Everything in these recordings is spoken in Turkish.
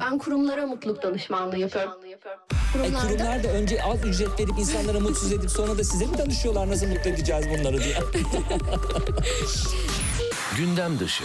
Ben kurumlara mutluluk danışmanlığı yapıyorum. E, Kurumlarda kurumlar da önce az ücret verip insanlara mutsuz edip sonra da size mi danışıyorlar nasıl mutlu edeceğiz bunları diye. Gündem dışı.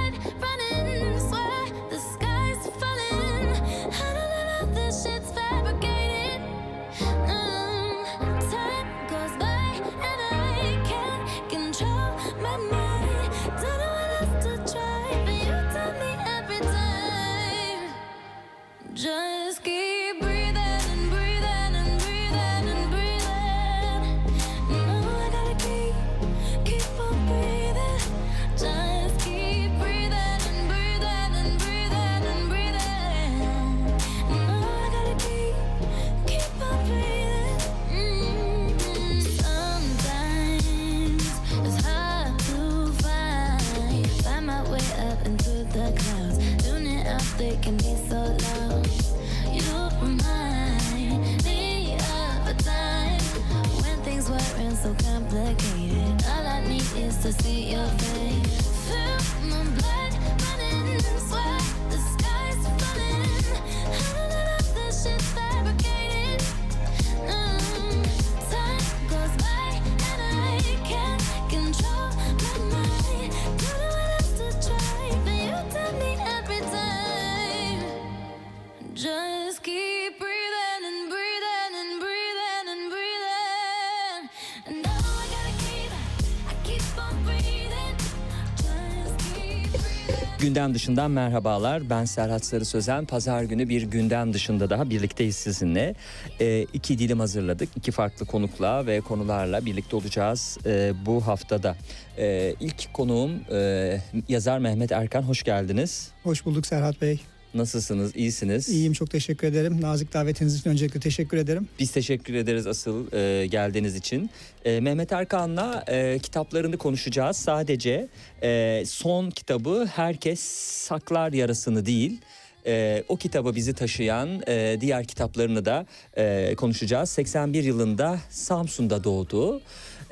complicated. All I need is to see your face. Gündem dışından merhabalar. Ben Serhat Sarı Sözen. Pazar günü bir gündem dışında daha birlikteyiz sizinle. Ee, iki dilim hazırladık. İki farklı konukla ve konularla birlikte olacağız ee, bu haftada. Ee, ilk konuğum e, yazar Mehmet Erkan. Hoş geldiniz. Hoş bulduk Serhat Bey. Nasılsınız? İyisiniz? İyiyim çok teşekkür ederim. Nazik davetiniz için öncelikle teşekkür ederim. Biz teşekkür ederiz asıl e, geldiğiniz için. E, Mehmet Erkan'la e, kitaplarını konuşacağız. Sadece e, son kitabı Herkes Saklar Yarasını değil. e, o kitabı bizi taşıyan e, diğer kitaplarını da e, konuşacağız. 81 yılında Samsun'da doğdu.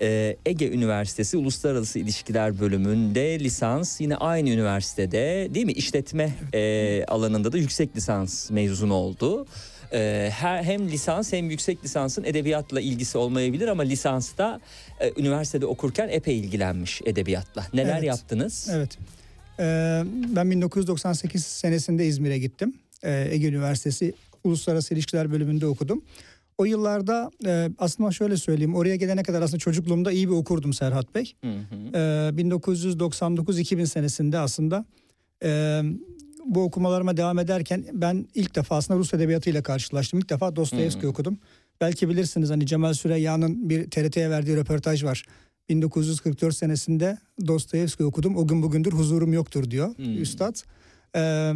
E, Ege Üniversitesi Uluslararası İlişkiler bölümünde lisans yine aynı üniversitede değil mi işletme e, alanında da yüksek lisans mezunu oldu. Ee, her, hem lisans hem yüksek lisansın edebiyatla ilgisi olmayabilir ama lisansta e, üniversitede okurken epey ilgilenmiş edebiyatla. Neler Evet. yaptınız? Evet. Ee, ben 1998 senesinde İzmir'e gittim. Ee, Ege Üniversitesi Uluslararası İlişkiler bölümünde okudum. O yıllarda e, aslında şöyle söyleyeyim oraya gelene kadar aslında çocukluğumda iyi bir okurdum Serhat Bey. Hı hı. Ee, 1999-2000 senesinde aslında e, bu okumalarıma devam ederken ben ilk defa aslında Rus edebiyatıyla karşılaştım. İlk defa Dostoyevski okudum. Belki bilirsiniz hani Cemal Süreyya'nın bir TRT'ye verdiği röportaj var. 1944 senesinde Dostoyevski okudum. O gün bugündür huzurum yoktur diyor Hmm. üstad. Ee,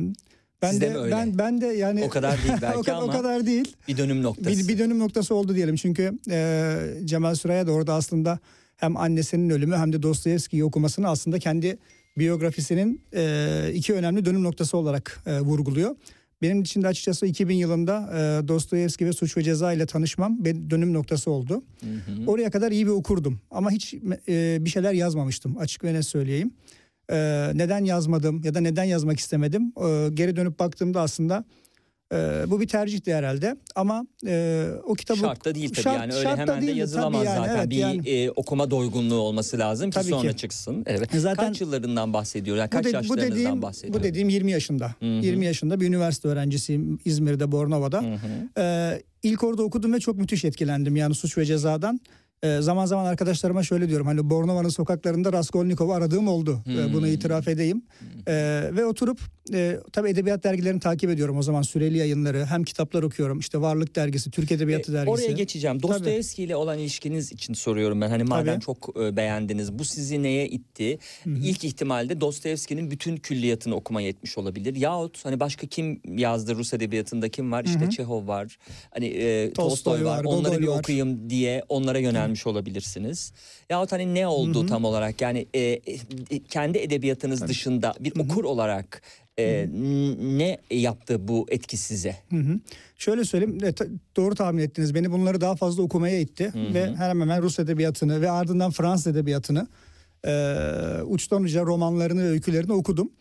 ben Sizde de mi öyle? ben ben de yani O kadar değil belki o, kadar, ama o kadar değil. Bir dönüm noktası. Bir, bir dönüm noktası oldu diyelim. Çünkü e, Cemal Süreyya da orada aslında hem annesinin ölümü hem de Dostoyevski'yi okumasını aslında kendi biyografisinin e, iki önemli dönüm noktası olarak e, vurguluyor. Benim için de açıkçası 2000 yılında e, Dostoyevski ve Suç ve Ceza ile tanışmam benim dönüm noktası oldu. Hı hı. Oraya kadar iyi bir okurdum ama hiç e, bir şeyler yazmamıştım açık ve net söyleyeyim. E, neden yazmadım ya da neden yazmak istemedim? E, geri dönüp baktığımda aslında e, bu bir tercihti herhalde ama e, o kitabı Şart da değil tabii Şart- yani öyle şart hemen de yazılamaz yani, zaten. evet bir yani. e, okuma doygunluğu olması lazım ki sonra ki. çıksın. Evet. Zaten- kaç yıllarından bahsediyor? Yani kaç bu, de- bu yaşlarınızdan dediğim bahsediyor? bu dediğim 20 yaşında. hı. 20 yaşında bir üniversite öğrencisiyim İzmir'de Bornova'da. Hı hı. Ee, ilk orada okudum ve çok müthiş etkilendim yani suç ve cezadan. Ee, zaman zaman arkadaşlarıma şöyle diyorum hani Bornova'nın sokaklarında Raskolnikov'u aradığım oldu. Ee, bunu itiraf edeyim. Ee, ve oturup e, tabii edebiyat dergilerini takip ediyorum o zaman süreli yayınları. Hem kitaplar okuyorum işte Varlık Dergisi, Türk Edebiyatı E, Dergisi. Oraya geçeceğim. Dostoyevski ile olan ilişkiniz için soruyorum ben. Hani madem Tabii. çok e, beğendiniz. Bu sizi neye itti? İlk ihtimalde Dostoyevski'nin bütün külliyatını okumaya yetmiş olabilir. Yahut hani başka kim yazdı Rus edebiyatında kim var? İşte Çehov var. Hani e, Tolstoy Tolstoy var. var, Onları bir var. okuyayım diye onlara yönelmiş olabilirsiniz. Yahut hani ne oldu tam olarak? Yani e, e, kendi edebiyatınız dışında bir okur olarak e, ne yaptı bu etki size? Hı hı. Şöyle söyleyeyim e, ta- doğru tahmin ettiniz beni bunları daha fazla okumaya itti ve hemen hemen Rus edebiyatını ve ardından Fransız edebiyatını e, uçtan uca romanlarını ve öykülerini okudum.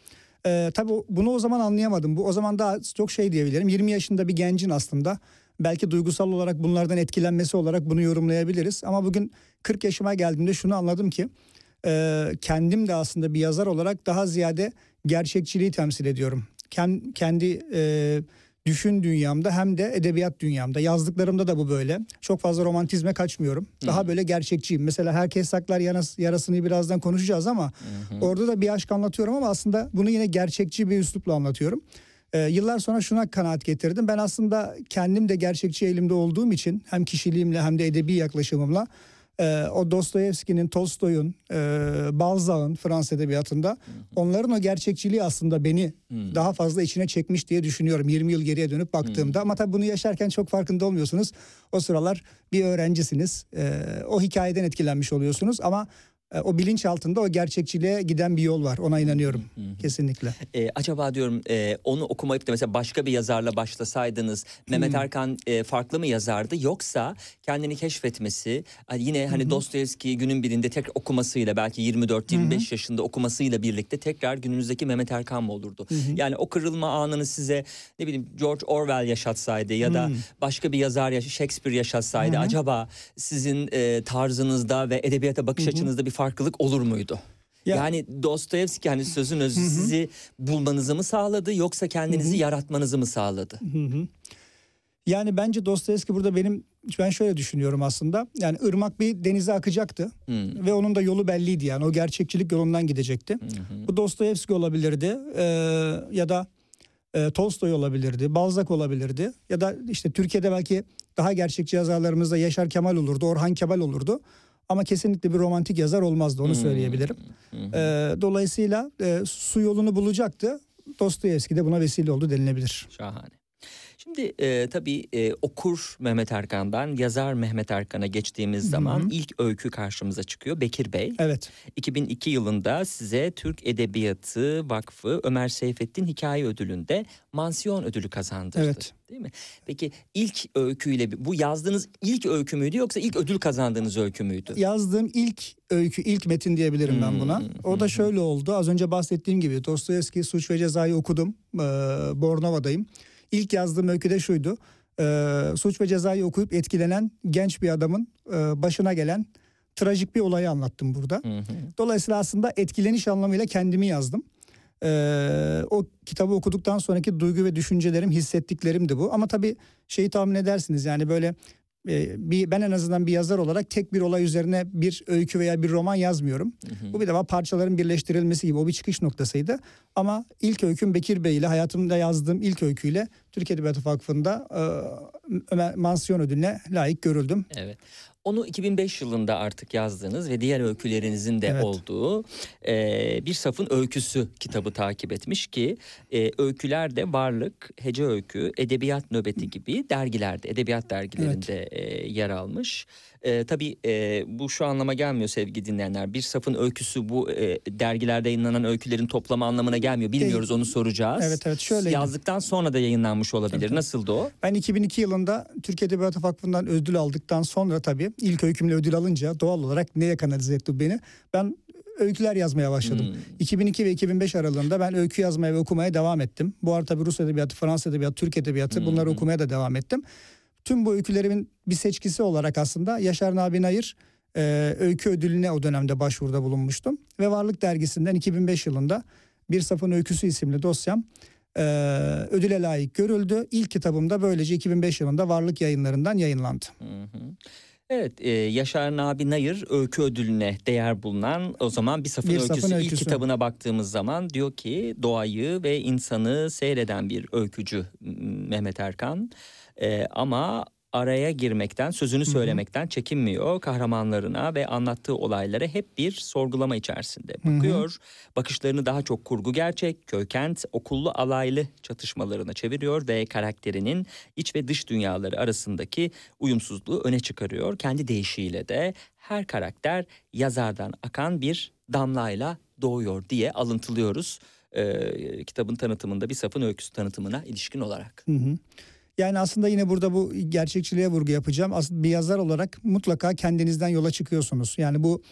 E, tabii bunu o zaman anlayamadım. Bu o zaman daha çok şey diyebilirim. 20 yaşında bir gencin aslında belki duygusal olarak bunlardan etkilenmesi olarak bunu yorumlayabiliriz. Ama bugün 40 yaşıma geldiğimde şunu anladım ki e, kendim de aslında bir yazar olarak daha ziyade gerçekçiliği temsil ediyorum. Ken- kendi e, düşün dünyamda hem de edebiyat dünyamda yazdıklarımda da bu böyle. Çok fazla romantizme kaçmıyorum. Daha böyle gerçekçiyim. Mesela herkes saklar yaras- yarasını birazdan konuşacağız ama orada da bir aşk anlatıyorum ama aslında bunu yine gerçekçi bir üslupla anlatıyorum. Ee, yıllar sonra şuna kanaat getirdim. Ben aslında kendim de gerçekçi elimde olduğum için hem kişiliğimle hem de edebi yaklaşımımla e, o Dostoyevski'nin, Tolstoy'un, e, Balzac'ın Fransız edebiyatında onların o gerçekçiliği aslında beni daha fazla içine çekmiş diye düşünüyorum 20 yıl geriye dönüp baktığımda. Ama tabii bunu yaşarken çok farkında olmuyorsunuz. O sıralar bir öğrencisiniz. E, o hikayeden etkilenmiş oluyorsunuz ama e, o bilinç altında o gerçekçiliğe giden bir yol var. Ona inanıyorum. Kesinlikle. E, acaba diyorum e, onu okumayıp da mesela başka bir yazarla başlasaydınız Mehmet Erkan e, farklı mı yazardı? Yoksa kendini keşfetmesi hani yine hani Dostoyevski günün birinde tekrar okumasıyla belki 24-25 yaşında okumasıyla birlikte tekrar günümüzdeki Mehmet Erkan mı olurdu? Yani o kırılma anını size ne bileyim George Orwell yaşatsaydı ya da başka bir yazar Shakespeare yaşatsaydı acaba sizin e, tarzınızda ve edebiyata bakış açınızda bir farklılık olur muydu? Ya- Yani Dostoyevski hani sözün özü sizi bulmanızı mı sağladı yoksa kendinizi yaratmanızı mı sağladı? Yani bence Dostoyevski burada benim ben şöyle düşünüyorum aslında. Yani ırmak bir denize akacaktı ve onun da yolu belliydi yani o gerçekçilik yolundan gidecekti. Bu Dostoyevski olabilirdi e, ya da e, Tolstoy olabilirdi, Balzac olabilirdi ya da işte Türkiye'de belki daha gerçekçi yazarlarımızda Yaşar Kemal olurdu, Orhan Kemal olurdu. Ama kesinlikle bir romantik yazar olmazdı onu söyleyebilirim. E, dolayısıyla e, su yolunu bulacaktı. Dostoyevski de buna vesile oldu denilebilir. Şahane. Şimdi e, tabii e, okur Mehmet Erkan'dan yazar Mehmet Erkan'a geçtiğimiz zaman ilk öykü karşımıza çıkıyor Bekir Bey. Evet. 2002 yılında size Türk Edebiyatı Vakfı Ömer Seyfettin Hikaye Ödülü'nde mansiyon ödülü kazandırdı. Evet. Değil mi? Peki ilk öyküyle bu yazdığınız ilk öykü müydü yoksa ilk ödül kazandığınız öykü müydü? yazdığım ilk öykü, ilk metin diyebilirim ben buna. O da şöyle oldu. Az önce bahsettiğim gibi Dostoyevski Suç ve Ceza'yı okudum. Ee, Bornova'dayım. İlk yazdığım öykü de şuydu. Ee, Suç ve Ceza'yı okuyup etkilenen genç bir adamın e, başına gelen trajik bir olayı anlattım burada. Dolayısıyla aslında etkileniş anlamıyla kendimi yazdım. Ee, o kitabı okuduktan sonraki duygu ve düşüncelerim, hissettiklerim de bu. Ama tabii şeyi tahmin edersiniz yani böyle e, bir ben en azından bir yazar olarak tek bir olay üzerine bir öykü veya bir roman yazmıyorum. Bu bir defa parçaların birleştirilmesi gibi o bir çıkış noktasıydı. Ama ilk öyküm Bekir Bey ile hayatımda yazdığım ilk öyküyle Türk Edebiyatı Vakfı'nda e, Ömer Mansiyon Ödülü'ne layık görüldüm. Evet. Onu 2005 yılında artık yazdığınız ve diğer öykülerinizin de Evet. olduğu e, bir safın öyküsü kitabı takip etmiş ki e, öyküler de Varlık, Hece Öykü, Edebiyat Nöbeti gibi dergilerde, edebiyat dergilerinde e, yer almış. E, tabii e, bu şu anlama gelmiyor sevgili dinleyenler. Bir safın öyküsü bu e, dergilerde yayınlanan öykülerin toplamı anlamına gelmiyor. Bilmiyoruz onu soracağız. Evet, evet, şöyleydi. Yazdıktan sonra da yayınlanmış olabilir. Nasıldı o? Ben 2002 yılında Türk Edebiyatı Vakfı'ndan ödül aldıktan sonra tabii ilk öykümle ödül alınca doğal olarak neye kanalize etti beni? Ben öyküler yazmaya başladım. 2002 ve 2005 aralığında ben öykü yazmaya ve okumaya devam ettim. Bu arada tabii Rus Edebiyatı, Fransız Edebiyatı, Türk Edebiyatı bunları okumaya da devam ettim. Tüm bu öykülerimin bir seçkisi olarak aslında Yaşar Nabi Nayır e, öykü ödülüne o dönemde başvuruda bulunmuştum. Ve Varlık Dergisi'nden 2005 yılında Bir Safın Öyküsü isimli dosyam e, ödüle layık görüldü. İlk kitabım da böylece 2005 yılında Varlık yayınlarından yayınlandı. Hı hı. Evet, e, Yaşar Nabi Nayır öykü ödülüne değer bulunan o zaman Bir Safın, Bir öyküsü, Safın ilk Öyküsü. kitabına baktığımız zaman diyor ki doğayı ve insanı seyreden bir öykücü Mehmet Erkan. E, ama araya girmekten, sözünü söylemekten çekinmiyor. Kahramanlarına ve anlattığı olaylara hep bir sorgulama içerisinde bakıyor. Bakışlarını daha çok kurgu gerçek, köykent, okullu alaylı çatışmalarına çeviriyor ve karakterinin iç ve dış dünyaları arasındaki uyumsuzluğu öne çıkarıyor. Kendi deyişiyle de her karakter yazardan akan bir damlayla doğuyor diye alıntılıyoruz. Ee, kitabın tanıtımında bir safın öyküsü tanıtımına ilişkin olarak. Hı hı. Yani aslında yine burada bu gerçekçiliğe vurgu yapacağım. Aslında bir yazar olarak mutlaka kendinizden yola çıkıyorsunuz. Yani bu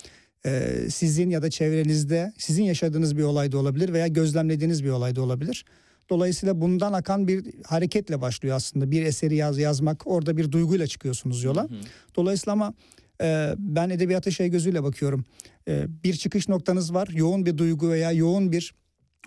e, sizin ya da çevrenizde sizin yaşadığınız bir olay da olabilir veya gözlemlediğiniz bir olay da olabilir. Dolayısıyla bundan akan bir hareketle başlıyor aslında. Bir eseri yaz yazmak orada bir duyguyla çıkıyorsunuz yola. Dolayısıyla ama e, ben edebiyata şey gözüyle bakıyorum. E, bir çıkış noktanız var. Yoğun bir duygu veya yoğun bir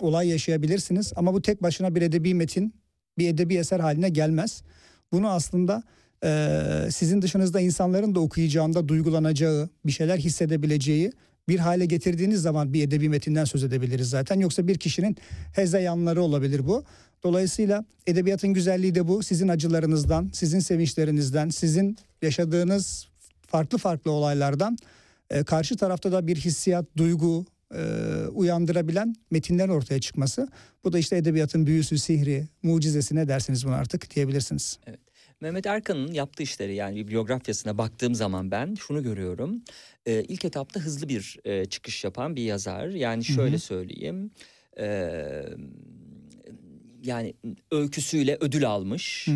olay yaşayabilirsiniz. Ama bu tek başına bir edebi metin, bir edebi eser haline gelmez. Bunu aslında e, sizin dışınızda insanların da okuyacağında duygulanacağı, bir şeyler hissedebileceği bir hale getirdiğiniz zaman bir edebi metinden söz edebiliriz zaten. Yoksa bir kişinin hezeyanları olabilir bu. Dolayısıyla edebiyatın güzelliği de bu. Sizin acılarınızdan, sizin sevinçlerinizden, sizin yaşadığınız farklı farklı olaylardan e, karşı tarafta da bir hissiyat, duygu uyandırabilen metinlerin ortaya çıkması. Bu da işte edebiyatın büyüsü, sihri, mucizesi ne dersiniz bunu artık diyebilirsiniz. Mehmet Erkan'ın yaptığı işleri yani bibliografyasına baktığım zaman ben şunu görüyorum. Ee, ilk etapta hızlı bir e, çıkış yapan bir yazar. Yani şöyle söyleyeyim. Ee, yani öyküsüyle ödül almış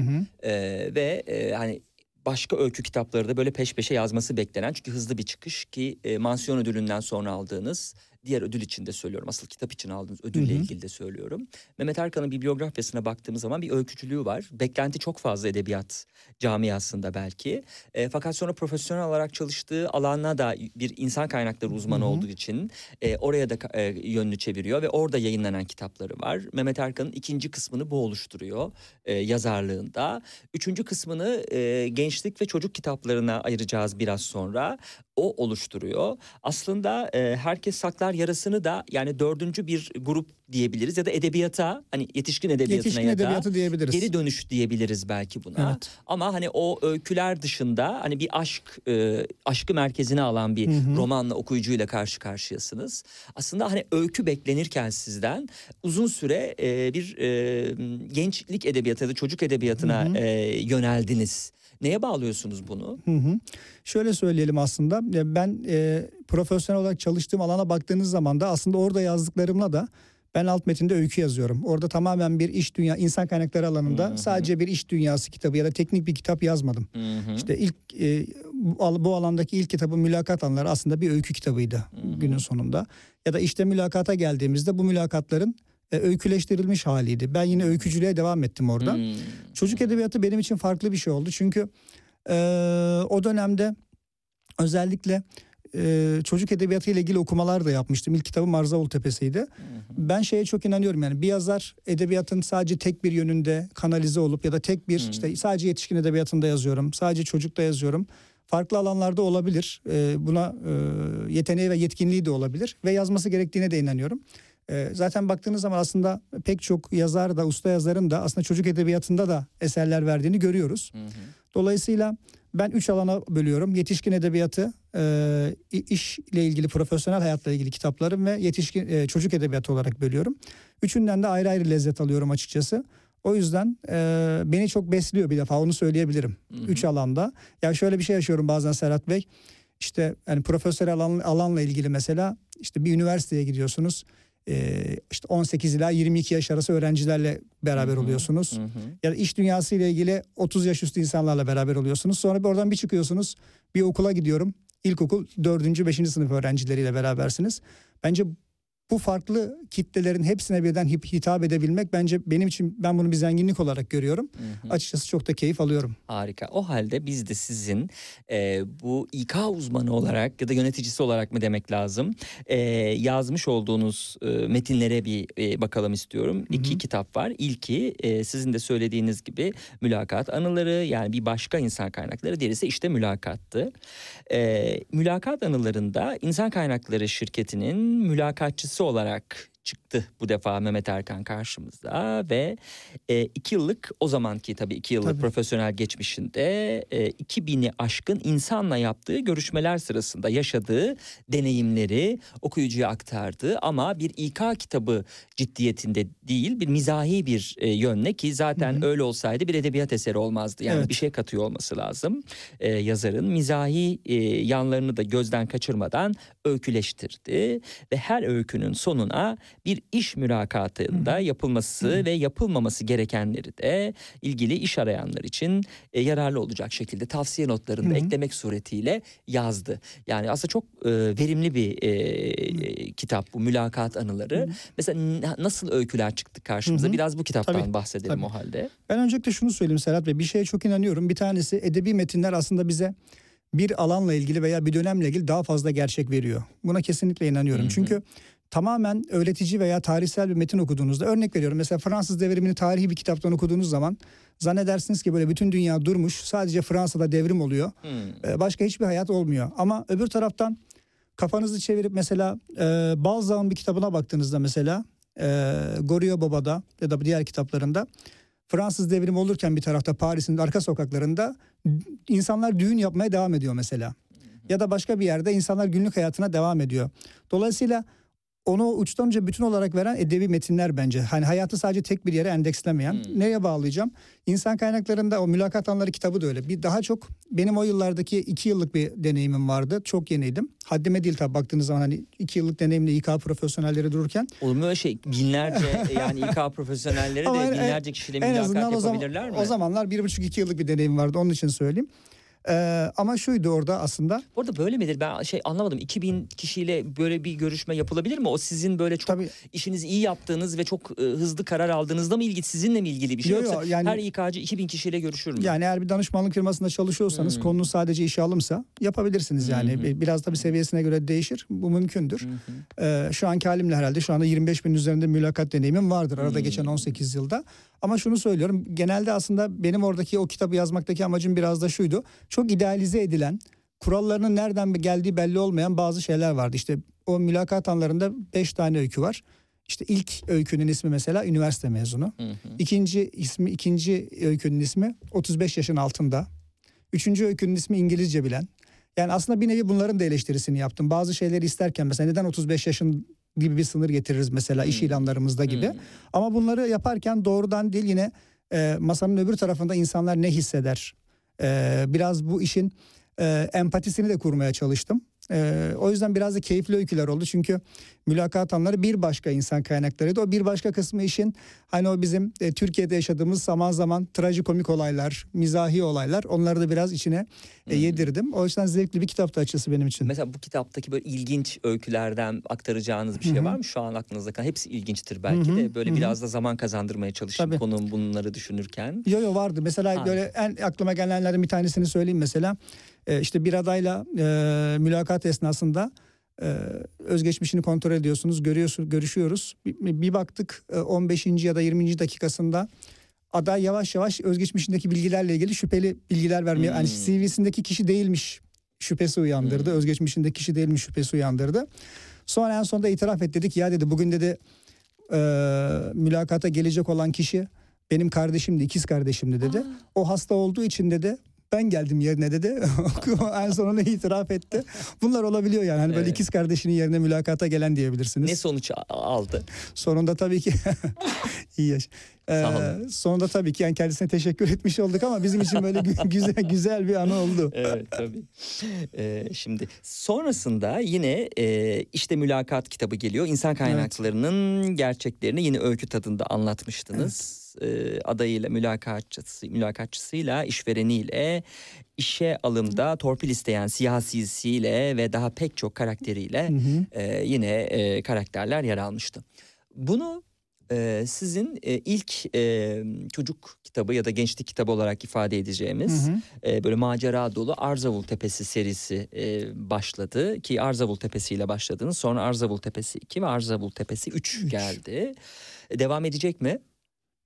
Ee, ve e, hani başka öykü kitapları da böyle peş peşe yazması beklenen çünkü hızlı bir çıkış ki e, mansiyon ödülünden sonra aldığınız diğer ödül için de söylüyorum. Asıl kitap için aldığınız ödülle ilgili de söylüyorum. Mehmet Erkan'ın bibliografyasına baktığımız zaman bir öykücülüğü var. Beklenti çok fazla edebiyat camiasında belki. E, fakat sonra profesyonel olarak çalıştığı alana da bir insan kaynakları uzmanı olduğu için e, oraya da e, yönünü çeviriyor ve orada yayınlanan kitapları var. Mehmet Erkan'ın ikinci kısmını bu oluşturuyor e, yazarlığında. Üçüncü kısmını e, gençlik ve çocuk kitaplarına ayıracağız biraz sonra. O oluşturuyor. Aslında e, herkes saklar yarasını da yani dördüncü bir grup diyebiliriz ya da edebiyata hani yetişkin edebiyatına Yetişkin ya da edebiyatı diyebiliriz. geri dönüş diyebiliriz belki buna. Evet. Ama hani o öyküler dışında hani bir aşk e, aşkı merkezine alan bir romanla okuyucuyla karşı karşıyasınız. Aslında hani öykü beklenirken sizden uzun süre e, bir e, gençlik edebiyatı ya da çocuk edebiyatına e, yöneldiniz. Neye bağlıyorsunuz bunu? Hı hı. Şöyle söyleyelim aslında ben e, profesyonel olarak çalıştığım alana baktığınız zaman da aslında orada yazdıklarımla da ben alt metinde öykü yazıyorum. Orada tamamen bir iş dünya insan kaynakları alanında sadece bir iş dünyası kitabı ya da teknik bir kitap yazmadım. İşte ilk e, bu, al- bu alandaki ilk kitabım Mülakat Anları aslında bir öykü kitabıydı günün sonunda. Ya da işte mülakata geldiğimizde bu mülakatların e, öyküleştirilmiş haliydi. Ben yine öykücülüğe devam ettim orada. Hmm. Çocuk edebiyatı benim için farklı bir şey oldu. Çünkü e, o dönemde özellikle e, çocuk edebiyatı ile ilgili okumalar da yapmıştım. İlk kitabım Marzavul Tepesi'ydi. Ben şeye çok inanıyorum yani bir yazar edebiyatın sadece tek bir yönünde kanalize olup ya da tek bir işte sadece yetişkin edebiyatında yazıyorum. Sadece çocukta yazıyorum. Farklı alanlarda olabilir. E, buna e, yeteneği ve yetkinliği de olabilir ve yazması gerektiğine de inanıyorum. E, zaten baktığınız zaman aslında pek çok yazar da usta yazarın da aslında çocuk edebiyatında da eserler verdiğini görüyoruz. Dolayısıyla ben üç alana bölüyorum. Yetişkin edebiyatı, e, işle ilgili, profesyonel hayatla ilgili kitaplarım ve yetişkin e, çocuk edebiyatı olarak bölüyorum. Üçünden de ayrı ayrı lezzet alıyorum açıkçası. O yüzden e, beni çok besliyor bir defa onu söyleyebilirim. Üç alanda. Ya şöyle bir şey yaşıyorum bazen Serhat Bey. İşte yani profesyonel alan, alanla ilgili mesela işte bir üniversiteye gidiyorsunuz. E, işte 18 ila 22 yaş arası öğrencilerle beraber oluyorsunuz. Ya da iş dünyası ile ilgili 30 yaş üstü insanlarla beraber oluyorsunuz. Sonra bir oradan bir çıkıyorsunuz. Bir okula gidiyorum. İlkokul 4. 5. sınıf öğrencileriyle berabersiniz. Bence bu farklı kitlelerin hepsine birden hitap edebilmek bence benim için ben bunu bir zenginlik olarak görüyorum. Açıkçası çok da keyif alıyorum. Harika. O halde biz de sizin e, bu İK uzmanı olarak ya da yöneticisi olarak mı demek lazım e, yazmış olduğunuz e, metinlere bir e, bakalım istiyorum. İki kitap var. İlki e, sizin de söylediğiniz gibi mülakat anıları yani bir başka insan kaynakları. Diğerisi işte mülakattı. E, mülakat anılarında insan kaynakları şirketinin mülakatçısı olarak çıktı bu defa Mehmet Erkan karşımızda ve e, iki yıllık o zamanki tabii iki yıllık Tabii. profesyonel geçmişinde e, 2000'i aşkın insanla yaptığı görüşmeler sırasında yaşadığı deneyimleri okuyucuya aktardı ama bir İK kitabı ciddiyetinde değil bir mizahi bir e, yönle ki zaten öyle olsaydı bir edebiyat eseri olmazdı yani Evet. bir şey katıyor olması lazım e, yazarın mizahi e, yanlarını da gözden kaçırmadan öyküleştirdi ve her öykünün sonuna bir iş mülakatında yapılması ve yapılmaması gerekenleri de ilgili iş arayanlar için e, yararlı olacak şekilde tavsiye notlarını da eklemek suretiyle yazdı. Yani aslında çok e, verimli bir e, e, kitap bu mülakat anıları. Mesela nasıl öyküler çıktı karşımıza? Biraz bu kitaptan Tabii, bahsedelim tabii. o halde. Ben öncelikle şunu söyleyeyim Serhat Bey. Bir şeye çok inanıyorum. Bir tanesi edebi metinler aslında bize bir alanla ilgili veya bir dönemle ilgili daha fazla gerçek veriyor. Buna kesinlikle inanıyorum. Hı hı. Çünkü tamamen öğretici veya tarihsel bir metin okuduğunuzda örnek veriyorum. Mesela Fransız devrimini tarihi bir kitaptan okuduğunuz zaman zannedersiniz ki böyle bütün dünya durmuş. Sadece Fransa'da devrim oluyor. Hmm. Ee, Başka hiçbir hayat olmuyor. Ama öbür taraftan kafanızı çevirip mesela e, Balzac'ın bir kitabına baktığınızda mesela e, Goriot Baba'da ya da diğer kitaplarında Fransız devrimi olurken bir tarafta Paris'in arka sokaklarında insanlar düğün yapmaya devam ediyor mesela. Ya da başka bir yerde insanlar günlük hayatına devam ediyor. Dolayısıyla onu uçtan uca bütün olarak veren edebi metinler bence. Hani hayatı sadece tek bir yere endekslemeyen. Hmm. Neye bağlayacağım? İnsan kaynaklarında o mülakat anları kitabı da öyle. Bir daha çok benim o yıllardaki iki yıllık bir deneyimim vardı. Çok yeniydim. Haddime değil tabii baktığınız zaman hani iki yıllık deneyimle İK profesyonelleri dururken. Olur mu öyle şey? Binlerce yani İK profesyonelleri de en- binlerce kişiyle mülakat o, zaman, yapabilirler mi? o zamanlar bir buçuk iki yıllık bir deneyim vardı. Onun için söyleyeyim. Ee, ama şuydu orada aslında. Orada böyle midir? Ben şey anlamadım. 2000 kişiyle böyle bir görüşme yapılabilir mi? O sizin böyle çok Tabii. işinizi iyi yaptığınız ve çok e, hızlı karar aldığınızda mı ilgili sizinle mi ilgili bir şey Yo, yo, yoksa yani- her İK'cı 2000 kişiyle görüşür mü? Yani eğer bir danışmanlık firmasında çalışıyorsanız Hmm. konunuz sadece işe alımsa yapabilirsiniz yani. Hı hı. Bir- Biraz da bir seviyesine göre değişir. Bu mümkündür. Hı. Ee, şu anki halimle herhalde şu anda 25 bin üzerinde mülakat deneyimim vardır arada Hmm. geçen 18 yılda. Ama şunu söylüyorum genelde aslında benim oradaki o kitabı yazmaktaki amacım biraz da şuydu. Çok idealize edilen kurallarının nereden geldiği belli olmayan bazı şeyler vardı. İşte o mülakat anlarında 5 tane öykü var. İşte ilk öykünün ismi mesela üniversite mezunu. Hı hı. İkinci ismi ikinci öykünün ismi 35 yaşın altında. Üçüncü öykünün ismi İngilizce bilen. Yani aslında bir nevi bunların da eleştirisini yaptım. Bazı şeyleri isterken mesela neden 35 yaşın gibi bir sınır getiririz mesela iş Hmm. ilanlarımızda gibi. Hmm. Ama bunları yaparken doğrudan değil yine e, masanın öbür tarafında insanlar ne hisseder? E, biraz bu işin e, empatisini de kurmaya çalıştım. E, o yüzden biraz da keyifli öyküler oldu. Çünkü mülakat anları bir başka insan kaynaklarıydı. O bir başka kısmı işin hani o bizim e, Türkiye'de yaşadığımız zaman zaman trajikomik olaylar, mizahi olaylar onları da biraz içine e, Hmm. yedirdim. O yüzden zevkli bir kitaptı açısı benim için. Mesela bu kitaptaki böyle ilginç öykülerden aktaracağınız bir şey Hı hı. var mı şu an aklınızda kalan? Hepsi ilginçtir belki Hı hı, de. Böyle hı hı. biraz da zaman kazandırmaya çalışın Tabii. konum bunları düşünürken. Yo yo vardı. Mesela Ha. böyle en aklıma gelenlerden bir tanesini söyleyeyim mesela. Ee, işte bir adayla e, mülakat esnasında e, özgeçmişini kontrol ediyorsunuz, görüyorsun, görüşüyoruz. Bir, bir baktık e, 15. ya da 20. dakikasında aday yavaş yavaş özgeçmişindeki bilgilerle ilgili şüpheli bilgiler vermeye, yani Hmm. CV'sindeki kişi değilmiş şüphesi uyandırdı. Hmm. Özgeçmişindeki kişi değilmiş şüphesi uyandırdı. Sonra en sonunda itiraf et dedik ya dedi bugün dedi e, mülakata gelecek olan kişi benim kardeşimdi, ikiz kardeşimdi dedi. O hasta olduğu için dedi ben geldim yerine dedi. en sonunda itiraf etti. Bunlar olabiliyor yani. Hani böyle Evet. ikiz kardeşinin yerine mülakata gelen diyebilirsiniz. Ne sonuç aldı? Sonunda tabii ki iyi yaş. Ee, sonunda tabii ki yani kendisine teşekkür etmiş olduk ama bizim için böyle gü- güzel güzel bir anı oldu. Evet tabii. Ee, şimdi sonrasında yine e, işte mülakat kitabı geliyor. İnsan kaynaklarının gerçeklerini yine öykü tadında anlatmıştınız. Ee, adayıyla mülakatçısı, mülakatçısıyla işvereniyle işe alımda torpil isteyen siyasisiyle ve daha pek çok karakteriyle e, yine e, karakterler yer almıştı. Bunu e, sizin e, ilk e, çocuk kitabı ya da gençlik kitabı olarak ifade edeceğimiz Hı hı. e, böyle macera dolu Arzavul Tepesi serisi e, başladı ki Arzavul Tepesi ile başladınız. Sonra Arzavul Tepesi 2 ve Arzavul Tepesi 3 Üç. geldi. E, devam edecek mi?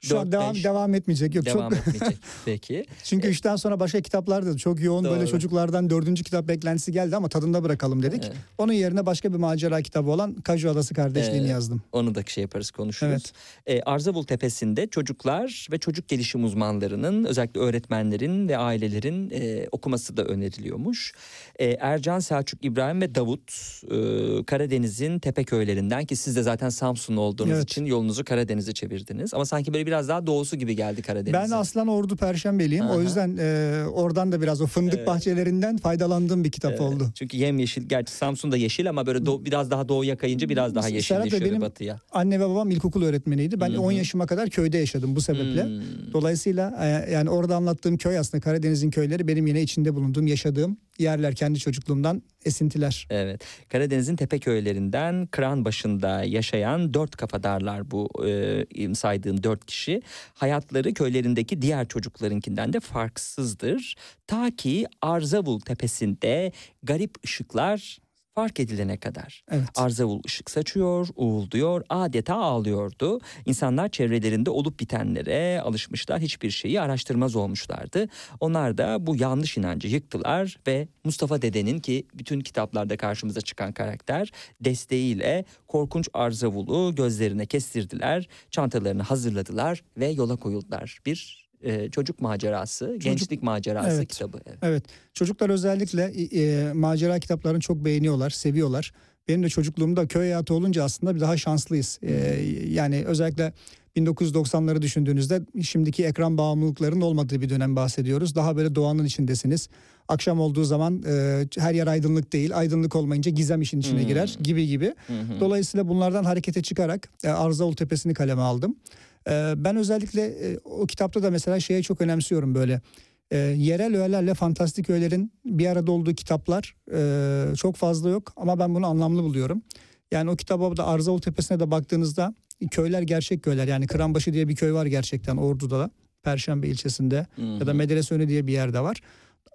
Şu an devam devam etmeyecek. Yok Devam çok etmeyecek. Peki. Çünkü üçten sonra başka kitaplar da çok yoğun Doğru. böyle çocuklardan dördüncü kitap beklentisi geldi ama tadında bırakalım dedik. Evet. Onun yerine başka bir macera kitabı olan Kaju Adası Kardeşliğini Ee, yazdım. Onu da şey yaparız konuşuruz. Evet. E, Arzavul Tepesi'nde çocuklar ve çocuk gelişim uzmanlarının özellikle öğretmenlerin ve ailelerin e, okuması da öneriliyormuş. E, Ercan, Selçuk, İbrahim ve Davut e, Karadeniz'in tepe köylerinden ki siz de zaten Samsunlu olduğunuz Evet. için yolunuzu Karadeniz'e çevirdiniz. Ama sanki böyle biraz daha doğusu gibi geldi Karadeniz'e. Ben Aslan Ordu Perşembeliyim. Aha. O yüzden e, oradan da biraz o fındık Evet. bahçelerinden faydalandığım bir kitap Evet, oldu. Çünkü yemyeşil gerçi Samsun'da yeşil ama böyle doğu- biraz daha doğuya kayınca biraz daha yeşilleşiyor benim- batıya. Anne ve babam ilkokul öğretmeniydi. Ben Hı hı. 10 yaşıma kadar köyde yaşadım bu sebeple. Hmm. Dolayısıyla e, yani orada anlattığım köy aslında Karadeniz'in köyleri benim yine içinde bulunduğum, yaşadığım yerler kendi çocukluğumdan esintiler. Evet. Karadeniz'in tepe köylerinden kıran başında yaşayan dört kafadarlar bu e, saydığım dört kişi. Hayatları köylerindeki diğer çocuklarınkinden de farksızdır. Ta ki Arzavul tepesinde garip ışıklar fark edilene kadar. Evet. Arzavul ışık saçıyor, uğulduyor, adeta ağlıyordu. İnsanlar çevrelerinde olup bitenlere alışmışlar, hiçbir şeyi araştırmaz olmuşlardı. Onlar da bu yanlış inancı yıktılar ve Mustafa Dede'nin ki bütün kitaplarda karşımıza çıkan karakter desteğiyle korkunç Arzavul'u gözlerine kestirdiler, çantalarını hazırladılar ve yola koyuldular. Bir e, çocuk macerası, gençlik macerası Evet. kitabı. Evet. Evet. Çocuklar özellikle e, macera kitaplarını çok beğeniyorlar, seviyorlar. Benim de çocukluğumda köy hayatı olunca aslında bir daha şanslıyız. E, yani özellikle 1990'ları düşündüğünüzde şimdiki ekran bağımlılıklarının olmadığı bir dönem bahsediyoruz. Daha böyle doğanın içindesiniz. Akşam olduğu zaman e, her yer aydınlık değil. Aydınlık olmayınca gizem işin içine Hmm. girer gibi gibi. Dolayısıyla bunlardan harekete çıkarak e, Arzavul Tepesi'ni kaleme aldım. E, ben özellikle e, o kitapta da mesela şeye çok önemsiyorum böyle. E, yerel öğelerle fantastik öğelerin bir arada olduğu kitaplar e, çok fazla yok ama ben bunu anlamlı buluyorum. Yani o kitaba da Arzavul Tepesi'ne de baktığınızda köyler gerçek köyler. Yani Kıranbaşı diye bir köy var gerçekten Ordu'da da. Perşembe ilçesinde ya da Medrese Önü diye bir yerde var.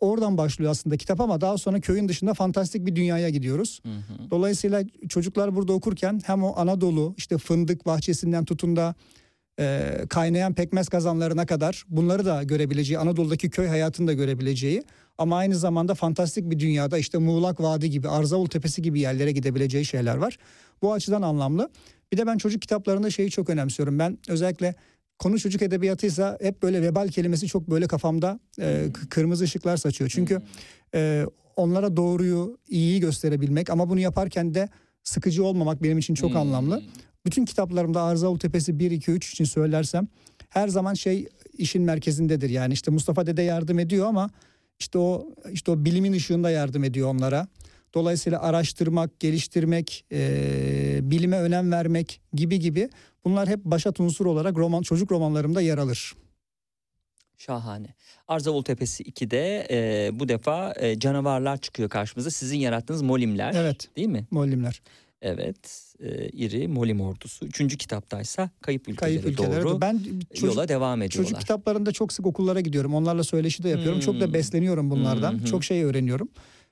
Oradan başlıyor aslında kitap ama daha sonra köyün dışında fantastik bir dünyaya gidiyoruz. Dolayısıyla çocuklar burada okurken hem o Anadolu işte fındık bahçesinden tutun da e, kaynayan pekmez kazanlarına kadar bunları da görebileceği, Anadolu'daki köy hayatını da görebileceği ama aynı zamanda fantastik bir dünyada işte Muğlak Vadi gibi, Arzavul Tepesi gibi yerlere gidebileceği şeyler var. Bu açıdan anlamlı. Bir de ben çocuk kitaplarında şeyi çok önemsiyorum. Ben özellikle konu çocuk edebiyatıysa hep böyle vebal kelimesi çok böyle kafamda e, k- kırmızı ışıklar saçıyor. Çünkü e, onlara doğruyu, iyiyi gösterebilmek ama bunu yaparken de sıkıcı olmamak benim için çok anlamlı. Bütün kitaplarımda Arzavul Tepesi 1, 2, 3 için söylersem her zaman şey işin merkezindedir. Yani işte Mustafa Dede yardım ediyor ama işte o işte o bilimin ışığında yardım ediyor onlara. Dolayısıyla araştırmak, geliştirmek, e, bilime önem vermek gibi gibi bunlar hep başat unsur olarak roman çocuk romanlarımda yer alır. Şahane. Arzavul Tepesi 2'de e, bu defa e, canavarlar çıkıyor karşımıza. Sizin yarattığınız molimler. Evet. Değil mi? Muallimler. Evet. E, iri molim ordusu. Üçüncü kitaptaysa kayıp ülkelere, Kayıp ülkelere. doğru Ben çocuk, yola devam ediyorlar. çocuk kitaplarında çok sık okullara gidiyorum. Onlarla söyleşi de yapıyorum. Çok da Hmm. besleniyorum bunlardan. Hı. Çok şey öğreniyorum.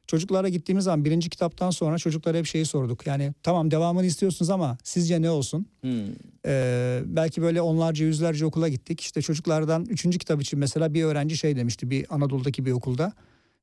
Çocuklara gittiğimiz zaman birinci kitaptan sonra çocuklara hep şeyi sorduk. Yani tamam devamını istiyorsunuz ama sizce ne olsun? Hmm. Ee, belki böyle onlarca yüzlerce okula gittik. İşte çocuklardan üçüncü kitap için mesela bir öğrenci şey demişti bir Anadolu'daki bir okulda.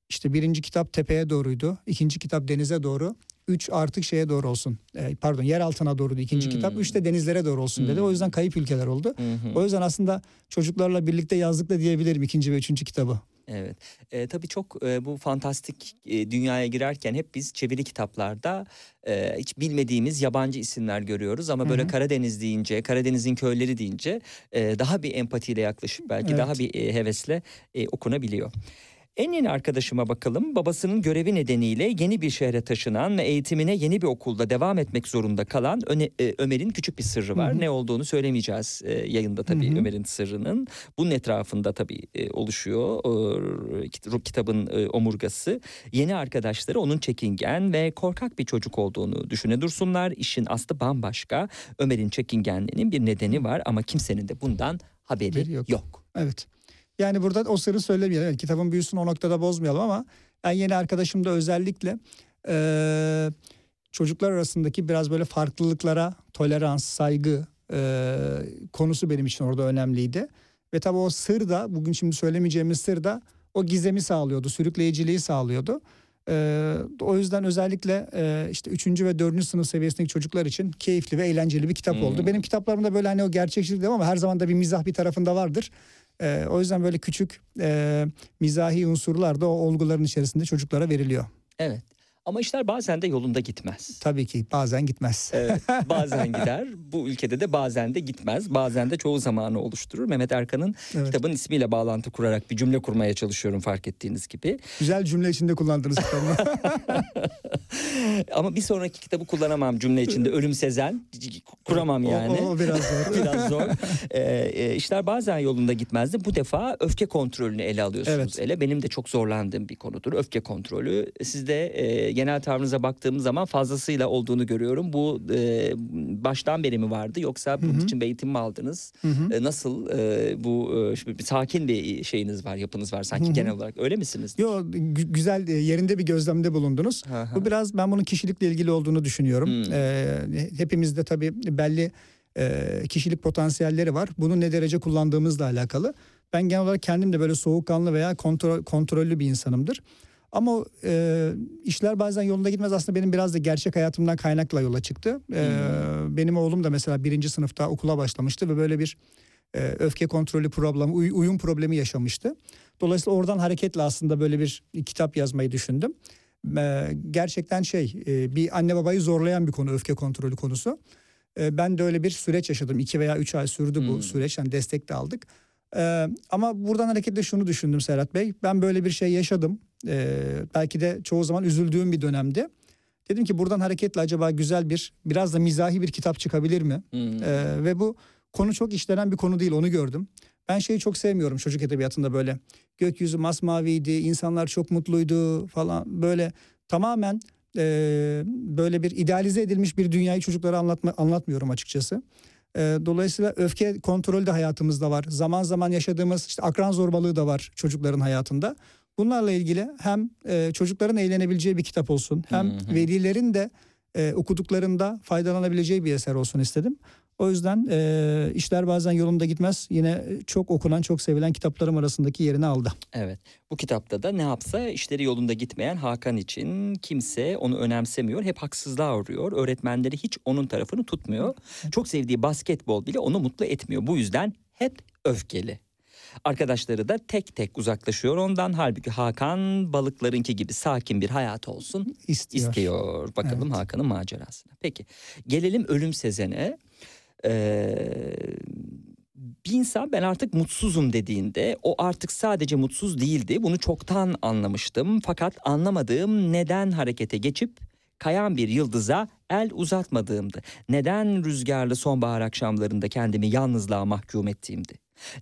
İşte birinci kitap tepeye doğruydu. ikinci kitap denize doğru. Üç artık şeye doğru olsun. Ee, pardon yer altına doğruydu ikinci Hmm. kitap. Üç de denizlere doğru olsun dedi. Hmm. O yüzden kayıp ülkeler oldu. Hı. O yüzden aslında çocuklarla birlikte yazdık da diyebilirim ikinci ve üçüncü kitabı. Evet. E, tabii çok e, bu fantastik e, dünyaya girerken hep biz çeviri kitaplarda e, hiç bilmediğimiz yabancı isimler görüyoruz ama böyle Karadeniz deyince, Karadeniz'in köyleri deyince e, daha bir empatiyle yaklaşıp belki Evet. daha bir e, hevesle e, okunabiliyor. En yeni arkadaşıma bakalım. Babasının görevi nedeniyle yeni bir şehre taşınan ve eğitimine yeni bir okulda devam etmek zorunda kalan Öne- e, Ömer'in küçük bir sırrı var. Ne olduğunu söylemeyeceğiz e, yayında tabii Ömer'in sırrının. Bunun etrafında tabii e, oluşuyor e, kit- kitabın e, omurgası. Yeni arkadaşları onun çekingen ve korkak bir çocuk olduğunu düşüne dursunlar. İşin aslı bambaşka. Ömer'in çekingenliğinin bir nedeni var ama kimsenin de bundan haberi, Haberi yok. yok. Evet. Yani burada o sırrı söylemeyelim. Evet, kitabın büyüsünü o noktada bozmayalım ama ben yeni arkadaşımda özellikle eee, çocuklar arasındaki biraz böyle farklılıklara tolerans, saygı eee, konusu benim için orada önemliydi. Ve tabii o sır da bugün şimdi söylemeyeceğimiz sır da o gizemi sağlıyordu, sürükleyiciliği sağlıyordu. Eee, o yüzden özellikle eee, işte 3. ve 4. sınıf seviyesindeki çocuklar için keyifli ve eğlenceli bir kitap oldu. Benim kitaplarımda böyle hani o gerçekçilik demem ama her zaman da bir mizah bir tarafında vardır. Eee, o yüzden böyle küçük eee, mizahi unsurlar da o olguların içerisinde çocuklara veriliyor. Evet. Ama işler bazen de yolunda gitmez. Tabii ki bazen gitmez. Evet, bazen gider. Bu ülkede de bazen de gitmez. Bazen de çoğu zamanı oluşturur. Mehmet Erkan'ın Evet. kitabın ismiyle bağlantı kurarak bir cümle kurmaya çalışıyorum fark ettiğiniz gibi. Güzel cümle içinde kullandınız kitabını. Ama bir sonraki kitabı kullanamam cümle içinde. Ölüm Sezen. Kuramam yani. o, o biraz zor. Biraz zor. Ee, e, işler bazen yolunda gitmezdi. Bu defa öfke kontrolünü ele alıyorsunuz. Evet. Ele benim de çok zorlandığım bir konudur. Öfke kontrolü. Sizde e, genel tavrınıza baktığım zaman fazlasıyla olduğunu görüyorum. Bu e, baştan beri mi vardı yoksa bunun için bir eğitim mi aldınız? E, nasıl e, bu e, sakin bir şeyiniz var, yapınız var sanki genel olarak. Öyle misiniz? Yo gü- güzel e, yerinde bir gözlemde bulundunuz. Hı. Bu biraz ben bunun kişilikle ilgili olduğunu düşünüyorum. Ee, hepimizde tabii belli e, kişilik potansiyelleri var. Bunu ne derece kullandığımızla alakalı. Ben genel olarak kendim de böyle soğukkanlı veya kontrol, kontrollü bir insanımdır. Ama e, işler bazen yolunda gitmez. Aslında benim biraz da gerçek hayatımdan kaynakla yola çıktı. Ee, Benim oğlum da mesela birinci sınıfta okula başlamıştı ve böyle bir e, öfke kontrolü problemi, uy- uyum problemi yaşamıştı. Dolayısıyla oradan hareketle aslında böyle bir kitap yazmayı düşündüm. Ee, Gerçekten şey e, bir anne babayı zorlayan bir konu öfke kontrolü konusu. Ee, Ben de öyle bir süreç yaşadım. iki veya üç ay sürdü bu süreç. Yani destek de aldık. Ee, ama buradan hareketle şunu düşündüm Serhat Bey. Ben böyle bir şey yaşadım. Ee, belki de çoğu zaman üzüldüğüm bir dönemdi. Dedim ki buradan hareketle acaba güzel bir biraz da mizahi bir kitap çıkabilir mi? Hmm. Ee, ve bu konu çok işlenen bir konu değil onu gördüm. Ben şeyi çok sevmiyorum çocuk edebiyatında böyle. Gökyüzü masmaviydi, insanlar çok mutluydu falan böyle tamamen e, böyle bir idealize edilmiş bir dünyayı çocuklara anlatma, anlatmıyorum açıkçası. E, dolayısıyla öfke kontrolü de hayatımızda var. Zaman zaman yaşadığımız işte akran zorbalığı da var çocukların hayatında. Bunlarla ilgili hem e, çocukların eğlenebileceği bir kitap olsun hem velilerin de e, okuduklarında faydalanabileceği bir eser olsun istedim. O yüzden e, işler bazen yolunda gitmez. Yine çok okunan, çok sevilen kitaplarım arasındaki yerini aldı. Evet. Bu kitapta da ne yapsa işleri yolunda gitmeyen Hakan için kimse onu önemsemiyor. Hep haksızlığa uğruyor. Öğretmenleri hiç onun tarafını tutmuyor. Çok sevdiği basketbol bile onu mutlu etmiyor. Bu yüzden hep öfkeli. Arkadaşları da tek tek uzaklaşıyor ondan. Halbuki Hakan balıklarınki gibi sakin bir hayat olsun İstiyor. istiyor. Bakalım Evet. Hakan'ın macerasına. Peki gelelim Ölüm Sezen'e. Ee, bir insan ben artık mutsuzum dediğinde o artık sadece mutsuz değildi. Bunu çoktan anlamıştım. Fakat anlamadığım neden harekete geçip kayan bir yıldıza el uzatmadığımdı. Neden rüzgarlı sonbahar akşamlarında kendimi yalnızlığa mahkum ettiğimdi.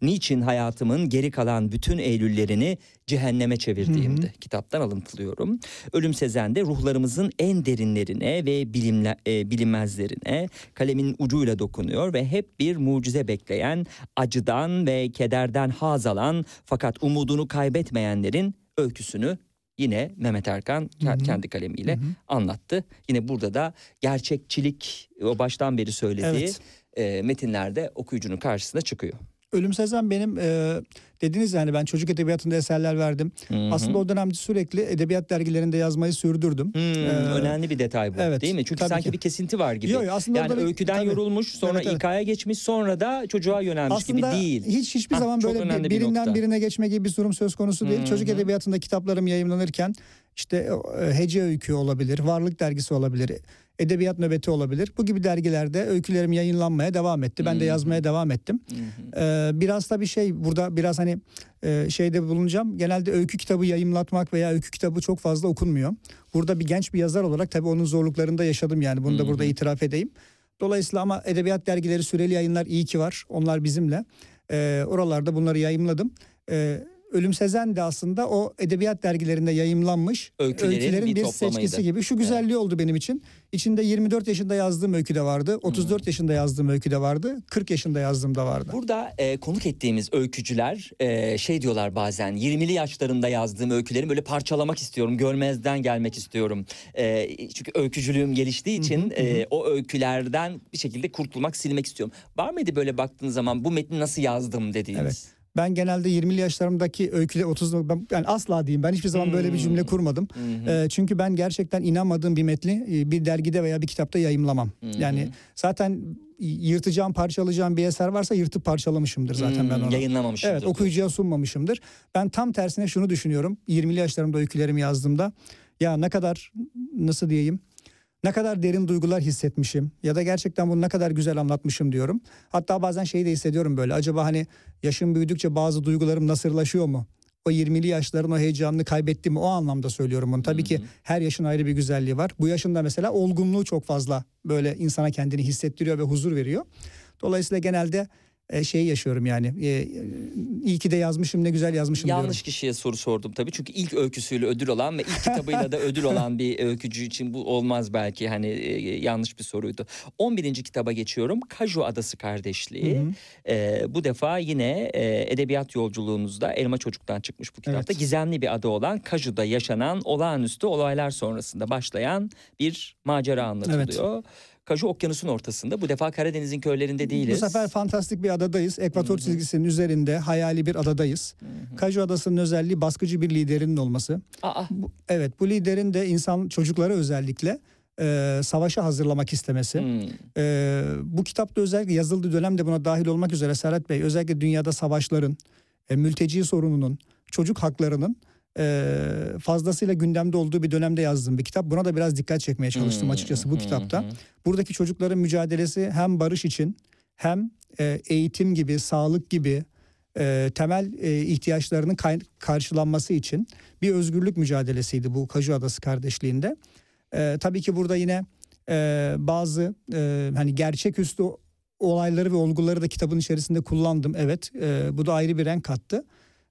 Niçin hayatımın geri kalan bütün Eylüllerini cehenneme çevirdiğimdi. Kitaptan alıntılıyorum. Ölüm Sezen'de ruhlarımızın en derinlerine ve bilimle, e, bilinmezlerine kalemin ucuyla dokunuyor ve hep bir mucize bekleyen, acıdan ve kederden haz alan fakat umudunu kaybetmeyenlerin öyküsünü yine Mehmet Erkan ke- kendi kalemiyle anlattı. Yine burada da gerçekçilik o baştan beri söylediği Evet. e, metinlerde okuyucunun karşısına çıkıyor. Ölüm Sezen benim e, dediniz yani ben çocuk edebiyatında eserler verdim. Aslında o dönemde sürekli edebiyat dergilerinde yazmayı sürdürdüm. Hmm, Ee, önemli bir detay bu evet, değil mi? Çünkü sanki ki. bir kesinti var gibi. Yok, aslında yani bir- öyküden tabii. yorulmuş sonra Evet. İK'ya geçmiş sonra da çocuğa yönelmiş Aslında gibi değil. hiç hiçbir Hah, zaman böyle bir- bir birinden nokta. birine geçme gibi bir durum söz konusu değil. Hı Çocuk hı. edebiyatında kitaplarım yayınlanırken işte e, Hece Öykü olabilir, Varlık Dergisi olabilir, Edebiyat Nöbeti olabilir. Bu gibi dergilerde öykülerim yayınlanmaya devam etti. Ben de yazmaya devam ettim. Ee, biraz da bir şey burada biraz hani e, şeyde bulunacağım. Genelde öykü kitabı yayımlatmak veya öykü kitabı çok fazla okunmuyor. Burada bir genç bir yazar olarak tabii onun zorluklarını da yaşadım yani. Bunu da burada itiraf edeyim. Dolayısıyla ama edebiyat dergileri süreli yayınlar iyi ki var. Onlar bizimle. Ee, oralarda bunları yayımladım. Ee, Ölüm Sezen de aslında o edebiyat dergilerinde yayımlanmış Öykülerin bir bir, toplamaydı. seçkisi gibi. Şu güzelliği oldu benim için. İçinde 24 yaşında yazdığım öykü de vardı. 34 yaşında yazdığım öykü de vardı. 40 yaşında yazdığım da vardı. Burada e, konuk ettiğimiz öykücüler e, şey diyorlar bazen 20'li yaşlarında yazdığım öykülerimi böyle parçalamak istiyorum. Görmezden gelmek istiyorum. E, çünkü öykücülüğüm geliştiği için e, o öykülerden bir şekilde kurtulmak, silmek istiyorum. Var mıydı böyle baktığın zaman bu metni nasıl yazdım dediğiniz? Evet. Ben genelde 20'li yaşlarımdaki öyküde 30 ben yani asla diyeyim ben hiçbir zaman böyle bir cümle kurmadım. Ee, çünkü ben gerçekten inanmadığım bir metni e, bir dergide veya bir kitapta yayımlamam. Yani zaten yırtacağım, parçalayacağım bir eser varsa yırtıp parçalamışımdır zaten ben Hmm, onu. Yayınlamamışımdır. Evet okuyucuya sunmamışımdır. Ben tam tersine şunu düşünüyorum. 20'li yaşlarımda öykülerimi yazdığımda ya ne kadar nasıl diyeyim ne kadar derin duygular hissetmişim ya da gerçekten bunu ne kadar güzel anlatmışım diyorum. Hatta bazen şeyi de hissediyorum böyle acaba hani yaşım büyüdükçe bazı duygularım nasırlaşıyor mu? O 20'li yaşların o heyecanını kaybettim mi? O anlamda söylüyorum bunu. Tabii ki her yaşın ayrı bir güzelliği var. Bu yaşında mesela olgunluğu çok fazla böyle insana kendini hissettiriyor ve huzur veriyor. Dolayısıyla genelde e, şeyi yaşıyorum yani. E, e, iyi ki de yazmışım ne güzel yazmışım Yanlış diyorum. kişiye soru sordum tabii. Çünkü ilk öyküsüyle ödül alan ve ilk kitabıyla da ödül olan bir öykücü için bu olmaz belki. Hani e, yanlış bir soruydu. 11. kitaba geçiyorum. Kaju Adası Kardeşliği. E, bu defa yine e, edebiyat yolculuğunuzda Elma Çocuk'tan çıkmış bu kitapta. Evet. Gizemli bir adı olan Kaju'da yaşanan olağanüstü olaylar sonrasında başlayan bir macera anlatılıyor. Kaju okyanusun ortasında. Bu defa Karadeniz'in köylerinde değiliz. Bu sefer fantastik bir adadayız. Ekvator çizgisinin üzerinde hayali bir adadayız. Kaju Adası'nın özelliği baskıcı bir liderinin olması. Aa, Bu- evet bu liderin de insan çocukları özellikle e, savaşa hazırlamak istemesi. hmm. E, bu kitapta özellikle yazıldığı dönemde buna dahil olmak üzere Serhat Bey özellikle dünyada savaşların, e, mülteci sorununun, çocuk haklarının fazlasıyla gündemde olduğu bir dönemde yazdığım bir kitap. Buna da biraz dikkat çekmeye çalıştım Hmm, açıkçası bu hmm, kitapta. hmm. Buradaki çocukların mücadelesi hem barış için hem e, eğitim gibi, sağlık gibi e, temel e, ihtiyaçlarının kay- karşılanması için bir özgürlük mücadelesiydi bu Kaju Adası kardeşliğinde. E, tabii ki burada yine e, bazı e, hani gerçeküstü olayları ve olguları da kitabın içerisinde kullandım. Evet, e, bu da ayrı bir renk kattı.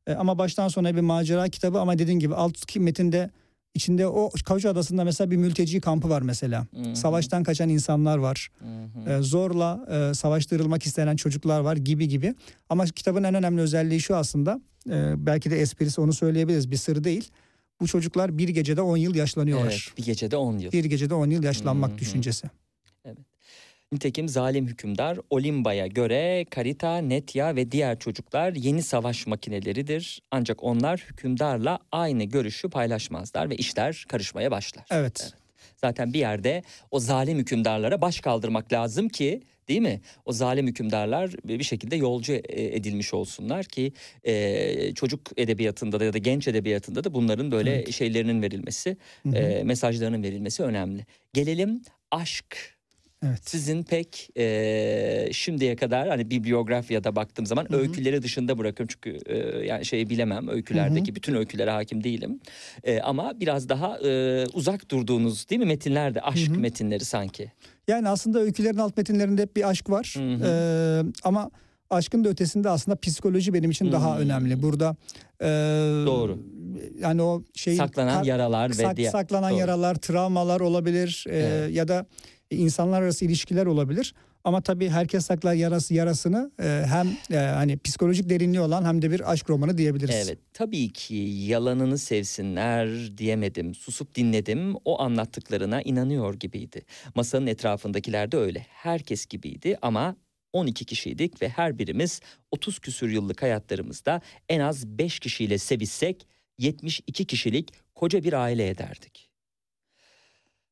E, ama baştan sona bir macera kitabı ama dediğin gibi alt metinde içinde o Kaju Adası'nda mesela bir mülteci kampı var mesela. Savaştan kaçan insanlar var. E, zorla e, savaştırılmak istenen çocuklar var gibi gibi. Ama kitabın en önemli özelliği şu aslında. e, belki de esprisi onu söyleyebiliriz. Bir sır değil. Bu çocuklar bir gecede 10 yıl yaşlanıyorlar. Evet, bir gecede 10 yıl. Bir gecede 10 yıl yaşlanmak Hı hı. düşüncesi. Nitekim zalim hükümdar Olimba'ya göre Karita, Netya ve diğer çocuklar yeni savaş makineleridir. Ancak onlar hükümdarla aynı görüşü paylaşmazlar ve işler karışmaya başlar. Evet. Zaten bir yerde o zalim hükümdarlara baş kaldırmak lazım ki değil mi? O zalim hükümdarlar bir şekilde yolcu e, edilmiş olsunlar ki e, çocuk edebiyatında da ya da genç edebiyatında da bunların böyle şeylerinin verilmesi, e, mesajlarının verilmesi önemli. Gelelim aşk Evet. sizin pek e, şimdiye kadar hani bibliografyada baktığım zaman öyküleri dışında bırakıyorum çünkü e, yani şeyi bilemem öykülerdeki bütün öykülere hakim değilim E, ama biraz daha e, uzak durduğunuz değil mi metinlerde aşk metinleri sanki. Yani aslında öykülerin alt metinlerinde hep bir aşk var. Ee, ama aşkın da ötesinde aslında psikoloji benim için daha Hmm. önemli. Burada e, Doğru. Yani o şey Saklanan yaralar ve sak- diğer- saklanan Doğru. yaralar, travmalar olabilir e, Evet. ya da insanlar arası ilişkiler olabilir. Ama tabii herkes saklar yarası yarasını e, hem e, hani psikolojik derinliği olan hem de bir aşk romanı diyebiliriz. Evet tabii ki yalanını sevsinler diyemedim. Susup dinledim. O anlattıklarına inanıyor gibiydi. Masanın etrafındakiler de öyle. Herkes gibiydi ama 12 kişiydik ve her birimiz 30 küsür yıllık hayatlarımızda en az 5 kişiyle sevişsek 72 kişilik koca bir aile ederdik.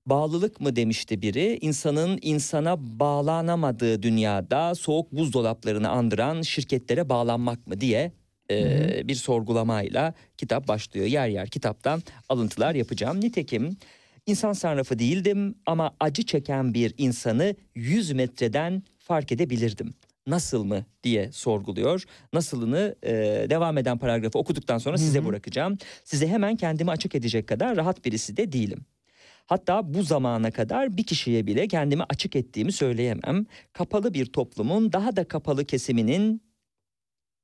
Bağlılık mı demişti biri, insanın insana bağlanamadığı dünyada soğuk buzdolaplarını andıran şirketlere bağlanmak mı diye e, bir sorgulamayla kitap başlıyor. Yer yer kitaptan alıntılar yapacağım. Nitekim insan sarrafı değildim ama acı çeken bir insanı 100 metreden fark edebilirdim. Nasıl mı diye sorguluyor. Nasılını e, devam eden paragrafı okuduktan sonra size bırakacağım. Size hemen kendimi açık edecek kadar rahat birisi de değilim. Hatta bu zamana kadar bir kişiye bile kendimi açık ettiğimi söyleyemem. Kapalı bir toplumun daha da kapalı kesiminin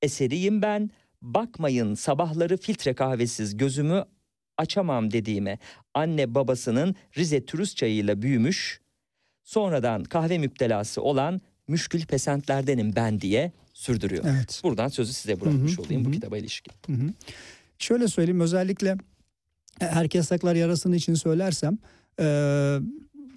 eseriyim ben. Bakmayın sabahları filtre kahvesiz gözümü açamam dediğime anne babasının Rize turist çayıyla büyümüş sonradan kahve müptelası olan müşkül pesentlerdenim ben diye sürdürüyor. Evet. Buradan sözü size bırakmış Hı hı, olayım hı bu kitaba ilişkin. Hı hı. Şöyle söyleyeyim özellikle herkes saklar yarasını için söylersem e,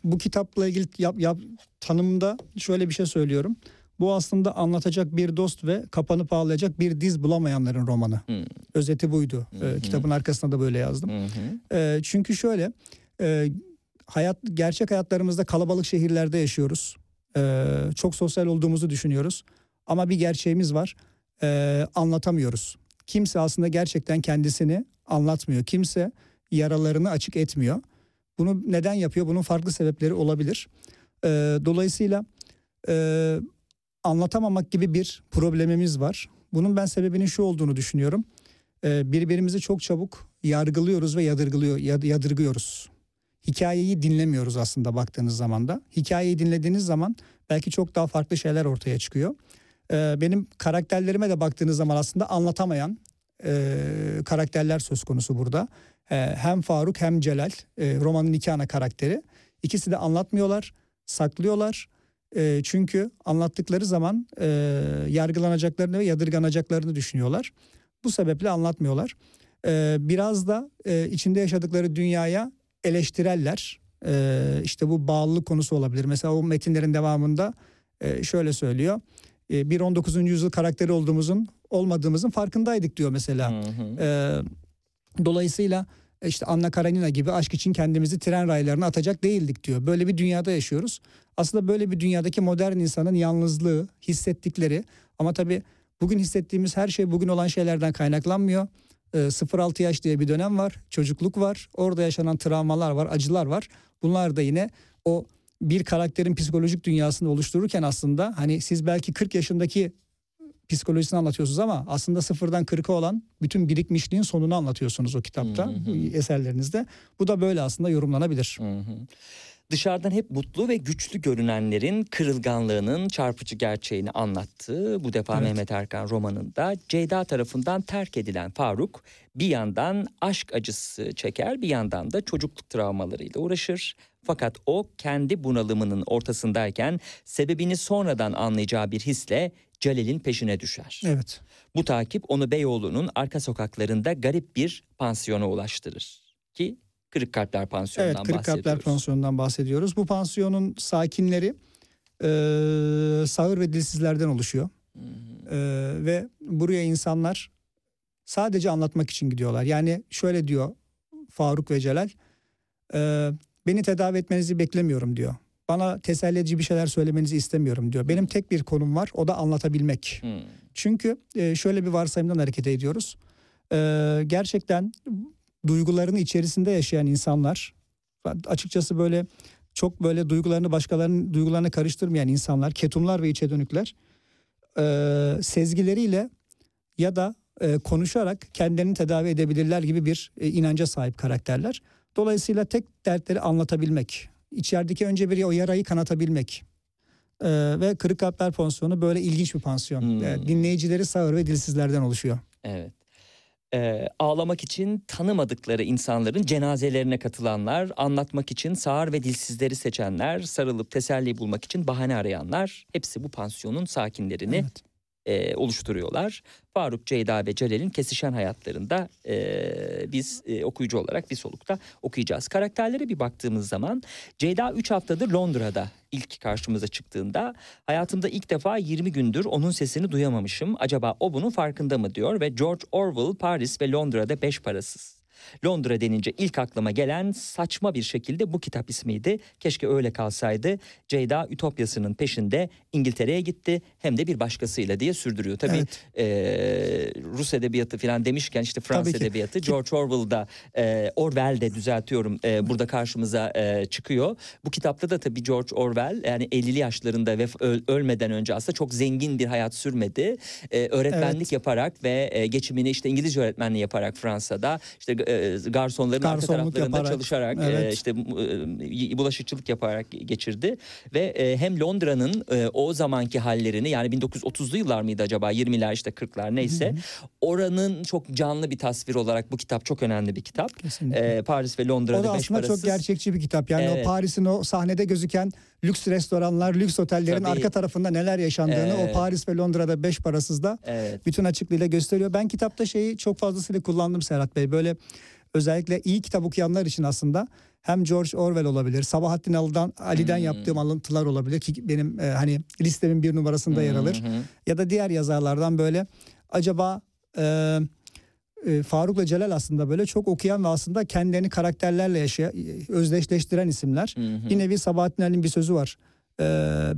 bu kitapla ilgili yap, yap, tanımda şöyle bir şey söylüyorum. Bu aslında anlatacak bir dost ve kapanıp ağlayacak bir diz bulamayanların romanı. Hı. Özeti buydu. E, Hı hı. kitabın arkasında da böyle yazdım. Hı. E, çünkü şöyle e, hayat gerçek hayatlarımızda kalabalık şehirlerde yaşıyoruz. E, çok sosyal olduğumuzu düşünüyoruz. Ama bir gerçeğimiz var. E, anlatamıyoruz. Kimse aslında gerçekten kendisini anlatmıyor. Kimse yaralarını açık etmiyor. Bunu neden yapıyor? Bunun farklı sebepleri olabilir. E, dolayısıyla e, anlatamamak gibi bir problemimiz var. Bunun ben sebebinin şu olduğunu düşünüyorum. E, birbirimizi çok çabuk yargılıyoruz ve yadırgılıyor, yad- yadırgıyoruz. Hikayeyi dinlemiyoruz aslında baktığınız zaman da. Hikayeyi dinlediğiniz zaman belki çok daha farklı şeyler ortaya çıkıyor. E, benim karakterlerime de baktığınız zaman aslında anlatamayan e, karakterler söz konusu burada. E, hem Faruk hem Celal e, romanın iki ana karakteri. İkisi de anlatmıyorlar, saklıyorlar. E, çünkü anlattıkları zaman e, yargılanacaklarını ve yadırganacaklarını düşünüyorlar. Bu sebeple anlatmıyorlar. E, biraz da e, içinde yaşadıkları dünyaya eleştireller. E, işte bu bağlılık konusu olabilir. Mesela o metinlerin devamında e, şöyle söylüyor. E, bir 19. yüzyıl karakteri olduğumuzun olmadığımızın farkındaydık diyor mesela. Hı hı. Ee, dolayısıyla işte Anna Karenina gibi aşk için kendimizi tren raylarına atacak değildik diyor. Böyle bir dünyada yaşıyoruz. Aslında böyle bir dünyadaki modern insanın yalnızlığı, hissettikleri ama tabii bugün hissettiğimiz her şey bugün olan şeylerden kaynaklanmıyor. Ee, 0-6 yaş diye bir dönem var, çocukluk var, orada yaşanan travmalar var, acılar var. Bunlar da yine o bir karakterin psikolojik dünyasını oluştururken aslında hani siz belki 40 yaşındaki psikolojisini anlatıyorsunuz ama aslında sıfırdan 40'a olan bütün birikmişliğin sonunu anlatıyorsunuz o kitapta, Hı hı. eserlerinizde. Bu da böyle aslında yorumlanabilir. Hı hı. Dışarıdan hep mutlu ve güçlü görünenlerin kırılganlığının çarpıcı gerçeğini anlattığı bu defa Evet. Mehmet Erkan romanında Ceyda tarafından terk edilen Faruk bir yandan aşk acısı çeker bir yandan da çocukluk travmalarıyla uğraşır. Fakat o kendi bunalımının ortasındayken sebebini sonradan anlayacağı bir hisle Celal'in peşine düşer. Evet. Bu takip onu Beyoğlu'nun arka sokaklarında garip bir pansiyona ulaştırır. Ki Kırık Kalpler Pansiyonu'ndan Evet, Kırık Kalpler bahsediyoruz. Pansiyonundan bahsediyoruz. Bu pansiyonun sakinleri e, sağır ve dilsizlerden oluşuyor. E, ve buraya insanlar sadece anlatmak için gidiyorlar. Yani şöyle diyor Faruk ve Celal, e, beni tedavi etmenizi beklemiyorum diyor. Bana teselli edici bir şeyler söylemenizi istemiyorum diyor. Benim tek bir konum var, o da anlatabilmek. Hmm. Çünkü e, şöyle bir varsayımdan hareket ediyoruz. E, gerçekten duygularını içerisinde yaşayan insanlar açıkçası böyle çok böyle duygularını başkalarının duygularına karıştırmayan insanlar, ketumlar ve içe dönükler e, sezgileriyle ya da konuşarak kendilerini tedavi edebilirler gibi bir inanca sahip karakterler. Dolayısıyla tek dertleri anlatabilmek, içerideki önce bir o yarayı kanatabilmek. E, ve Kırık Kalpler Pansiyonu böyle ilginç bir pansiyon. Hmm. E, dinleyicileri sağır ve dilsizlerden oluşuyor. Evet. Ee, ağlamak için tanımadıkları insanların cenazelerine katılanlar, anlatmak için sağır ve dilsizleri seçenler, sarılıp teselli bulmak için bahane arayanlar hepsi bu pansiyonun sakinlerini Evet. E, oluşturuyorlar. Faruk, Ceyda ve Celal'in kesişen hayatlarında e, biz e, okuyucu olarak bir solukta okuyacağız. Karakterlere bir baktığımız zaman Ceyda 3 haftadır Londra'da ilk karşımıza çıktığında hayatımda ilk defa 20 gündür onun sesini duyamamışım. Acaba o bunun farkında mı diyor ve George Orwell Paris ve Londra'da beş parasız. Londra denince ilk aklıma gelen saçma bir şekilde bu kitap ismiydi. Keşke öyle kalsaydı. Ceyda Ütopyası'nın peşinde İngiltere'ye gitti hem de bir başkasıyla diye sürdürüyor. Tabii Evet. eee, Rus edebiyatı falan demişken işte Fransız edebiyatı George Orwell'da eee Orwell de düzeltiyorum eee, burada karşımıza eee, çıkıyor. Bu kitapta da tabii George Orwell yani 50'li yaşlarında ve öl- ölmeden önce aslında çok zengin bir hayat sürmedi. Eee, öğretmenlik Evet. yaparak ve eee, geçimini işte İngilizce öğretmenliği yaparak Fransa'da işte eee, garsonların arka taraflarında yaparak, çalışarak eee, evet. işte eee, bulaşıkçılık yaparak geçirdi ve eee, hem Londra'nın eee, o zamanki hallerini yani 1930'lu yıllar mıydı acaba 20'ler işte 40'lar neyse oranın çok canlı bir tasvir olarak bu kitap çok önemli bir kitap. Kesinlikle. Paris ve Londra'da O da beş aslında parasız. çok gerçekçi bir kitap. Yani Evet. o Paris'in o sahnede gözüken lüks restoranlar, lüks otellerin Tabii. arka tarafında neler yaşandığını Evet. o Paris ve Londra'da beş parasız da Evet. bütün açıklığıyla gösteriyor. Ben kitapta şeyi çok fazlasıyla kullandım Serhat Bey. Böyle özellikle iyi kitap okuyanlar için aslında hem George Orwell olabilir, Sabahattin Ali'den, Ali'den Hmm. yaptığım alıntılar olabilir ki benim e, hani listemin bir numarasında yer alır. Hı. Ya da diğer yazarlardan böyle acaba e, e, Faruk'la Celal aslında böyle çok okuyan ve aslında kendilerini karakterlerle yaşayan, özdeşleştiren isimler. Hı hı. Bir nevi Sabahattin Ali'nin bir sözü var. E,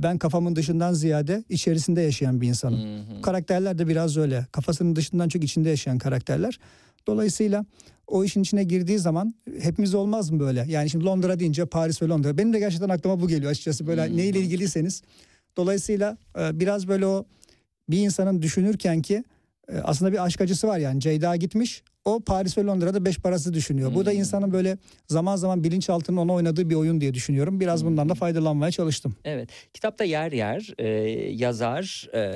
ben kafamın dışından ziyade içerisinde yaşayan bir insanım. Hı hı. Karakterler de biraz öyle. Kafasının dışından çok içinde yaşayan karakterler. Dolayısıyla o işin içine girdiği zaman hepimiz olmaz mı böyle? Yani şimdi Londra deyince Paris ve Londra. Benim de gerçekten aklıma bu geliyor açıkçası. Böyle Hmm. neyle ilgiliyseniz. Dolayısıyla e, biraz böyle o bir insanın düşünürken ki aslında bir aşk acısı var yani. Ceyda gitmiş. O Paris ve Londra'da beş parası düşünüyor. Bu da Hmm. insanın böyle zaman zaman bilinçaltının ona oynadığı bir oyun diye düşünüyorum. Biraz bundan Hmm. da faydalanmaya çalıştım. Evet. Kitapta yer yer e, yazar e,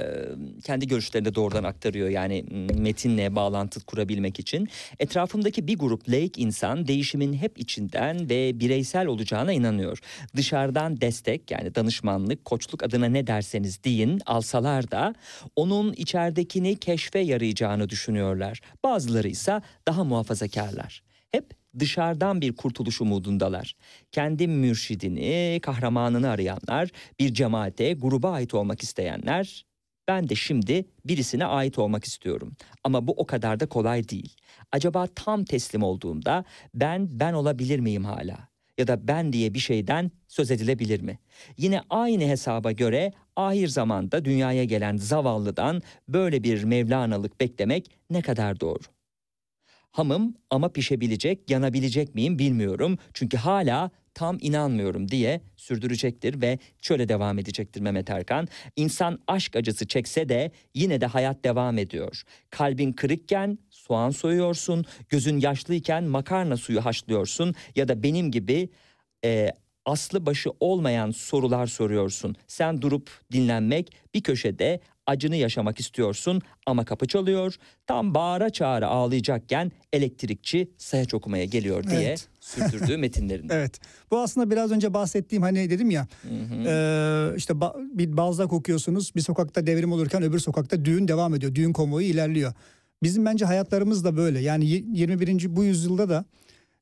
kendi görüşlerini de doğrudan aktarıyor. Yani metinle bağlantı kurabilmek için. Etrafımdaki bir grup laik insan değişimin hep içinden ve bireysel olacağına inanıyor. Dışarıdan destek yani danışmanlık, koçluk adına ne derseniz deyin alsalar da onun içeridekini keşfe yarayacağını düşünüyorlar. Bazıları ise daha muhafazakarlar. Hep dışarıdan bir kurtuluş umudundalar. Kendi mürşidini, kahramanını arayanlar, bir cemaate, gruba ait olmak isteyenler, ben de şimdi birisine ait olmak istiyorum. Ama bu o kadar da kolay değil. Acaba tam teslim olduğumda ben ben olabilir miyim hala? Ya da ben diye bir şeyden söz edilebilir mi? Yine aynı hesaba göre ahir zamanda dünyaya gelen zavallıdan böyle bir mevlanalık beklemek ne kadar doğru? Hamım ama pişebilecek, yanabilecek miyim bilmiyorum. Çünkü hala tam inanmıyorum diye sürdürecektir ve şöyle devam edecektir Mehmet Erkan. İnsan aşk acısı çekse de yine de hayat devam ediyor. Kalbin kırıkken soğan soyuyorsun, gözün yaşlıyken makarna suyu haşlıyorsun ya da benim gibi e, aslı başı olmayan sorular soruyorsun. Sen durup dinlenmek bir köşede acını yaşamak istiyorsun ama kapı çalıyor. Tam bağıra çağıra ağlayacakken elektrikçi sayaç okumaya geliyor diye Evet. sürdürdüğü metinlerinde. Evet. Bu aslında biraz önce bahsettiğim hani dedim ya e, işte ba- bir Balzac okuyorsunuz bir sokakta devrim olurken öbür sokakta düğün devam ediyor. Düğün konvoyu ilerliyor. Bizim bence hayatlarımız da böyle. Yani y- 21. bu yüzyılda da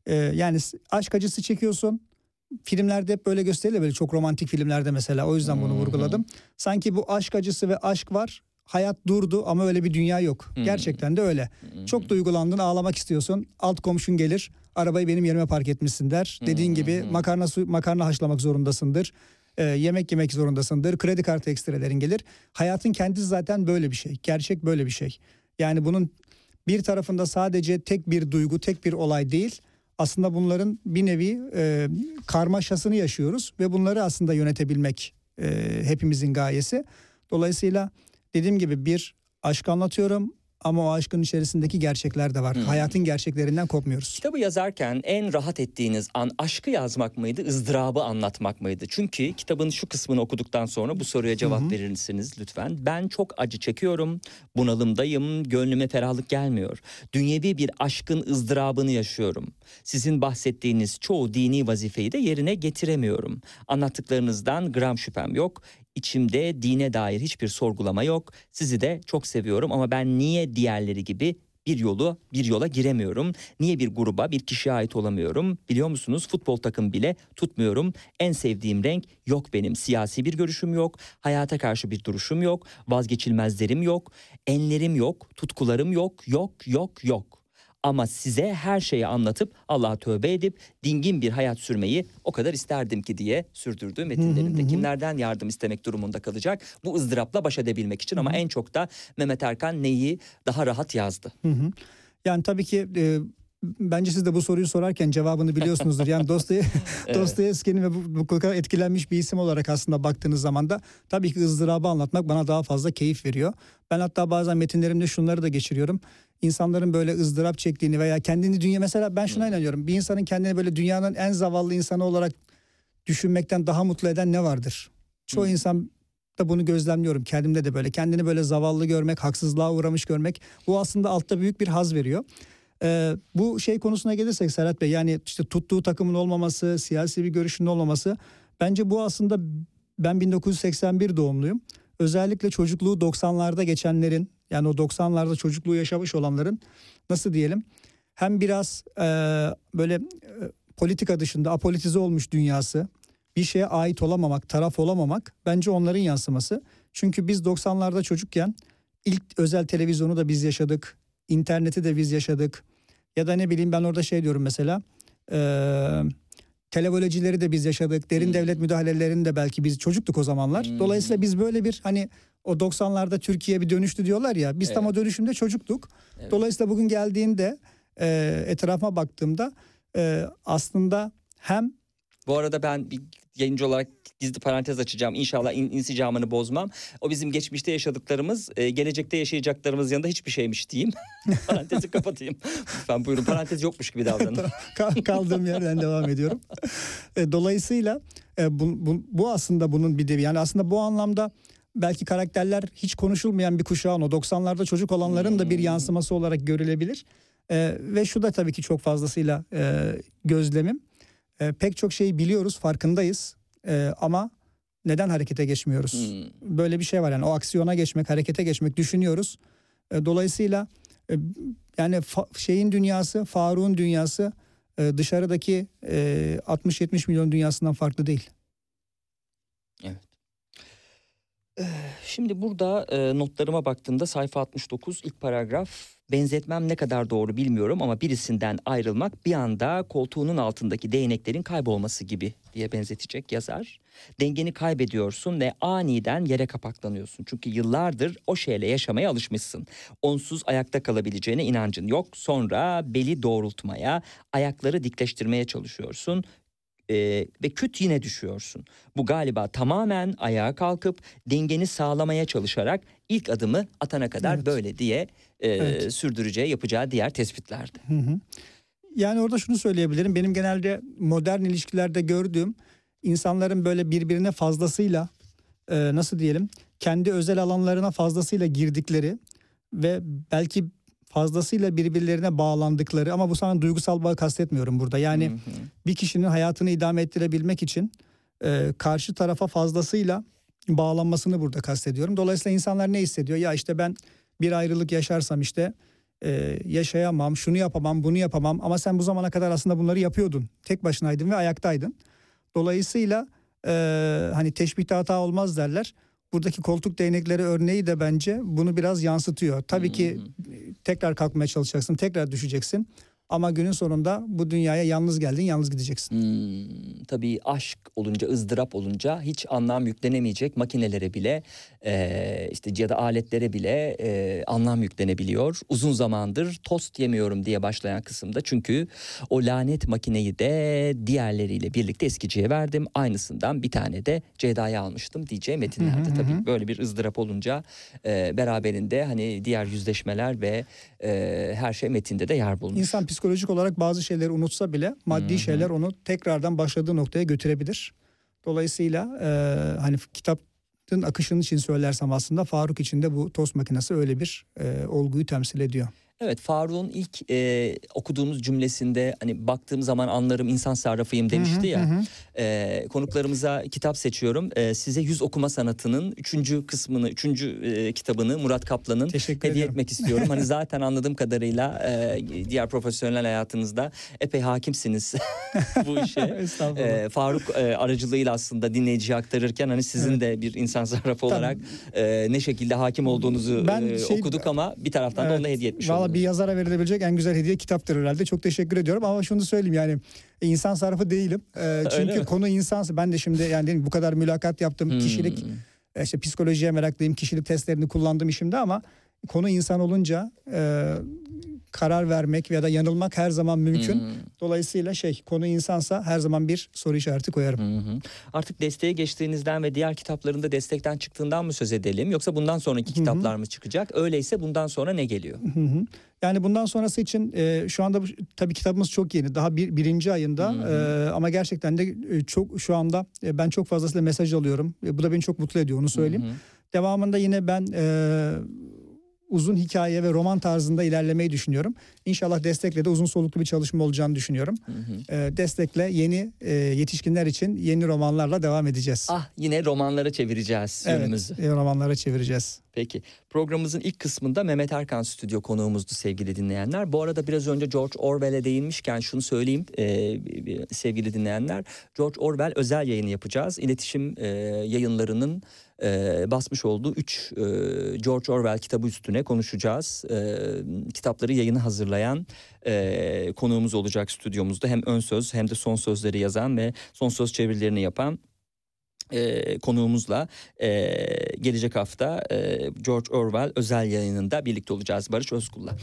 e, yani aşk acısı çekiyorsun. Filmlerde hep böyle gösterilir böyle çok romantik filmlerde mesela o yüzden bunu vurguladım. Sanki bu aşk acısı ve aşk var. Hayat durdu ama öyle bir dünya yok. Gerçekten de öyle. Çok duygulandın ağlamak istiyorsun. Alt komşun gelir. Arabayı benim yerime park etmişsin der. Dediğin gibi makarna su, makarna haşlamak zorundasındır. Ee, yemek yemek zorundasındır. Kredi kartı ekstrelerin gelir. Hayatın kendisi zaten böyle bir şey. Gerçek böyle bir şey. Yani bunun bir tarafında sadece tek bir duygu, tek bir olay değil. Aslında bunların bir nevi e, karmaşasını yaşıyoruz ve bunları aslında yönetebilmek e, hepimizin gayesi. Dolayısıyla dediğim gibi bir aşk anlatıyorum ama o aşkın içerisindeki gerçekler de var. Hayatın gerçeklerinden kopmuyoruz. Kitabı yazarken en rahat ettiğiniz an aşkı yazmak mıydı, ızdırabı anlatmak mıydı? Çünkü kitabın şu kısmını okuduktan sonra bu soruya cevap verirsiniz lütfen. Ben çok acı çekiyorum, bunalımdayım, gönlüme ferahlık gelmiyor. Dünyevi bir aşkın ızdırabını yaşıyorum. Sizin bahsettiğiniz çoğu dini vazifeyi de yerine getiremiyorum. Anlattıklarınızdan gram şüphem yok. içimde dine dair hiçbir sorgulama yok. Sizi de çok seviyorum ama ben niye diğerleri gibi bir yolu bir yola giremiyorum. Niye bir gruba bir kişiye ait olamıyorum? Biliyor musunuz futbol takım bile tutmuyorum. En sevdiğim renk yok benim. Siyasi bir görüşüm yok. Hayata karşı bir duruşum yok. Vazgeçilmezlerim yok. Enlerim yok. Tutkularım yok. Yok yok yok. Ama size her şeyi anlatıp Allah'a tövbe edip dingin bir hayat sürmeyi o kadar isterdim ki diye sürdürdüğü metinlerinde. Kimlerden yardım istemek durumunda kalacak bu ızdırapla baş edebilmek için ama en çok da Mehmet Erkan neyi daha rahat yazdı. Hı hı. Yani tabii ki e, bence siz de bu soruyu sorarken cevabını biliyorsunuzdur. Yani Dostoy Dostoyevski'nin ve bu, bu kadar etkilenmiş bir isim olarak aslında baktığınız zaman da tabii ki ızdırabı anlatmak bana daha fazla keyif veriyor. Ben hatta bazen metinlerimde şunları da geçiriyorum. İnsanların böyle ızdırap çektiğini veya kendini dünya mesela ben şuna inanıyorum. Bir insanın kendini böyle dünyanın en zavallı insanı olarak düşünmekten daha mutlu eden ne vardır? Çoğu insan da bunu gözlemliyorum. Kendimde de böyle kendini böyle zavallı görmek, haksızlığa uğramış görmek bu aslında altta büyük bir haz veriyor. Ee, bu şey konusuna gelirsek Serhat Bey yani işte tuttuğu takımın olmaması, siyasi bir görüşünün olmaması bence bu aslında ben 1981 doğumluyum. Özellikle çocukluğu 90'larda geçenlerin yani o 90'larda çocukluğu yaşamış olanların nasıl diyelim hem biraz e, böyle e, politika dışında apolitize olmuş dünyası bir şeye ait olamamak, taraf olamamak bence onların yansıması. Çünkü biz 90'larda çocukken ilk özel televizyonu da biz yaşadık. interneti de biz yaşadık. Ya da ne bileyim ben orada şey diyorum mesela. E, televolecileri de biz yaşadık. Derin devlet müdahalelerini de belki biz çocuktuk o zamanlar. Dolayısıyla biz böyle bir hani o 90'larda Türkiye bir dönüştü diyorlar ya. Biz tam o dönüşümde çocuktuk. Dolayısıyla bugün geldiğinde e, etrafa baktığımda e, aslında hem Bu arada ben bir yayıncı olarak gizli parantez açacağım. İnşallah in, insicamını bozmam. O bizim geçmişte yaşadıklarımız, e, gelecekte yaşayacaklarımız yanında hiçbir şeymiş diyeyim. Parantezi kapatayım. Lütfen buyurun parantez yokmuş gibi davranın. Kal- kaldığım yerden devam ediyorum. E, Dolayısıyla e, bu, bu, bu aslında bunun bir devi. Yani aslında bu anlamda belki karakterler hiç konuşulmayan bir kuşağın o 90'larda çocuk olanların da bir yansıması olarak görülebilir. E, ve şu da tabii ki çok fazlasıyla e, gözlemim. E, pek çok şeyi biliyoruz, farkındayız. E, ama neden harekete geçmiyoruz? Böyle bir şey var yani o aksiyona geçmek, harekete geçmek düşünüyoruz. E, dolayısıyla e, yani fa- şeyin dünyası, Faruk'un dünyası e, dışarıdaki e, 60-70 milyon dünyasından farklı değil. Şimdi burada e, notlarıma baktığımda sayfa 69 ilk paragraf benzetmem ne kadar doğru bilmiyorum ama birisinden ayrılmak bir anda koltuğunun altındaki değneklerin kaybolması gibi diye benzetecek yazar. Dengeni kaybediyorsun ve aniden yere kapaklanıyorsun. Çünkü yıllardır o şeyle yaşamaya alışmışsın. Onsuz ayakta kalabileceğine inancın yok. Sonra beli doğrultmaya, ayakları dikleştirmeye çalışıyorsun e, ve küt yine düşüyorsun. Bu galiba tamamen ayağa kalkıp dengeni sağlamaya çalışarak ilk adımı atana kadar Evet. böyle diye e, Evet. sürdüreceği yapacağı diğer tespitlerdi. Hı hı. Yani orada şunu söyleyebilirim. Benim genelde modern ilişkilerde gördüğüm insanların böyle birbirine fazlasıyla e, nasıl diyelim kendi özel alanlarına fazlasıyla girdikleri ve belki fazlasıyla birbirlerine bağlandıkları ama bu sana duygusal bağı kastetmiyorum burada. Yani bir kişinin hayatını idame ettirebilmek için e, karşı tarafa fazlasıyla bağlanmasını burada kastediyorum. Dolayısıyla insanlar ne hissediyor? Ya işte ben bir ayrılık yaşarsam işte e, yaşayamam, şunu yapamam, bunu yapamam ama sen bu zamana kadar aslında bunları yapıyordun. Tek başınaydın ve ayaktaydın. Dolayısıyla e, hani teşbihte hata olmaz derler. Buradaki koltuk değnekleri örneği de bence bunu biraz yansıtıyor. Tabii ki e, tekrar kalkmaya çalışacaksın, tekrar düşeceksin. Ama günün sonunda bu dünyaya yalnız geldin, yalnız gideceksin. Hmm, tabii aşk olunca, ızdırap olunca hiç anlam yüklenemeyecek makinelere bile e, işte ya da aletlere bile e, anlam yüklenebiliyor. Uzun zamandır tost yemiyorum diye başlayan kısımda çünkü o lanet makineyi de diğerleriyle birlikte eskiciye verdim. Aynısından bir tane de Ceyda'ya almıştım diyeceği metinlerde tabii böyle bir ızdırap olunca e, beraberinde hani diğer yüzleşmeler ve e, her şey metinde de yer bulmuş. İnsan psikolojik olarak bazı şeyleri unutsa bile maddi şeyler onu tekrardan başladığı noktaya götürebilir. Dolayısıyla e, hani kitabın akışının için söylersem aslında Faruk için de bu tost makinesi öyle bir e, olguyu temsil ediyor. Evet Faruk'un ilk e, okuduğumuz cümlesinde hani baktığım zaman anlarım insan sarrafıyım demişti ya. E, konuklarımıza kitap seçiyorum. E, size yüz okuma sanatının üçüncü kısmını, üçüncü e, kitabını Murat Kaplan'ın Teşekkür hediye ediyorum. etmek istiyorum. hani zaten anladığım kadarıyla e, diğer profesyonel hayatınızda epey hakimsiniz bu işe. E, Faruk e, aracılığıyla aslında dinleyiciye aktarırken hani sizin de bir insan sarrafı olarak e, ne şekilde hakim olduğunuzu Ben e, şey- okuduk ama bir taraftan da Evet. ona hediye etmiş Valla bir yazara verilebilecek en güzel hediye kitaptır herhalde. Çok teşekkür ediyorum ama şunu söyleyeyim yani insan sarrafı değilim. E, çünkü konu insansı. Ben de şimdi yani dedim, bu kadar mülakat yaptım. Hmm. Kişilik e, işte psikolojiye meraklıyım. Kişilik testlerini kullandım işimde ama konu insan olunca e, karar vermek ya da yanılmak her zaman mümkün. Hmm. Dolayısıyla şey konu insansa her zaman bir soru işareti koyarım. Hı hı. Artık desteğe geçtiğinizden ve diğer kitaplarında destekten çıktığından mı söz edelim yoksa bundan sonraki kitaplar mı çıkacak? Öyleyse bundan sonra ne geliyor? Hı hı. Yani bundan sonrası için e, şu anda tabii kitabımız çok yeni. Daha bir, birinci ayında e, ama gerçekten de e, çok şu anda e, ben çok fazlasıyla mesaj alıyorum. E, bu da beni çok mutlu ediyor onu söyleyeyim. Devamında yine ben e, uzun hikaye ve roman tarzında ilerlemeyi düşünüyorum. İnşallah destekle de uzun soluklu bir çalışma olacağını düşünüyorum. E, destekle yeni e, yetişkinler için yeni romanlarla devam edeceğiz. Ah yine romanlara çevireceğiz yönümüzü. evet, e, romanlara çevireceğiz. Peki programımızın ilk kısmında Mehmet Erkan stüdyo konuğumuzdu sevgili dinleyenler. Bu arada biraz önce George Orwell'e değinmişken şunu söyleyeyim e, sevgili dinleyenler. George Orwell özel yayını yapacağız. İletişim e, yayınlarının e, basmış olduğu 3 George Orwell kitabı üstüne konuşacağız. E, kitapları yayını hazırlayan e, konuğumuz olacak stüdyomuzda. Hem ön söz hem de son sözleri yazan ve son söz çevirilerini yapan e, konuğumuzla e, gelecek hafta e, George Orwell özel yayınında birlikte olacağız Barış Özkul'la.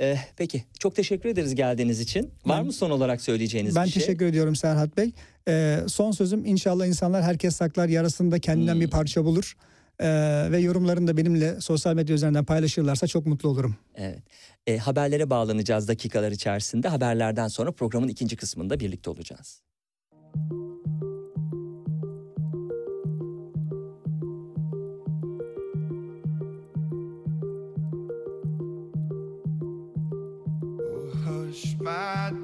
E, peki çok teşekkür ederiz geldiğiniz için. Var Ben- mı son olarak söyleyeceğiniz Ben bir şey? teşekkür ediyorum Serhat Bey. Ee, son sözüm inşallah insanlar herkes saklar yarasında kendinden Hmm. bir parça bulur. Ee, ve yorumlarını da benimle sosyal medya üzerinden paylaşırlarsa çok mutlu olurum. Evet. E, haberlere bağlanacağız dakikalar içerisinde. Haberlerden sonra programın ikinci kısmında birlikte olacağız. Oh, hush, my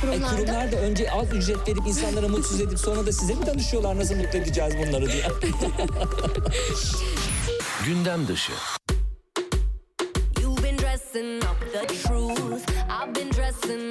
E, Kurumlarda kurumlar da önce az ücret verip insanlara mutsuz edip sonra da size mi danışıyorlar nasıl mutlu edeceğiz bunları diye. Gündem dışı. You've been dressing up the truth. I've been dressing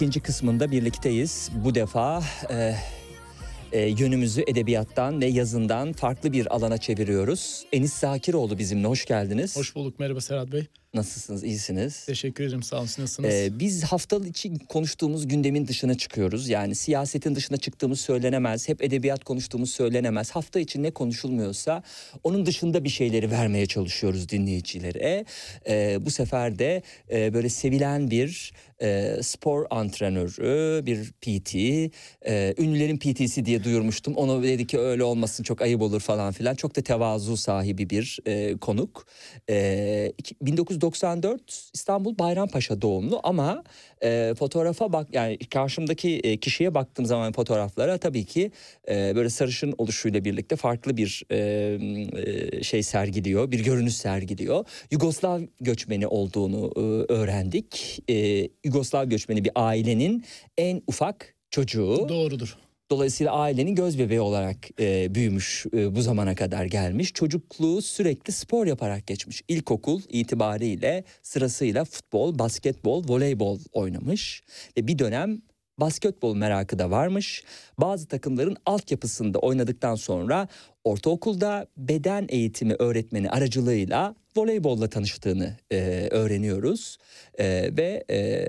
ikinci kısmında birlikteyiz. Bu defa e, e, yönümüzü edebiyattan ve yazından farklı bir alana çeviriyoruz. Enis Zakiroğlu bizimle, hoş geldiniz. Hoş bulduk. Merhaba Serhat Bey. Nasılsınız, iyisiniz? Teşekkür ederim. Sağ olun. Nasılsınız? Ee, biz haftalık için konuştuğumuz gündemin dışına çıkıyoruz. Yani siyasetin dışına çıktığımız söylenemez. Hep edebiyat konuştuğumuz söylenemez. Hafta için ne konuşulmuyorsa onun dışında bir şeyleri vermeye çalışıyoruz dinleyicilere. Ee, bu sefer de e, böyle sevilen bir e, spor antrenörü, bir PT, e, ünlülerin PT'si diye duyurmuştum. Onu dedi ki öyle olmasın çok ayıp olur falan filan. Çok da tevazu sahibi bir e, konuk. E, iki- 1994 İstanbul Bayrampaşa doğumlu ama e, fotoğrafa bak yani karşımdaki e, kişiye baktığım zaman fotoğraflara tabii ki e, böyle sarışın oluşuyla birlikte farklı bir e, şey sergiliyor, bir görünüş sergiliyor. Yugoslav göçmeni olduğunu e, öğrendik. E, Yugoslav göçmeni bir ailenin en ufak çocuğu. Doğrudur. Dolayısıyla ailenin göz bebeği olarak e, büyümüş e, bu zamana kadar gelmiş. Çocukluğu sürekli spor yaparak geçmiş. İlkokul itibariyle sırasıyla futbol, basketbol, voleybol oynamış. Ve bir dönem basketbol merakı da varmış. Bazı takımların altyapısında oynadıktan sonra ortaokulda beden eğitimi öğretmeni aracılığıyla voleybolla tanıştığını e, öğreniyoruz. E, ve e,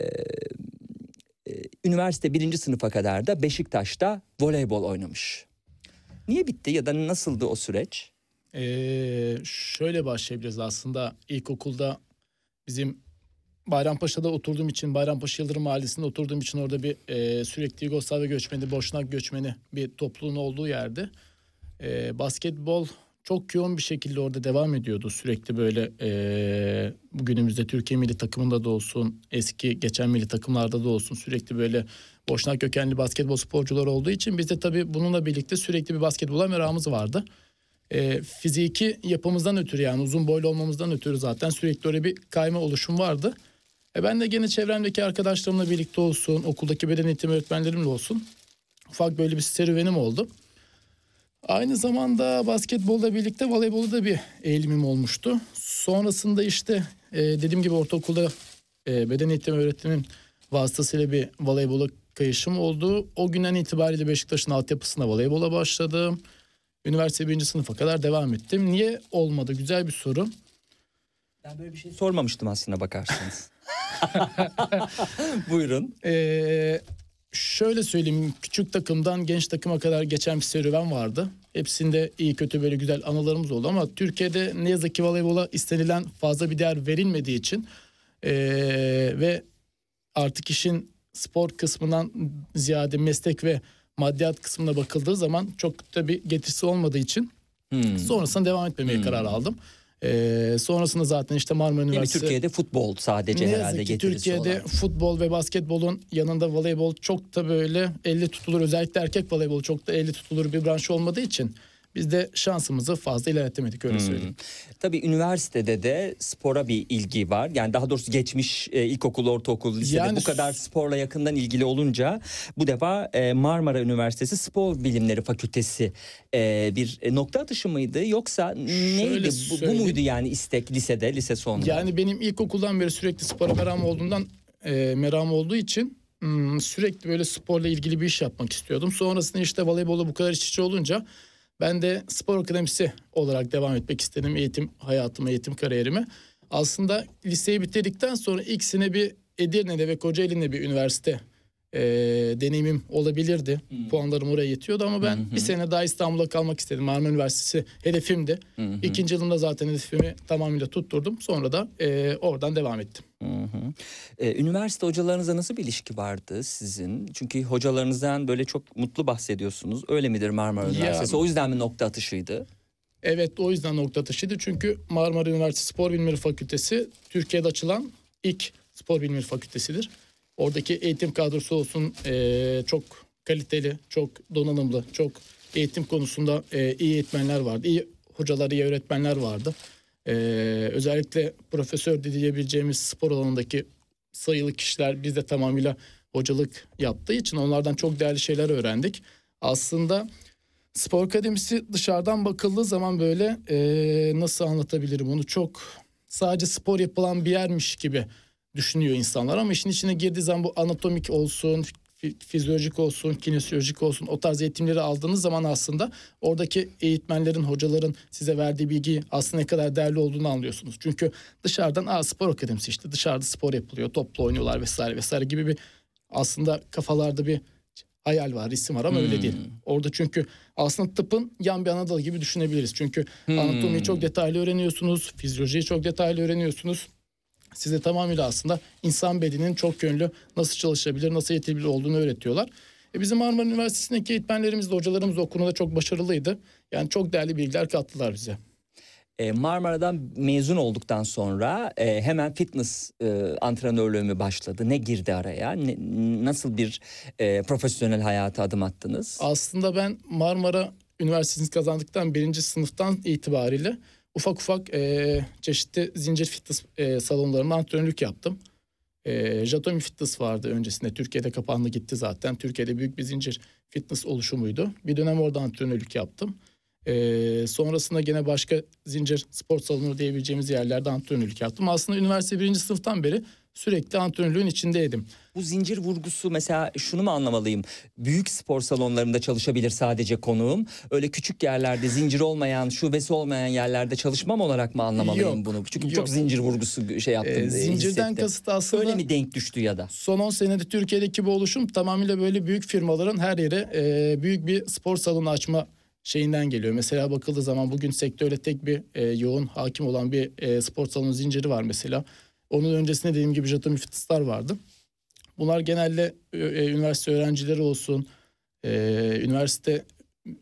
üniversite birinci sınıfa kadar da Beşiktaş'ta voleybol oynamış. Niye bitti ya da nasıldı o süreç? Ee, şöyle başlayabiliriz aslında ilkokulda bizim Bayrampaşa'da oturduğum için Bayrampaşa Yıldırım Mahallesi'nde oturduğum için orada bir e, sürekli Yugoslavya göçmeni, Boşnak göçmeni bir topluluğun olduğu yerde e, basketbol çok yoğun bir şekilde orada devam ediyordu. Sürekli böyle e, bugünümüzde Türkiye milli takımında da olsun, eski geçen milli takımlarda da olsun sürekli böyle Boşnak kökenli basketbol sporcuları olduğu için biz de tabii bununla birlikte sürekli bir basketbola merakımız vardı e, fiziki yapımızdan ötürü yani uzun boylu olmamızdan ötürü zaten sürekli öyle bir kayma oluşum vardı. E ben de gene çevremdeki arkadaşlarımla birlikte olsun, okuldaki beden eğitimi öğretmenlerimle olsun ufak böyle bir serüvenim oldu. Aynı zamanda basketbolla birlikte voleybolda da bir eğilimim olmuştu. Sonrasında işte e, dediğim gibi ortaokulda e, beden eğitimi öğretmenin vasıtasıyla bir voleybola kayışım oldu. O günden itibariyle Beşiktaş'ın altyapısına voleybola başladım. Üniversite birinci sınıfa kadar devam ettim. Niye olmadı? Güzel bir soru. Ben böyle bir şey sormamıştım aslında bakarsanız. Buyurun. Ee, şöyle söyleyeyim. Küçük takımdan genç takıma kadar geçen bir serüven vardı. Hepsinde iyi kötü böyle güzel anılarımız oldu ama Türkiye'de ne yazık ki voleybola istenilen fazla bir değer verilmediği için ee, ve artık işin spor kısmından ziyade meslek ve maddiyat kısmına bakıldığı zaman çok da bir getirisi olmadığı için Hmm. sonrasında devam etmemeye karar aldım. Ee, sonrasında zaten işte Marmara? Üniversitesi Türkiye'de futbol sadece ne herhalde ki Türkiye'de olan. futbol ve basketbolun yanında voleybol çok da böyle elle tutulur. Özellikle erkek voleybolu çok da elle tutulur bir branş olmadığı için biz de şansımızı fazla ilerletemedik öyle söyleyeyim. Tabii üniversitede de spora bir ilgi var. Yani daha doğrusu geçmiş e, ilkokul, ortaokul, lisede Yani bu kadar sporla yakından ilgili olunca bu defa e, Marmara Üniversitesi Spor Bilimleri Fakültesi e, bir e, nokta atışı mıydı yoksa neydi? Bu, bu muydu yani istek lisede, lise sonunda? Yani benim ilkokuldan beri sürekli spora meram olduğundan e, meram olduğu için hmm, sürekli böyle sporla ilgili bir iş yapmak istiyordum. Sonrasında işte voleybola bu kadar iç içe olunca ben de spor akademisi olarak devam etmek istedim eğitim hayatımı, eğitim kariyerimi. Aslında liseyi bitirdikten sonra ilk sene bir Edirne'de ve Kocaeli'nde bir üniversite e, deneyimim olabilirdi. Puanlarım oraya yetiyordu ama ben bir sene daha İstanbul'da kalmak istedim. Marmara Üniversitesi hedefimdi. İkinci yılımda zaten hedefimi tamamıyla tutturdum. Sonra da e, oradan devam ettim. Hı hı. Ee, üniversite hocalarınızla nasıl bir ilişki vardı sizin? Çünkü hocalarınızdan böyle çok mutlu bahsediyorsunuz. Öyle midir Marmara Ya- Üniversitesi? O yüzden mi nokta atışıydı? Evet o yüzden nokta atışıydı. Çünkü Marmara Üniversitesi Spor Bilimleri Fakültesi Türkiye'de açılan ilk spor bilimleri fakültesidir. Oradaki eğitim kadrosu olsun eee, çok kaliteli, çok donanımlı, çok eğitim konusunda eee, iyi eğitmenler vardı. iyi hocalar, iyi öğretmenler vardı. Eee, özellikle profesör diyebileceğimiz spor alanındaki sayılı kişiler bizde tamamıyla hocalık yaptığı için onlardan çok değerli şeyler öğrendik. Aslında Spor akademisi dışarıdan bakıldığı zaman böyle eee, nasıl anlatabilirim onu çok sadece spor yapılan bir yermiş gibi düşünüyor insanlar ama işin içine girdiği zaman bu anatomik olsun, fi- fizyolojik olsun, kinesiyolojik olsun o tarz eğitimleri aldığınız zaman aslında oradaki eğitmenlerin, hocaların size verdiği bilgi aslında ne kadar değerli olduğunu anlıyorsunuz. Çünkü dışarıdan Aa, spor akademisi işte dışarıda spor yapılıyor, topla oynuyorlar vesaire vesaire gibi bir aslında kafalarda bir hayal var, isim var ama öyle değil. Orada çünkü aslında tıpın yan bir Anadolu gibi düşünebiliriz. Çünkü anatomiyi çok detaylı öğreniyorsunuz, fizyolojiyi çok detaylı öğreniyorsunuz. Size tamamıyla aslında insan bedeninin çok yönlü nasıl çalışabilir, nasıl yetebilir olduğunu öğretiyorlar. E bizim Marmara Üniversitesi'ndeki eğitmenlerimiz de hocalarımız da o konuda çok başarılıydı. Yani çok değerli bilgiler kattılar bize. E, Marmara'dan mezun olduktan sonra e, hemen fitness e, antrenörlüğü mü başladı? Ne girdi araya? Ne- nasıl bir e, profesyonel hayata adım attınız? Aslında ben Marmara Üniversitesi'ni kazandıktan birinci sınıftan itibariyle ufak ufak e, çeşitli zincir fitness e, salonlarında antrenörlük yaptım. E, Jatomi Fitness vardı öncesinde. Türkiye'de kapandı gitti zaten. Türkiye'de büyük bir zincir fitness oluşumuydu. Bir dönem orada antrenörlük yaptım. E, sonrasında gene başka zincir spor salonu diyebileceğimiz yerlerde antrenörlük yaptım. Aslında üniversite birinci sınıftan beri sürekli antrenörlüğün içindeydim. Bu zincir vurgusu mesela şunu mu anlamalıyım? Büyük spor salonlarında çalışabilir sadece konuğum. Öyle küçük yerlerde zincir olmayan, şubesi olmayan yerlerde çalışmam olarak mı anlamalıyım Yok, bunu? Çünkü yok. çok zincir vurgusu şey yaptım. Ee, e, zincirden hissettim. kasıt aslında Öyle mi denk düştü ya da? son 10 senede Türkiye'deki bu oluşum tamamıyla böyle büyük firmaların her yere e, büyük bir spor salonu açma şeyinden geliyor. Mesela bakıldığı zaman bugün sektörde tek bir e, yoğun hakim olan bir e, spor salonu zinciri var mesela. Onun öncesinde dediğim gibi Jatomi Fitness'lar vardı. Bunlar genelde e, e, üniversite öğrencileri olsun, e, üniversite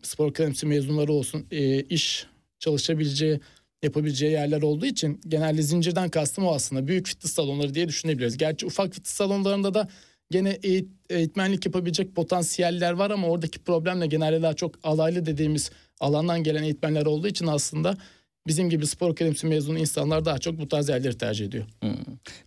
spor akademisi mezunları olsun, e, iş çalışabileceği, yapabileceği yerler olduğu için genelde zincirden kastım o aslında. Büyük fitness salonları diye düşünebiliriz. Gerçi ufak fitness salonlarında da gene eğit- eğitmenlik yapabilecek potansiyeller var ama oradaki problem de genelde daha çok alaylı dediğimiz alandan gelen eğitmenler olduğu için aslında bizim gibi spor akademisi mezunu insanlar daha çok bu tarz yerleri tercih ediyor. Hmm.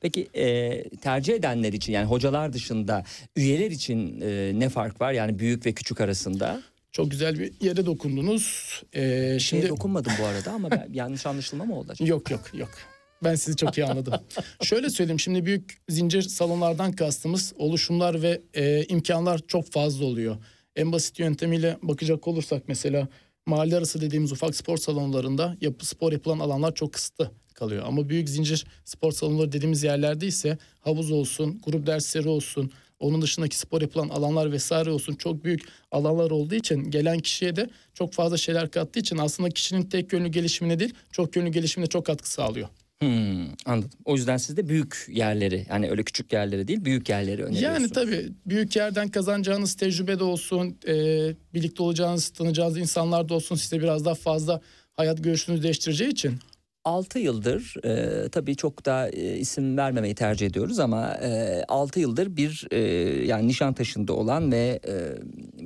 Peki e, tercih edenler için yani hocalar dışında üyeler için e, ne fark var? Yani büyük ve küçük arasında. Çok güzel bir yere dokundunuz. Ee, Şimdi şimdi dokunmadım bu arada ama ben, yanlış anlaşılma mı oldu acaba? Yok yok yok. Ben sizi çok iyi anladım. Şöyle söyleyeyim şimdi büyük zincir salonlardan kastımız oluşumlar ve e, imkanlar çok fazla oluyor. En basit yöntemiyle bakacak olursak mesela mahalle arası dediğimiz ufak spor salonlarında yapı spor yapılan alanlar çok kısıtlı kalıyor. Ama büyük zincir spor salonları dediğimiz yerlerde ise havuz olsun, grup dersleri olsun, onun dışındaki spor yapılan alanlar vesaire olsun çok büyük alanlar olduğu için gelen kişiye de çok fazla şeyler kattığı için aslında kişinin tek yönlü gelişimine değil çok yönlü gelişimine çok katkı sağlıyor. Hmm, anladım. O yüzden siz de büyük yerleri yani öyle küçük yerleri değil büyük yerleri öneriyorsunuz. Yani tabii büyük yerden kazanacağınız tecrübe de olsun, e, birlikte olacağınız, tanıyacağınız insanlar da olsun size biraz daha fazla hayat görüşünüzü değiştireceği için 6 yıldır e, tabii çok da e, isim vermemeyi tercih ediyoruz ama e, 6 yıldır bir e, yani Nişantaşı'nda olan ve e,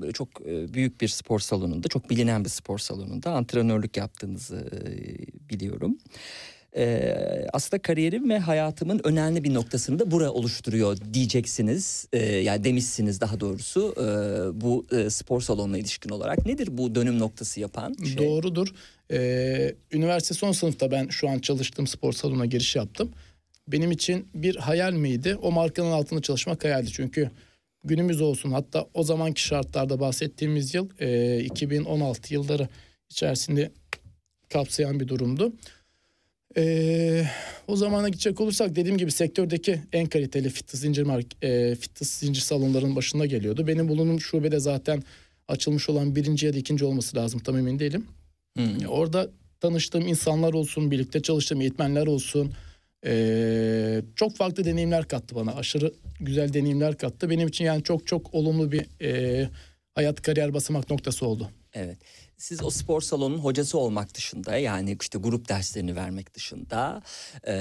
böyle çok e, büyük bir spor salonunda çok bilinen bir spor salonunda antrenörlük yaptığınızı e, biliyorum. E, aslında kariyerim ve hayatımın önemli bir noktasını da bura oluşturuyor diyeceksiniz. E, yani demişsiniz daha doğrusu e, bu e, spor salonuna ilişkin olarak. Nedir bu dönüm noktası yapan şey? doğrudur. E, üniversite son sınıfta ben şu an çalıştığım spor salonuna giriş yaptım. Benim için bir hayal miydi? O markanın altında çalışmak hayaldi. Çünkü günümüz olsun hatta o zamanki şartlarda bahsettiğimiz yıl e, 2016 yılları içerisinde kapsayan bir durumdu. Ee, o zamana gidecek olursak dediğim gibi sektördeki en kaliteli fitness zincir mark e, fitness zincir salonlarının başında geliyordu. Benim bulunduğum şubede zaten açılmış olan birinci ya da ikinci olması lazım tam emin değilim. Hmm. Orada tanıştığım insanlar olsun, birlikte çalıştığım eğitmenler olsun. ee, çok farklı deneyimler kattı bana. Aşırı güzel deneyimler kattı. Benim için yani çok çok olumlu bir ee, hayat kariyer basamak noktası oldu. Evet. Siz o spor salonunun hocası olmak dışında yani işte grup derslerini vermek dışında e,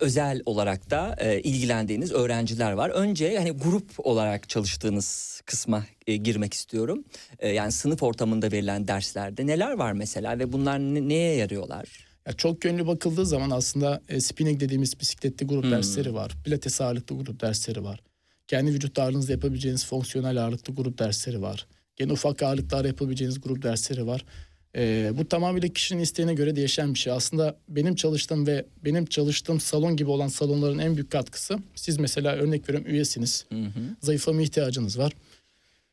özel olarak da e, ilgilendiğiniz öğrenciler var. Önce hani grup olarak çalıştığınız kısma e, girmek istiyorum. E, yani sınıf ortamında verilen derslerde neler var mesela ve bunlar ne- neye yarıyorlar? Ya çok yönlü bakıldığı zaman aslında e, spinning dediğimiz bisikletli grup dersleri var. Pilates ağırlıklı grup dersleri var. Kendi vücut ağırlığınızla yapabileceğiniz fonksiyonel ağırlıklı grup dersleri var. Gene ufak ağırlıklar yapabileceğiniz grup dersleri var. E, bu tamamıyla kişinin isteğine göre değişen bir şey. Aslında benim çalıştığım ve benim çalıştığım salon gibi olan salonların en büyük katkısı siz mesela örnek veriyorum üyesiniz. Zayıflama ihtiyacınız var.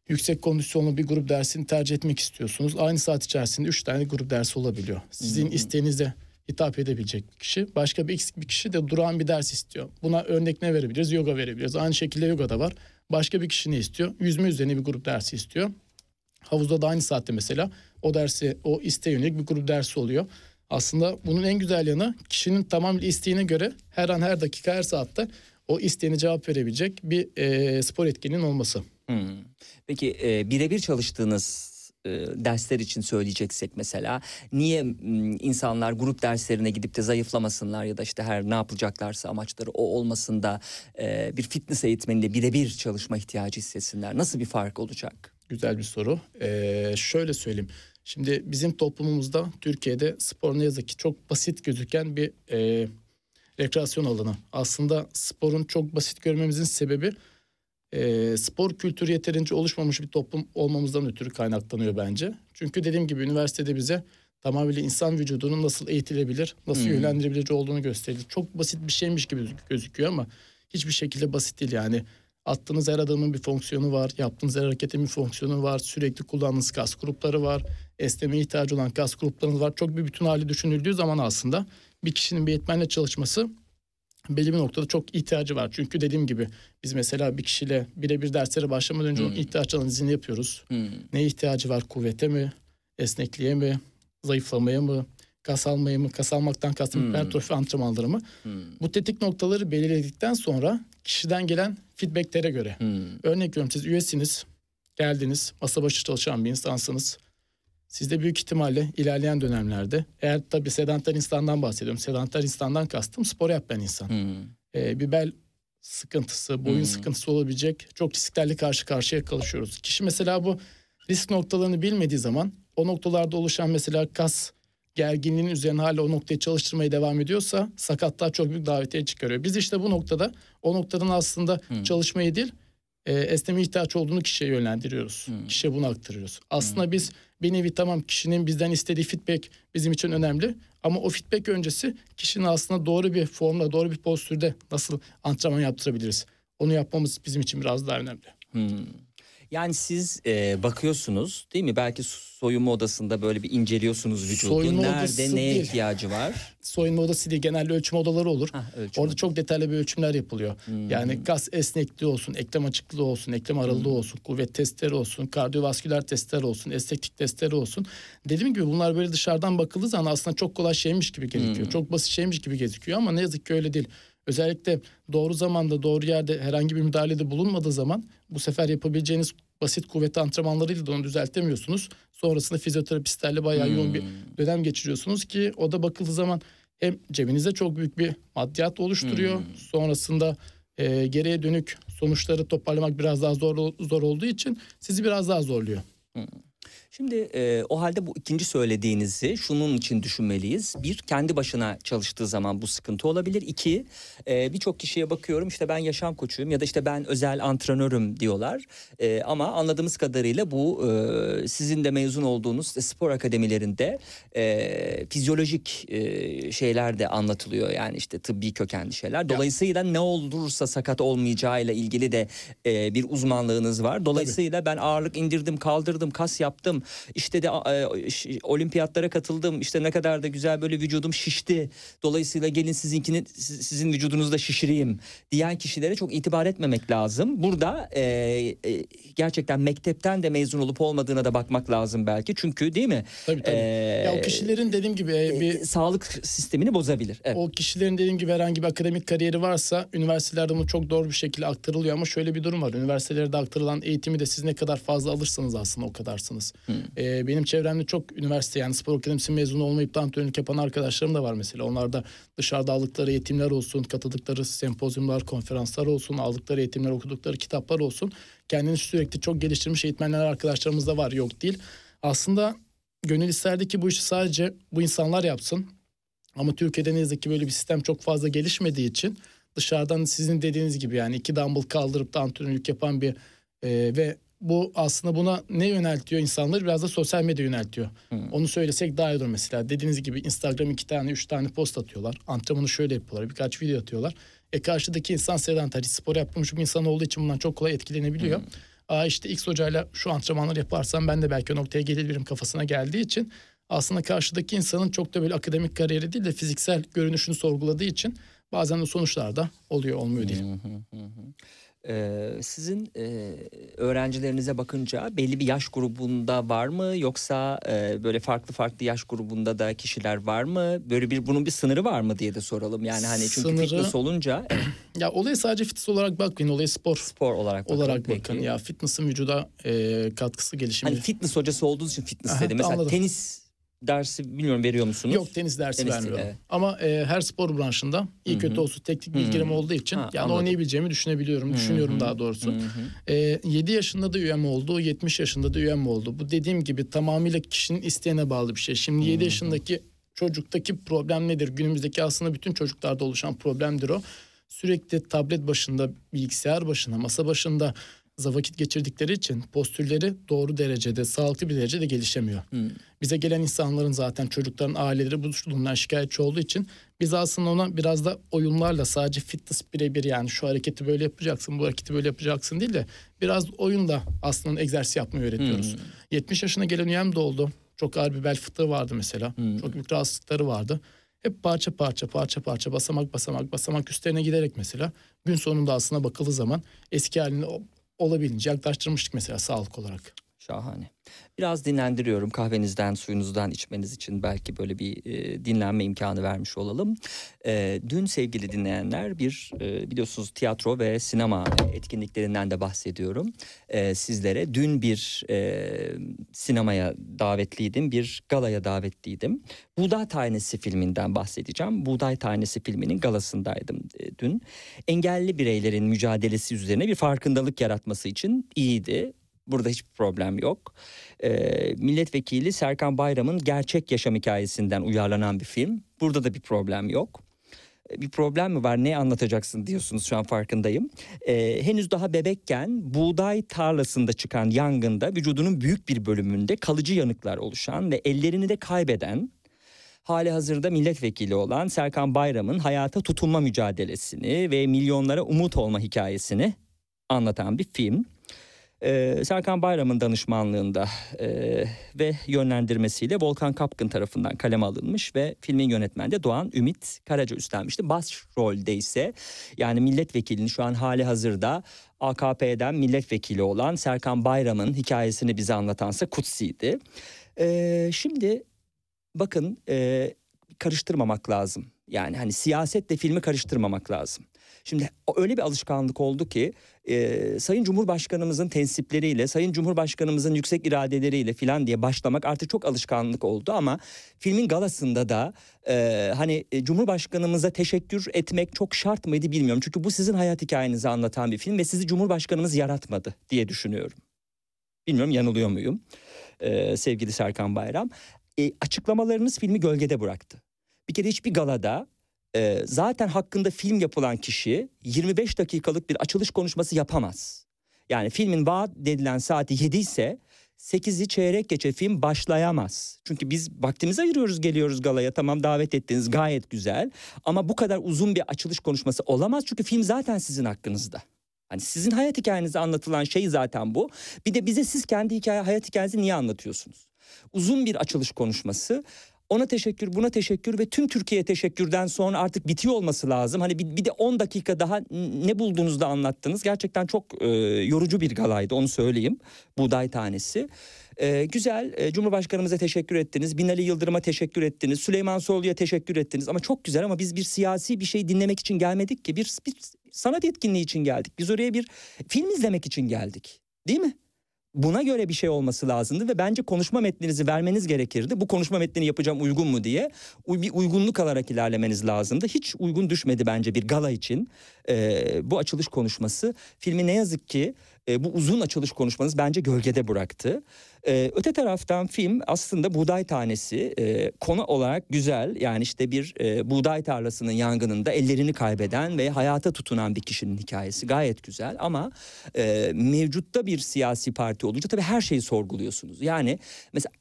Yüksek kondisyonlu bir grup dersini tercih etmek istiyorsunuz. Aynı saat içerisinde 3 tane grup dersi olabiliyor. Sizin isteğinize hitap edebilecek bir kişi. Başka bir eksik bir kişi de durağan bir ders istiyor. Buna örnek ne verebiliriz? Yoga verebiliriz. Aynı şekilde yoga da var. Başka bir kişi ne istiyor? Yüzme üzerine bir grup dersi istiyor. Havuzda da aynı saatte mesela o dersi, o isteğe yönelik bir grup dersi oluyor. Aslında bunun en güzel yanı kişinin tamamıyla isteğine göre her an her dakika her saatte o isteğine cevap verebilecek bir e, spor etkinliğinin olması. Hmm. Peki e, birebir çalıştığınız e, dersler için söyleyeceksek mesela niye insanlar grup derslerine gidip de zayıflamasınlar ya da işte her ne yapacaklarsa amaçları o olmasın da e, bir fitness eğitmeniyle birebir çalışma ihtiyacı hissetsinler. Nasıl bir fark olacak? Güzel bir soru. Ee, şöyle söyleyeyim. Şimdi bizim toplumumuzda Türkiye'de spor ne yazık ki çok basit gözüken bir e, rekreasyon alanı. Aslında sporun çok basit görmemizin sebebi e, spor kültürü yeterince oluşmamış bir toplum olmamızdan ötürü kaynaklanıyor bence. Çünkü dediğim gibi üniversitede bize tamamıyla insan vücudunun nasıl eğitilebilir, nasıl Hmm. yönlendirebilir olduğunu gösterildi. Çok basit bir şeymiş gibi gözüküyor ama hiçbir şekilde basit değil yani. Attığınız her adımın bir fonksiyonu var, yaptığınız her hareketin bir fonksiyonu var, sürekli kullandığınız kas grupları var, esnemeye ihtiyacı olan kas gruplarınız var. Çok bir bütün hali düşünüldüğü zaman aslında bir kişinin bir eğitmenle çalışması belli bir noktada çok ihtiyacı var. Çünkü dediğim gibi biz mesela bir kişiyle birebir derslere başlamadan önce onun ihtiyaç analizini yapıyoruz. Ne ihtiyacı var? Kuvvete mi? Esnekliğe mi? Zayıflamaya mı? Kas almaya mı? Kas almaktan kastım Hmm. hipertrofi antrenmanları mı? Bu tetik noktaları belirledikten sonra kişiden gelen feedbacklere göre. Örnek veriyorum siz üyesiniz, geldiniz, masa başı çalışan bir insansınız. Siz de büyük ihtimalle ilerleyen dönemlerde eğer tabii sedanter insandan bahsediyorum. Sedanter insandan kastım spor yapmayan insan. Ee, bir bel sıkıntısı, boyun sıkıntısı olabilecek çok risklerle karşı karşıya kalışıyoruz. Kişi mesela bu risk noktalarını bilmediği zaman o noktalarda oluşan mesela kas gerginliğinin üzerine hala o noktayı çalıştırmaya devam ediyorsa sakatlığa çok büyük davetiye çıkarıyor. Biz işte bu noktada o noktadan aslında çalışmayı değil e, esneme ihtiyaç olduğunu kişiye yönlendiriyoruz. Kişiye bunu aktarıyoruz. Aslında biz bir nevi tamam kişinin bizden istediği feedback bizim için önemli. Ama o feedback öncesi kişinin aslında doğru bir formda, doğru bir postürde nasıl antrenman yaptırabiliriz? Onu yapmamız bizim için biraz daha önemli. Yani siz e, bakıyorsunuz değil mi? Belki soyunma odasında böyle bir inceliyorsunuz vücudu. Soyunma Nerede odası neye değil. ihtiyacı var? Soyunma odası değil genelde ölçüm odaları olur. Hah, ölçüm Orada çok detaylı bir ölçümler yapılıyor. Yani kas esnekliği olsun, eklem açıklığı olsun, eklem aralığı olsun, kuvvet testleri olsun, kardiyovasküler testler olsun, esneklik testleri olsun. Dediğim gibi bunlar böyle dışarıdan bakıldığı zaman aslında çok kolay şeymiş gibi gözüküyor. Çok basit şeymiş gibi gözüküyor ama ne yazık ki öyle değil. Özellikle doğru zamanda doğru yerde herhangi bir müdahalede bulunmadığı zaman bu sefer yapabileceğiniz basit kuvvet antrenmanlarıyla da onu düzeltemiyorsunuz. Sonrasında fizyoterapistlerle bayağı yoğun bir dönem geçiriyorsunuz ki o da bakıldığı zaman hem cebinize çok büyük bir maddiyat oluşturuyor. Sonrasında e, geriye dönük sonuçları toparlamak biraz daha zor zor olduğu için sizi biraz daha zorluyor. Şimdi e, o halde bu ikinci söylediğinizi şunun için düşünmeliyiz. Bir, kendi başına çalıştığı zaman bu sıkıntı olabilir. İki, e, birçok kişiye bakıyorum işte ben yaşam koçuyum ya da işte ben özel antrenörüm diyorlar. E, ama anladığımız kadarıyla bu e, sizin de mezun olduğunuz spor akademilerinde e, fizyolojik e, şeyler de anlatılıyor. Yani işte tıbbi kökenli şeyler. Dolayısıyla ne olursa sakat olmayacağıyla ilgili de e, bir uzmanlığınız var. Dolayısıyla ben ağırlık indirdim, kaldırdım, kas yaptım. İşte de e, olimpiyatlara katıldım. İşte ne kadar da güzel böyle vücudum şişti. Dolayısıyla gelin sizinkini siz- sizin vücudunuzda şişireyim diyen kişilere çok itibar etmemek lazım. Burada e, e, gerçekten mektepten de mezun olup olmadığına da bakmak lazım belki. Çünkü değil mi? Tabii tabii. Ee, ya o kişilerin dediğim gibi e, bir e, sağlık sistemini bozabilir. Evet. O kişilerin dediğim gibi herhangi bir akademik kariyeri varsa üniversitelerde bunu çok doğru bir şekilde aktarılıyor ama şöyle bir durum var. Üniversitelerde aktarılan eğitimi de siz ne kadar fazla alırsanız aslında o kadarsınız. Ee, benim çevremde çok üniversite yani spor akademisi mezunu olmayıp da antrenörlük yapan arkadaşlarım da var mesela. Onlar da dışarıda aldıkları eğitimler olsun, katıldıkları sempozyumlar, konferanslar olsun, aldıkları eğitimler, okudukları kitaplar olsun. Kendini sürekli çok geliştirmiş eğitmenler arkadaşlarımız da var yok değil. Aslında gönül isterdi ki bu işi sadece bu insanlar yapsın. Ama Türkiye'de ne yazık ki böyle bir sistem çok fazla gelişmediği için dışarıdan sizin dediğiniz gibi yani iki dumbbell kaldırıp da antrenörlük yapan bir e, ve bu aslında buna ne yöneltiyor insanları biraz da sosyal medya yöneltiyor. Onu söylesek daha iyi olur mesela. Dediğiniz gibi Instagram iki tane üç tane post atıyorlar. Antrenmanı şöyle yapıyorlar birkaç video atıyorlar. E karşıdaki insan sedanter spor yapmamış bir insan olduğu için bundan çok kolay etkilenebiliyor. Aa işte X hocayla şu antrenmanları yaparsam ben de belki o noktaya gelebilirim kafasına geldiği için aslında karşıdaki insanın çok da böyle akademik kariyeri değil de fiziksel görünüşünü sorguladığı için bazen de sonuçlar da oluyor olmuyor değil. Ee, sizin e, öğrencilerinize bakınca belli bir yaş grubunda var mı yoksa e, böyle farklı farklı yaş grubunda da kişiler var mı? Böyle bir bunun bir sınırı var mı diye de soralım. Yani hani çünkü Sınırı- fitness olunca evet, Ya olaya sadece fitness olarak bakmayın olaya spor spor olarak bakın. olarak Peki. bakın. Ya fitness'ın vücuda e, katkısı gelişimi. Hani fitness hocası olduğunuz için fitness Aha, dedim. Mesela anladım. tenis dersi bilmiyorum veriyor musunuz? Yok tenis dersi Tenis, vermiyorum. evet. Ama e, her spor branşında iyi kötü olsun teknik bilgilerim olduğu için Ha, yani anladım. oynayabileceğimi düşünebiliyorum. Düşünüyorum daha doğrusu. E, 7 yaşında da üyem oldu, 70 yaşında da üyem oldu. Bu dediğim gibi tamamıyla kişinin isteğine bağlı bir şey. Şimdi 7 yaşındaki çocuktaki problem nedir? Günümüzdeki aslında bütün çocuklarda oluşan problemdir o. Sürekli tablet başında, bilgisayar başında, masa başında vakit geçirdikleri için postürleri doğru derecede, sağlıklı bir derecede gelişemiyor. Bize gelen insanların zaten çocukların aileleri bu durumdan şikayetçi olduğu için biz aslında ona biraz da oyunlarla sadece fitness birebir yani şu hareketi böyle yapacaksın, bu hareketi böyle yapacaksın değil de biraz oyunla aslında egzersiz yapmayı öğretiyoruz. 70 yaşına gelen üyem de oldu. Çok ağır bir bel fıtığı vardı mesela. Çok büyük rahatsızlıkları vardı. Hep parça parça parça parça basamak basamak basamak üstlerine giderek mesela gün sonunda aslında bakıldığı zaman eski haline o- olabildiğince yaklaştırmıştık mesela sağlık olarak. Şahane. Biraz dinlendiriyorum kahvenizden, suyunuzdan içmeniz için belki böyle bir e, dinlenme imkanı vermiş olalım. E, dün sevgili dinleyenler bir e, biliyorsunuz tiyatro ve sinema etkinliklerinden de bahsediyorum. E, sizlere dün bir e, sinemaya davetliydim, bir galaya davetliydim. Buğday Tanesi filminden bahsedeceğim. Buğday Tanesi filminin galasındaydım e, dün. Engelli bireylerin mücadelesi üzerine bir farkındalık yaratması için iyiydi. Burada hiçbir problem yok. Ee, milletvekili Serkan Bayram'ın gerçek yaşam hikayesinden uyarlanan bir film. Burada da bir problem yok. Ee, Bir problem mi var ne anlatacaksın diyorsunuz şu an farkındayım. Ee, henüz daha bebekken buğday tarlasında çıkan yangında vücudunun büyük bir bölümünde kalıcı yanıklar oluşan ve ellerini de kaybeden hali hazırda milletvekili olan Serkan Bayram'ın hayata tutunma mücadelesini ve milyonlara umut olma hikayesini anlatan bir film. Ee, Serkan Bayram'ın danışmanlığında e, ve yönlendirmesiyle Volkan Kapkın tarafından kaleme alınmış ve filmin yönetmeni de Doğan Ümit Karaca üstlenmişti. Başrolde ise yani milletvekilinin şu an hali hazırda AKP'den milletvekili olan Serkan Bayram'ın hikayesini bize anlatansa Kutsi'ydi. Ee, şimdi bakın e, karıştırmamak lazım. Yani hani siyasetle filmi karıştırmamak lazım. Şimdi öyle bir alışkanlık oldu ki e, Sayın Cumhurbaşkanımızın tensipleriyle, Sayın Cumhurbaşkanımızın yüksek iradeleriyle filan diye başlamak artık çok alışkanlık oldu ama filmin galasında da e, hani e, Cumhurbaşkanımıza teşekkür etmek çok şart mıydı bilmiyorum. Çünkü bu sizin hayat hikayenizi anlatan bir film ve sizi Cumhurbaşkanımız yaratmadı diye düşünüyorum. Bilmiyorum yanılıyor muyum e, sevgili Serkan Bayram. E, açıklamalarınız filmi gölgede bıraktı. Bir kere hiçbir galada e, zaten hakkında film yapılan kişi 25 dakikalık bir açılış konuşması yapamaz. Yani filmin vaat edilen saati 7 ise 8'i çeyrek geçe film başlayamaz. Çünkü biz vaktimizi ayırıyoruz geliyoruz galaya tamam davet ettiniz gayet güzel. Ama bu kadar uzun bir açılış konuşması olamaz çünkü film zaten sizin hakkınızda. Hani sizin hayat hikayenizde anlatılan şey zaten bu. Bir de bize siz kendi hikaye hayat hikayenizi niye anlatıyorsunuz? Uzun bir açılış konuşması. Ona teşekkür, buna teşekkür ve tüm Türkiye'ye teşekkürden sonra artık bitiyor olması lazım. Hani bir, bir de 10 dakika daha ne bulduğunuzda anlattınız. Gerçekten çok e, yorucu bir galaydı onu söyleyeyim. Buğday tanesi. E, güzel, e, Cumhurbaşkanımıza teşekkür ettiniz. Binali Yıldırım'a teşekkür ettiniz. Süleyman Soylu'ya teşekkür ettiniz. Ama çok güzel ama biz bir siyasi bir şey dinlemek için gelmedik ki. Bir, bir sanat etkinliği için geldik. Biz oraya bir film izlemek için geldik. Değil mi? Buna göre bir şey olması lazımdı ve bence konuşma metninizi vermeniz gerekirdi. Bu konuşma metnini yapacağım uygun mu diye bir uygunluk alarak ilerlemeniz lazımdı. Hiç uygun düşmedi bence bir gala için Ee, bu açılış konuşması. Filmi ne yazık ki e, bu uzun açılış konuşmanız bence gölgede bıraktı. Ee, öte taraftan film aslında buğday tanesi e, konu olarak güzel. Yani işte bir e, buğday tarlasının yangınında ellerini kaybeden ve hayata tutunan bir kişinin hikayesi gayet güzel. Ama e, mevcutta bir siyasi parti olunca tabii her şeyi sorguluyorsunuz. Yani mesela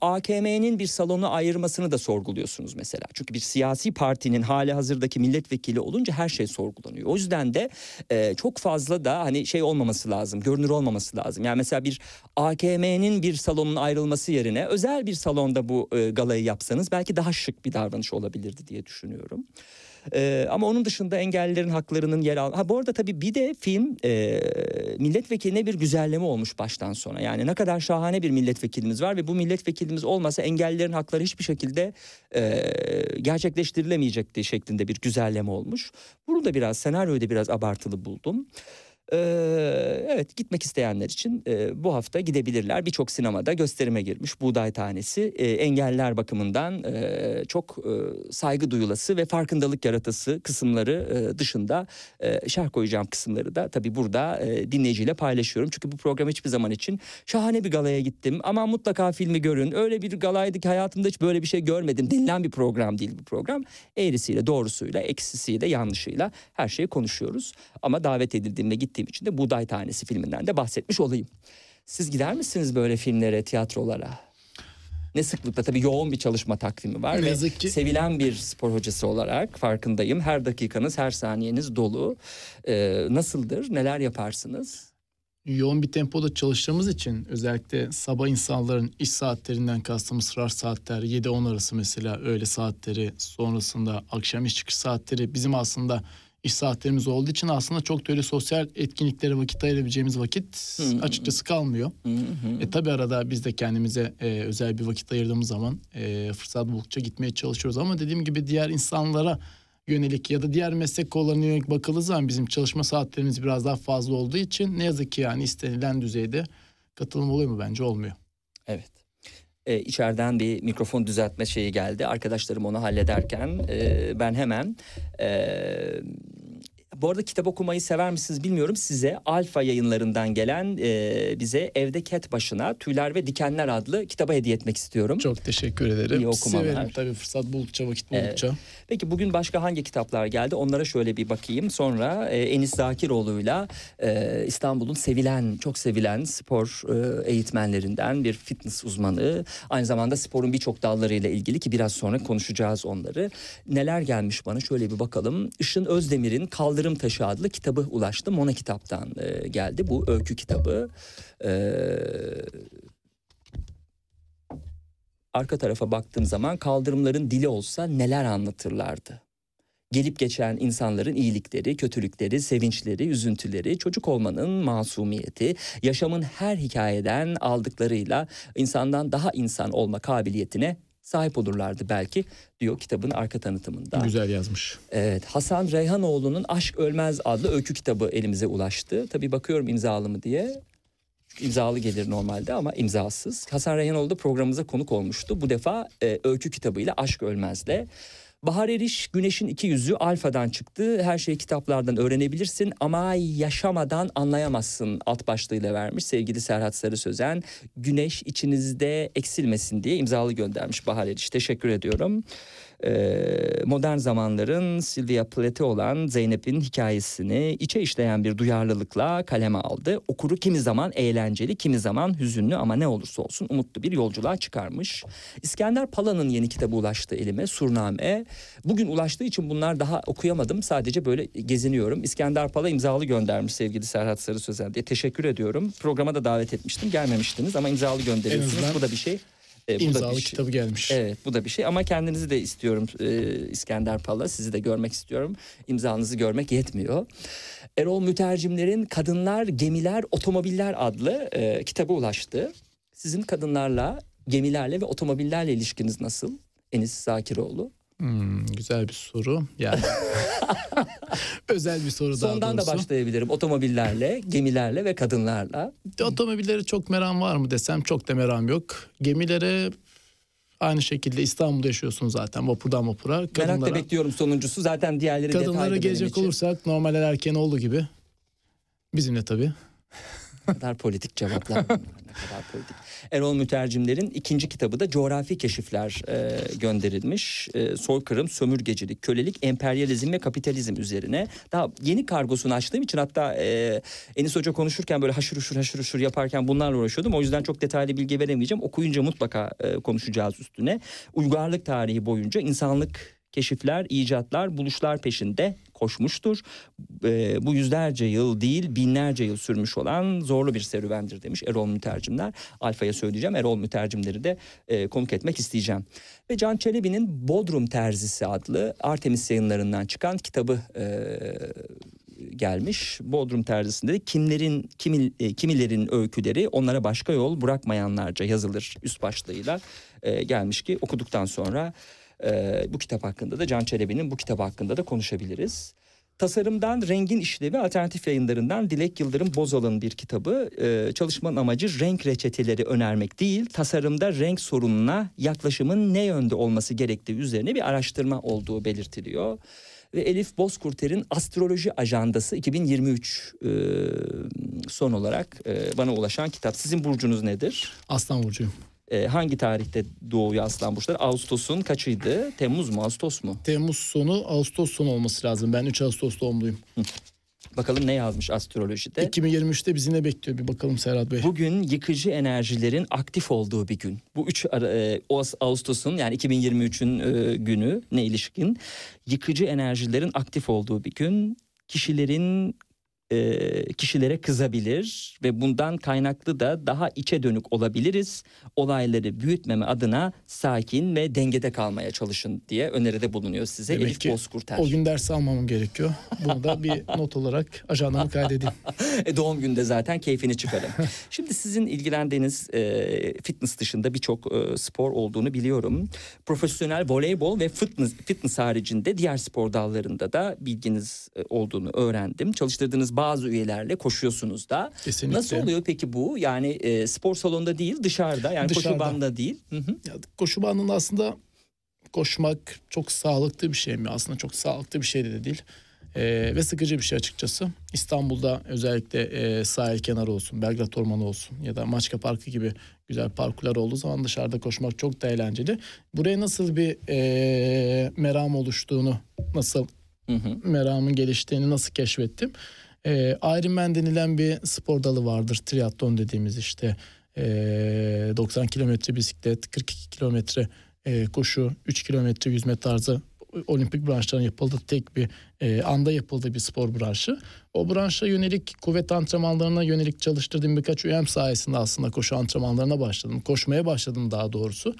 AKM'nin bir salonu ayırmasını da sorguluyorsunuz mesela. Çünkü bir siyasi partinin hali hazırdaki milletvekili olunca her şey sorgulanıyor. O yüzden de e, çok fazla da hani şey olmaması lazım, görünür olmaması lazım. Yani mesela bir AKM'nin bir salonun ayrılması yerine özel bir salonda bu e, galayı yapsanız belki daha şık bir davranış olabilirdi diye düşünüyorum. Ee, ama onun dışında engellilerin haklarının yer al. Ha bu arada tabii bir de film e, milletvekiline bir güzelleme olmuş baştan sona. Yani ne kadar şahane bir milletvekilimiz var ve bu milletvekilimiz olmasa engellilerin hakları hiçbir şekilde e, gerçekleştirilemeyecekti şeklinde bir güzelleme olmuş. Bunu da biraz senaryoyu da biraz abartılı buldum. Ee, evet gitmek isteyenler için e, bu hafta gidebilirler. Birçok sinemada gösterime girmiş Buğday Tanesi. E, engeller bakımından e, çok e, saygı duyulası ve farkındalık yaratası kısımları e, dışında e, şerh koyacağım kısımları da tabii burada e, dinleyiciyle paylaşıyorum. Çünkü bu program hiçbir zaman için şahane bir galaya gittim ama mutlaka filmi görün. Öyle bir galaydı ki hayatımda hiç böyle bir şey görmedim denilen bir program değil bu program. Eğrisiyle, doğrusuyla, eksisiyle, yanlışıyla her şeyi konuşuyoruz. Ama davet edildiğimde gittiğim gittiğim için de Buğday Tanesi filminden de bahsetmiş olayım. Siz gider misiniz böyle filmlere, tiyatrolara? Ne sıklıkla tabii yoğun bir çalışma takvimi var Ne ve yazık ki- sevilen bir spor hocası olarak farkındayım. Her dakikanız, her saniyeniz dolu. Ee, nasıldır? Neler yaparsınız? yoğun bir tempoda çalıştığımız için özellikle sabah insanların iş saatlerinden kastımız sırar saatler 7-10 arası mesela öğle saatleri sonrasında akşam iş çıkış saatleri bizim aslında iş saatlerimiz olduğu için aslında çok da öyle sosyal etkinliklere vakit ayırabileceğimiz vakit açıkçası kalmıyor. E tabi arada biz de kendimize e, özel bir vakit ayırdığımız zaman e, fırsat buldukça gitmeye çalışıyoruz ama dediğim gibi diğer insanlara yönelik ya da diğer meslek kollarına yönelik bakıldığı zaman bizim çalışma saatlerimiz biraz daha fazla olduğu için ne yazık ki yani istenilen düzeyde katılım oluyor mu bence olmuyor. Ee, içeriden bir mikrofon düzeltme şeyi geldi. Arkadaşlarım onu hallederken e, ben hemen e, bu arada kitap okumayı sever misiniz bilmiyorum. Size Alfa yayınlarından gelen e, bize Evde Ket Başına Tüyler ve Dikenler adlı kitabı hediye etmek istiyorum. Çok teşekkür ederim. İyi okumalar. Severim tabii fırsat buldukça vakit Evet. buldukça. Peki bugün başka hangi kitaplar geldi? Onlara şöyle bir bakayım. Sonra e, Enis Zakiroğlu'yla e, İstanbul'un sevilen, çok sevilen spor e, eğitmenlerinden bir fitness uzmanı. Aynı zamanda sporun birçok dallarıyla ilgili ki biraz sonra konuşacağız onları. Neler gelmiş bana şöyle bir bakalım. Işın Özdemir'in Kaldırım Taşı adlı kitabı ulaştı. Mona kitaptan e, geldi. Bu öykü kitabı. E, arka tarafa baktığım zaman kaldırımların dili olsa neler anlatırlardı? Gelip geçen insanların iyilikleri, kötülükleri, sevinçleri, üzüntüleri, çocuk olmanın masumiyeti, yaşamın her hikayeden aldıklarıyla insandan daha insan olma kabiliyetine sahip olurlardı belki diyor kitabın arka tanıtımında. Güzel yazmış. Evet, Hasan Reyhanoğlu'nun Aşk Ölmez adlı öykü kitabı elimize ulaştı. Tabii bakıyorum imzalı mı diye. İmzalı gelir normalde ama imzasız. Hasan Reyhanoğlu da programımıza konuk olmuştu. Bu defa e, öykü kitabıyla Aşk Ölmez'le. Bahar Eriş Güneşin İki Yüzü Alfa'dan çıktı. Her şeyi kitaplardan öğrenebilirsin ama yaşamadan anlayamazsın alt başlığıyla vermiş sevgili Serhat Sarı Sözen. Güneş içinizde eksilmesin diye imzalı göndermiş Bahar Eriş. Teşekkür ediyorum. Ee, modern zamanların Sylvia Plath'i olan Zeynep'in hikayesini içe işleyen bir duyarlılıkla kaleme aldı. Okuru kimi zaman eğlenceli, kimi zaman hüzünlü ama ne olursa olsun umutlu bir yolculuğa çıkarmış. İskender Pala'nın yeni kitabı ulaştı elime, Surname. Bugün ulaştığı için bunlar daha okuyamadım. Sadece böyle geziniyorum. İskender Pala imzalı göndermiş sevgili Serhat Sarı Sözen diye. Teşekkür ediyorum. Programa da davet etmiştim. Gelmemiştiniz ama imzalı gönderiyorsunuz. Bu da bir şey. Ee, bu da İmzalı bir şey. kitabı gelmiş. Evet bu da bir şey ama kendinizi de istiyorum e, İskender Pala sizi de görmek istiyorum. İmzanızı görmek yetmiyor. Erol Mütercimler'in Kadınlar, Gemiler, Otomobiller adlı e, kitabı ulaştı. Sizin kadınlarla, gemilerle ve otomobillerle ilişkiniz nasıl? Enis Zakiroğlu. Hmm, güzel bir soru. Yani özel bir soru daha Sondan da doğrusu. başlayabilirim. Otomobillerle, gemilerle ve kadınlarla. Otomobillere çok meram var mı desem çok da meram yok. Gemilere aynı şekilde İstanbul'da yaşıyorsun zaten vapurdan vapura. Merakla Kadınlara, bekliyorum sonuncusu. Zaten diğerleri kadınlara gelecek olursak normal erken olduğu gibi. Bizimle tabii. Ne kadar politik cevaplar. ne kadar politik. Erol Mütercimler'in ikinci kitabı da coğrafi keşifler e, gönderilmiş. E, soykırım, sömürgecilik, kölelik, emperyalizm ve kapitalizm üzerine. Daha yeni kargosunu açtığım için hatta e, Enis Hoca konuşurken böyle haşır uşur haşır uşur yaparken bunlarla uğraşıyordum. O yüzden çok detaylı bilgi veremeyeceğim. Okuyunca mutlaka e, konuşacağız üstüne. Uygarlık tarihi boyunca insanlık keşifler, icatlar, buluşlar peşinde koşmuştur. Ee, bu yüzlerce yıl değil binlerce yıl sürmüş olan zorlu bir serüvendir demiş Erol Mütercimler. Alfa'ya söyleyeceğim. Erol Mütercimleri de e, konuk etmek isteyeceğim. Ve Can Çelebi'nin Bodrum Terzisi adlı Artemis yayınlarından çıkan kitabı e, gelmiş. Bodrum Terzisi'nde de kimlerin kimi, e, kimilerin öyküleri onlara başka yol bırakmayanlarca yazılır üst başlığıyla e, gelmiş ki okuduktan sonra e, bu kitap hakkında da Can Çelebi'nin bu kitap hakkında da konuşabiliriz. Tasarımdan Rengin İşlevi Alternatif Yayınlarından Dilek Yıldırım Bozal'ın bir kitabı. Ee, çalışmanın amacı renk reçeteleri önermek değil, tasarımda renk sorununa yaklaşımın ne yönde olması gerektiği üzerine bir araştırma olduğu belirtiliyor. Ve Elif Bozkurter'in Astroloji Ajandası 2023 e, son olarak e, bana ulaşan kitap. Sizin burcunuz nedir? Aslan Burcu'yum. E, hangi tarihte doğuyor Aslan Burçları? Ağustos'un kaçıydı? Temmuz mu, Ağustos mu? Temmuz sonu Ağustos sonu olması lazım. Ben 3 Ağustos doğumluyum. Bakalım ne yazmış astrolojide. 2023'te bizi ne bekliyor bir bakalım Serhat Bey. Bugün yıkıcı enerjilerin aktif olduğu bir gün. Bu 3 Ağustos'un yani 2023'ün e, günü ne ilişkin yıkıcı enerjilerin aktif olduğu bir gün. Kişilerin e, kişilere kızabilir ve bundan kaynaklı da daha içe dönük olabiliriz. Olayları büyütmeme adına sakin ve dengede kalmaya çalışın diye öneride bulunuyor size Demek Elif ki Bozkurter. O gün ders almamam gerekiyor. Bunu da bir not olarak ajandama kaydedeyim. E, doğum günde zaten keyfini çıkarın. Şimdi sizin ilgilendiğiniz e, fitness dışında birçok e, spor olduğunu biliyorum. Profesyonel voleybol ve fitness, fitness haricinde diğer spor dallarında da bilginiz e, olduğunu öğrendim. Çalıştırdığınız bazı üyelerle koşuyorsunuz da. Kesinlikle. Nasıl oluyor peki bu? Yani e, spor salonunda değil dışarıda yani koşu Dışarıda. bandında değil. Hı hı. Ya, koşu bandında aslında koşmak çok sağlıklı bir şey mi? Aslında çok sağlıklı bir şey de, de değil. Ee, ve sıkıcı bir şey açıkçası. İstanbul'da özellikle e, sahil kenarı olsun, Belgrad Ormanı olsun ya da Maçka Parkı gibi güzel parkurlar olduğu zaman dışarıda koşmak çok da eğlenceli. Buraya nasıl bir e, meram oluştuğunu, nasıl Hı hı. meramın geliştiğini nasıl keşfettim? Ee, Ironman denilen bir spor dalı vardır. Triatlon dediğimiz işte ee, 90 kilometre bisiklet, 42 kilometre ee, koşu, 3 kilometre yüzme tarzı olimpik branşların yapıldığı tek bir ee, anda yapıldığı bir spor branşı. O branşa yönelik kuvvet antrenmanlarına yönelik çalıştırdığım birkaç üyem sayesinde aslında koşu antrenmanlarına başladım. Koşmaya başladım daha doğrusu.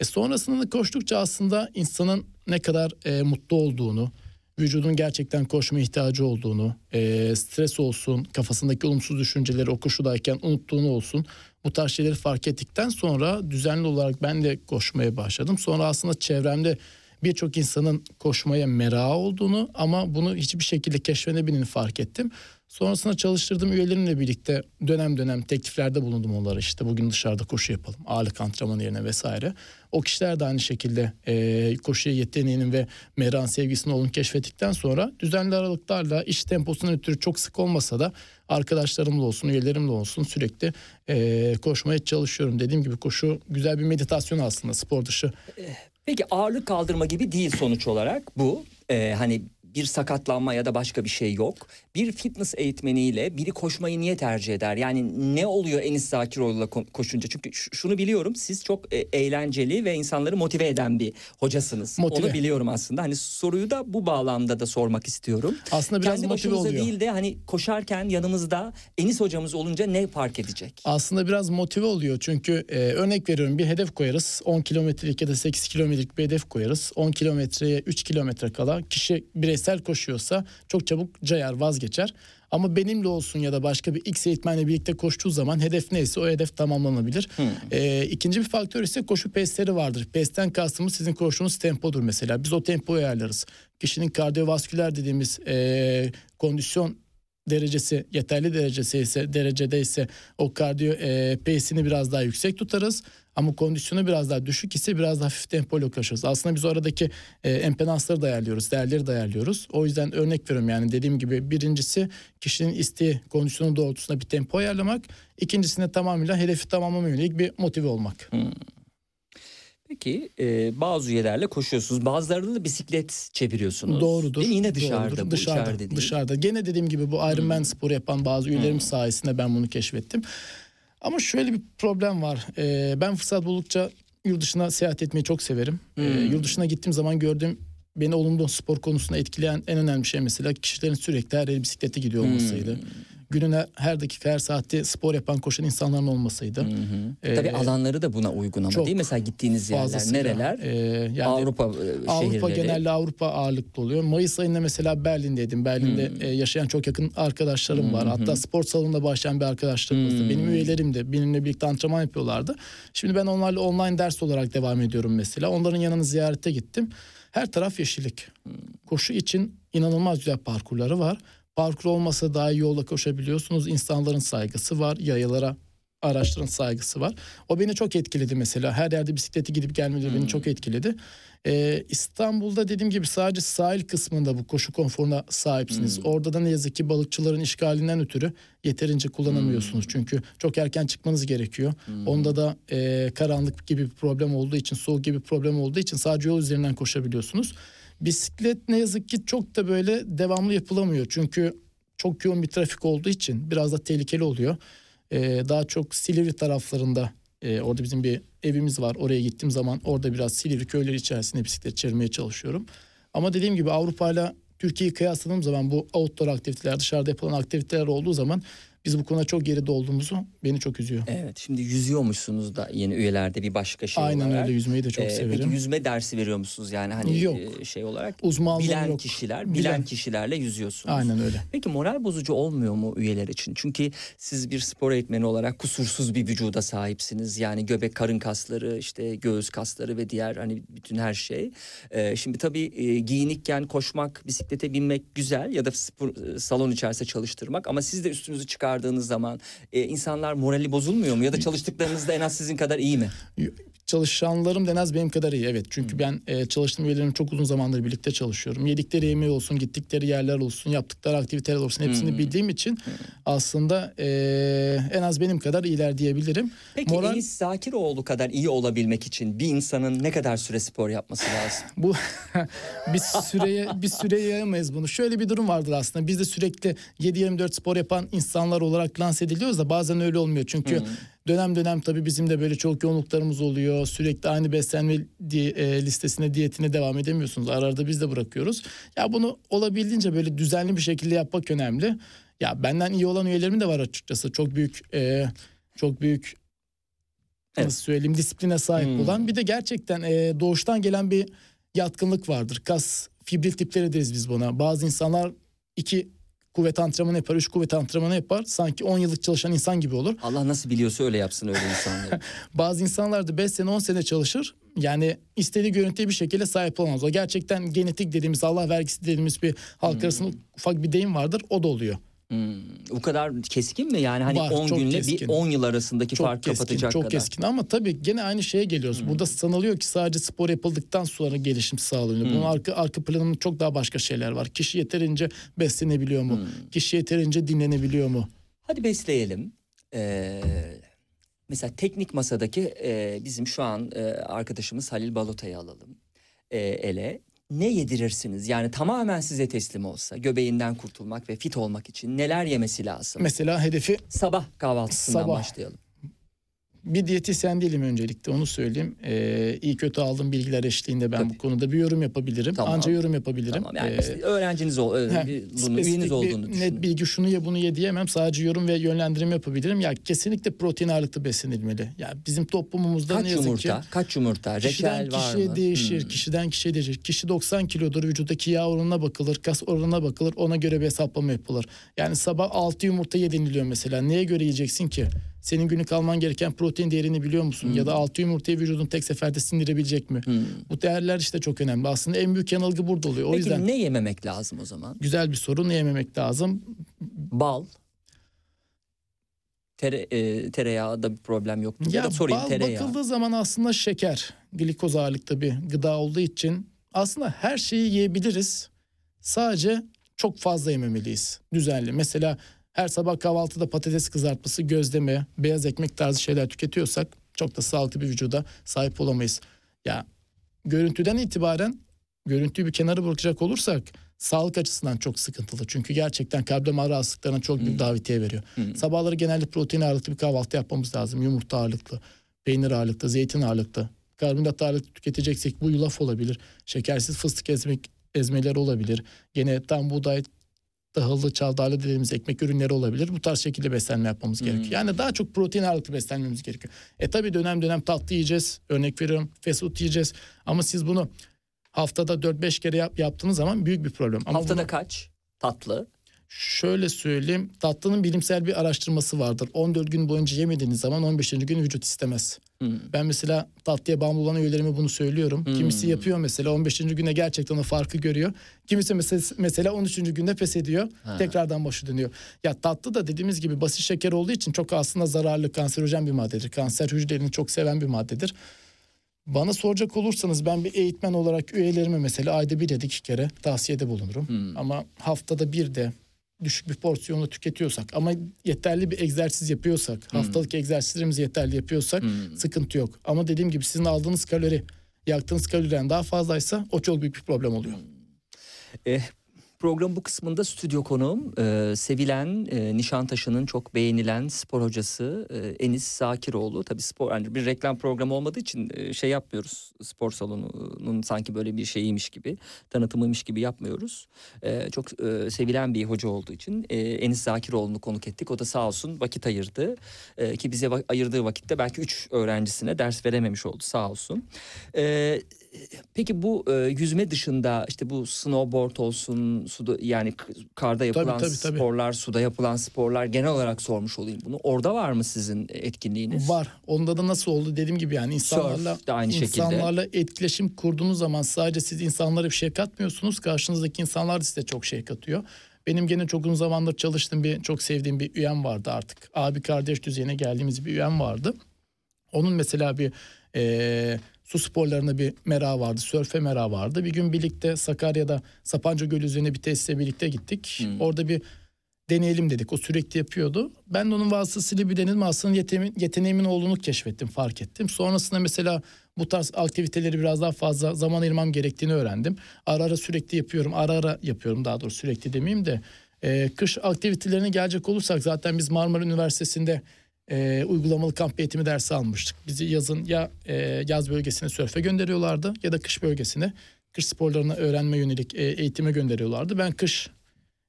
E sonrasında da koştukça aslında insanın ne kadar e, mutlu olduğunu, vücudun gerçekten koşma ihtiyacı olduğunu, e, stres olsun, kafasındaki olumsuz düşünceleri o koşudayken unuttuğunu olsun. Bu tarz şeyleri fark ettikten sonra düzenli olarak ben de koşmaya başladım. Sonra aslında çevremde birçok insanın koşmaya merakı olduğunu ama bunu hiçbir şekilde keşfedemediğini fark ettim. Sonrasında çalıştırdığım üyelerimle birlikte dönem dönem tekliflerde bulundum onlara işte bugün dışarıda koşu yapalım ağırlık antrenmanı yerine vesaire. O kişiler de aynı şekilde e, koşuya yeteneğinin ve merakın sevgisinin olduğunu keşfettikten sonra düzenli aralıklarla iş temposundan ötürü çok sık olmasa da arkadaşlarımla olsun üyelerimle olsun sürekli e, koşmaya çalışıyorum. Dediğim gibi koşu güzel bir meditasyon aslında spor dışı. Peki ağırlık kaldırma gibi değil sonuç olarak bu. Ee, hani bir sakatlanma ya da başka bir şey yok. Bir fitness eğitmeniyle biri koşmayı niye tercih eder? Yani ne oluyor Enis Zakiroğlu'la ko- koşunca? Çünkü şunu biliyorum siz çok e, eğlenceli ve insanları motive eden bir hocasınız. Motive. Onu biliyorum aslında. Hani soruyu da bu bağlamda da sormak istiyorum. Aslında biraz Kendi motive oluyor. değil de hani koşarken yanımızda Enis hocamız olunca ne fark edecek? aslında biraz motive oluyor. Çünkü e, örnek veriyorum bir hedef koyarız. 10 kilometrelik ya da 8 kilometrelik bir hedef koyarız. 10 kilometreye 3 kilometre kala kişi bireysel koşuyorsa çok çabuk cayar vazgeçer. Ama benimle olsun ya da başka bir X eğitmenle birlikte koştuğu zaman hedef neyse o hedef tamamlanabilir. E, ikinci bir faktör ise koşu pestleri vardır. Pestten kastımız sizin koştuğunuz tempodur mesela. Biz o tempoyu ayarlarız. Kişinin kardiyovasküler dediğimiz e, kondisyon derecesi yeterli derecesi ise derecede ise o kardiyo e, pace'ini biraz daha yüksek tutarız. Ama kondisyonu biraz daha düşük ise biraz daha hafif tempoyla koşarız. Aslında biz o aradaki e, empedansları da ayarlıyoruz, değerleri de ayarlıyoruz. O yüzden örnek veriyorum yani dediğim gibi birincisi kişinin isteği kondisyonu doğrultusunda bir tempo ayarlamak. İkincisinde tamamıyla hedefi tamamlama yönelik bir motive olmak. Peki e, bazı üyelerle koşuyorsunuz. Bazılarında da bisiklet çeviriyorsunuz. Doğrudur. Değil? Yine dışarıda doğrudur. bu dışarıda, içeride değil. Hmm. dışarıda. Gene dediğim gibi bu Ironman sporu yapan bazı üyelerim sayesinde ben bunu keşfettim. Ama şöyle bir problem var. Ee, ben fırsat buldukça yurt dışına seyahat etmeyi çok severim. Ee, Hmm. yurt dışına gittiğim zaman gördüğüm beni olumlu spor konusunda etkileyen en önemli şey mesela kişilerin sürekli her yere bisiklete gidiyor Hmm. Günün her, dakika her saatte spor yapan koşan insanların olmasıydı. Ee, Tabii alanları da buna uygun ama değil mi? Mesela gittiğiniz yerler nereler? Ee, yani Avrupa e, Avrupa şehirleri. genelde Avrupa ağırlıklı oluyor. Mayıs ayında mesela Berlin'deydim. Berlin'de Hmm. e, yaşayan çok yakın arkadaşlarım var. Hatta spor salonunda başlayan bir arkadaşlarımız da. Hmm. Benim üyelerim de benimle birlikte antrenman yapıyorlardı. Şimdi ben onlarla online ders olarak devam ediyorum mesela. Onların yanına ziyarete gittim. Her taraf yeşillik. Hmm. Koşu için inanılmaz güzel parkurları var. Parkur olmasa daha iyi yolda koşabiliyorsunuz. İnsanların saygısı var. Yayalara araçların saygısı var. O beni çok etkiledi mesela. Her yerde bisikleti gidip gelmeleri beni çok etkiledi. Ee, İstanbul'da dediğim gibi sadece sahil kısmında bu koşu konforuna sahipsiniz. Orada da ne yazık ki balıkçıların işgalinden ötürü yeterince kullanamıyorsunuz. Çünkü çok erken çıkmanız gerekiyor. Onda da e, karanlık gibi bir problem olduğu için, soğuk gibi bir problem olduğu için sadece yol üzerinden koşabiliyorsunuz. Bisiklet ne yazık ki çok da böyle devamlı yapılamıyor. Çünkü çok yoğun bir trafik olduğu için biraz da tehlikeli oluyor. Ee, daha çok Silivri taraflarında e, orada bizim bir evimiz var. Oraya gittiğim zaman orada biraz Silivri köyleri içerisinde bisiklet çevirmeye çalışıyorum. Ama dediğim gibi Avrupa ile Türkiye'yi kıyasladığım zaman bu outdoor aktiviteler dışarıda yapılan aktiviteler olduğu zaman biz bu konuda çok geride olduğumuzu beni çok üzüyor. Evet şimdi yüzüyormuşsunuz da yeni üyelerde bir başka şey Aynen olarak. öyle yüzmeyi de çok Ee, severim. Peki yüzme dersi veriyor musunuz yani hani Yok. e, şey olarak? Uzmanlığım bilen yok. kişiler, bilen, Bilen. kişilerle yüzüyorsunuz. Aynen öyle. Peki moral bozucu olmuyor mu üyeler için? Çünkü siz bir spor eğitmeni olarak kusursuz bir vücuda sahipsiniz. Yani göbek, karın kasları, işte göğüs kasları ve diğer hani bütün her şey. Ee, şimdi tabii e, giyinikken koşmak, bisiklete binmek güzel ya da spor, e, salon içerisinde çalıştırmak ama siz de üstünüzü çıkardığınız zaman e, insanlar morali bozulmuyor mu? Ya da çalıştıklarınız da en az sizin kadar iyi mi? Çalışanlarım da en az benim kadar iyi evet. Çünkü ben e, çalıştığım üyelerimle çok uzun zamandır birlikte çalışıyorum. Yedikleri yemeği olsun, gittikleri yerler olsun, yaptıkları aktiviteler olsun hepsini bildiğim için aslında e, en az benim kadar iyiler diyebilirim. Peki Moral- Enis Zakiroğlu kadar iyi olabilmek için bir insanın ne kadar süre spor yapması lazım? Bu bir süreye bir süreye yayamayız bunu. Şöyle bir durum vardır aslında. Biz de sürekli 7-24 spor yapan insanlar olarak lanse ediliyoruz da bazen öyle olmuyor. Çünkü dönem dönem tabii bizim de böyle çok yoğunluklarımız oluyor. Sürekli aynı beslenme di- e, listesine, diyetine devam edemiyorsunuz. Ara arada biz de bırakıyoruz. Ya bunu olabildiğince böyle düzenli bir şekilde yapmak önemli. Ya benden iyi olan üyelerim de var açıkçası. Çok büyük e, çok büyük Evet. nasıl söyleyeyim disipline sahip Hmm. olan bir de gerçekten e, doğuştan gelen bir yatkınlık vardır. Kas fibril tipleri deriz biz buna. Bazı insanlar iki kuvvet antrenmanı yapar, üç kuvvet antrenmanı yapar. Sanki 10 yıllık çalışan insan gibi olur. Allah nasıl biliyorsa öyle yapsın öyle insanları. Bazı insanlar da 5 sene 10 sene çalışır. Yani istediği görüntüye bir şekilde sahip olamaz. O gerçekten genetik dediğimiz Allah vergisi dediğimiz bir halk arasında ufak bir deyim vardır. O da oluyor. Hmm, Bu kadar keskin mi yani hani Var, 10 çok günle keskin. bir 10 yıl arasındaki Çok fark keskin, kapatacak çok kadar. Hmm. keskin ama tabii gene aynı şeye geliyoruz. Burada sanılıyor ki sadece spor yapıldıktan sonra gelişim sağlanıyor. Hmm. Bunun arka arka planında çok daha başka şeyler var. Kişi yeterince beslenebiliyor mu? Hmm. Kişi yeterince dinlenebiliyor mu? Hadi besleyelim. Ee, mesela teknik masadaki e, bizim şu an e, arkadaşımız Halil Balota'yı alalım e, ele. Ne yedirirsiniz? Yani tamamen size teslim olsa göbeğinden kurtulmak ve fit olmak için neler yemesi lazım? Mesela hedefi Sabah kahvaltısından Sabah. başlayalım. Bir diyetisyen değilim öncelikle onu söyleyeyim. Ee, iyi kötü aldığım bilgiler eşliğinde ben Tabii. bu konuda bir yorum yapabilirim. Tamam. Anca yorum yapabilirim. Tamam yani Ee, öğrenciniz ol, e, bir- bunun üyeniz bir olduğunu net bilgi şunu ye bunu ye diyemem. Sadece yorum ve yönlendirme yapabilirim. Ya kesinlikle protein ağırlıklı beslenilmeli. Ya bizim toplumumuzda Kaç ne yazık yumurta? ki Kaç yumurta? Kişiden Reçel var kişiye mı? değişir. Hmm. Kişiden kişiye değişir. Kişi 90 kilodur. Vücuttaki yağ oranına bakılır. Kas oranına bakılır. Ona göre bir hesaplama yapılır. Yani sabah 6 yumurta ye deniliyor mesela. Neye göre yiyeceksin ki? Senin günlük alman gereken protein değerini biliyor musun? Ya da 6 yumurtayı vücudun tek seferde sindirebilecek mi? Hmm. Bu değerler işte çok önemli. Aslında en büyük yanılgı burada oluyor. O Peki yüzden ne yememek lazım o zaman? güzel bir soru. Ne yememek lazım? Bal. Tere, e, tereyağı da bir problem yok. Ya da sorayım bal tereyağı. bakıldığı zaman aslında şeker, glikoz ağırlıklı bir gıda olduğu için aslında her şeyi yiyebiliriz. Sadece çok fazla yememeliyiz. Düzenli. Mesela her sabah kahvaltıda patates kızartması, gözleme, beyaz ekmek tarzı şeyler tüketiyorsak çok da sağlıklı bir vücuda sahip olamayız. Ya görüntüden itibaren görüntüyü bir kenara bırakacak olursak sağlık açısından çok sıkıntılı. Çünkü gerçekten kalp damar rahatsızlıklarına çok büyük davetiye veriyor. Sabahları genelde protein ağırlıklı bir kahvaltı yapmamız lazım. Yumurta ağırlıklı, peynir ağırlıklı, zeytin ağırlıklı. Karbonhidrat ağırlıklı tüketeceksek bu yulaf olabilir. Şekersiz fıstık ezmek, ezmeleri olabilir. Gene tam buğday, tahıllı, çavdarlı dediğimiz ekmek ürünleri olabilir. Bu tarz şekilde beslenme yapmamız gerekiyor. Yani daha çok protein ağırlıklı beslenmemiz gerekiyor. E tabi dönem dönem tatlı yiyeceğiz. Örnek veriyorum fast food yiyeceğiz. Ama siz bunu haftada 4-5 kere yap, yaptığınız zaman büyük bir problem. Ama Haftada bunu- kaç? Tatlı. Şöyle söyleyeyim. Tatlının bilimsel bir araştırması vardır. 14 gün boyunca yemediğiniz zaman 15. gün vücut istemez. Hmm. Ben mesela tatlıya bağımlı olan üyelerime bunu söylüyorum. Kimisi yapıyor mesela 15. güne gerçekten o farkı görüyor. Kimisi mesela, mesela 13. günde pes ediyor. Tekrardan başı dönüyor. Ya tatlı da dediğimiz gibi basit şeker olduğu için çok aslında zararlı kanserojen bir maddedir. Kanser hücrelerini çok seven bir maddedir. Bana soracak olursanız ben bir eğitmen olarak üyelerime mesela ayda bir ya da iki kere tavsiyede bulunurum. Ama haftada bir de düşük bir porsiyonla tüketiyorsak ama yeterli bir egzersiz yapıyorsak, haftalık egzersizlerimizi yeterli yapıyorsak sıkıntı yok. Ama dediğim gibi sizin aldığınız kalori, yaktığınız kaloriden daha fazlaysa o çok büyük bir problem oluyor. Eh, Programın bu kısmında stüdyo konuğum e, sevilen e, Nişantaşı'nın çok beğenilen spor hocası e, Enis Zakiroğlu. Tabii spor yani bir reklam programı olmadığı için e, şey yapmıyoruz. Spor salonunun sanki böyle bir şeyiymiş gibi tanıtımıymış gibi yapmıyoruz. E, çok e, sevilen bir hoca olduğu için e, Enis Zakiroğlu'nu konuk ettik. O da sağ olsun vakit ayırdı. E, ki bize va- ayırdığı vakitte belki üç öğrencisine ders verememiş oldu sağ olsun. E, Peki bu e, yüzme dışında işte bu snowboard olsun, suda yani karda yapılan tabii, tabii. sporlar, suda yapılan sporlar genel olarak sormuş olayım bunu. Orada var mı sizin etkinliğiniz? Var. Onda da nasıl oldu dediğim gibi yani insanlarla Surf de aynı şekilde. insanlarla etkileşim kurduğunuz zaman sadece siz insanlara bir şey katmıyorsunuz. Karşınızdaki insanlar da size çok şey katıyor. Benim gene çok uzun zamandır çalıştığım bir çok sevdiğim bir üyem vardı artık. Abi kardeş düzeyine geldiğimiz bir üyem vardı. Onun mesela bir eee, su sporlarına bir merak vardı. Sörfe merak vardı. Bir gün birlikte Sakarya'da Sapanca Gölü üzerine bir tesise birlikte gittik. Orada bir deneyelim dedik. O sürekli yapıyordu. Ben de onun vasıtasıyla bir denedim. Aslında yeteneğimin, yeteneğimin olduğunu keşfettim, fark ettim. Sonrasında mesela bu tarz aktiviteleri biraz daha fazla zaman ayırmam gerektiğini öğrendim. Ara ara sürekli yapıyorum. Ara ara yapıyorum daha doğrusu sürekli demeyeyim de. Ee, kış aktivitelerine gelecek olursak zaten biz Marmara Üniversitesi'nde e, uygulamalı kamp eğitimi dersi almıştık. Bizi yazın ya e, yaz bölgesine sörfe gönderiyorlardı ya da kış bölgesine kış sporlarını öğrenme yönelik e, eğitime gönderiyorlardı. Ben kış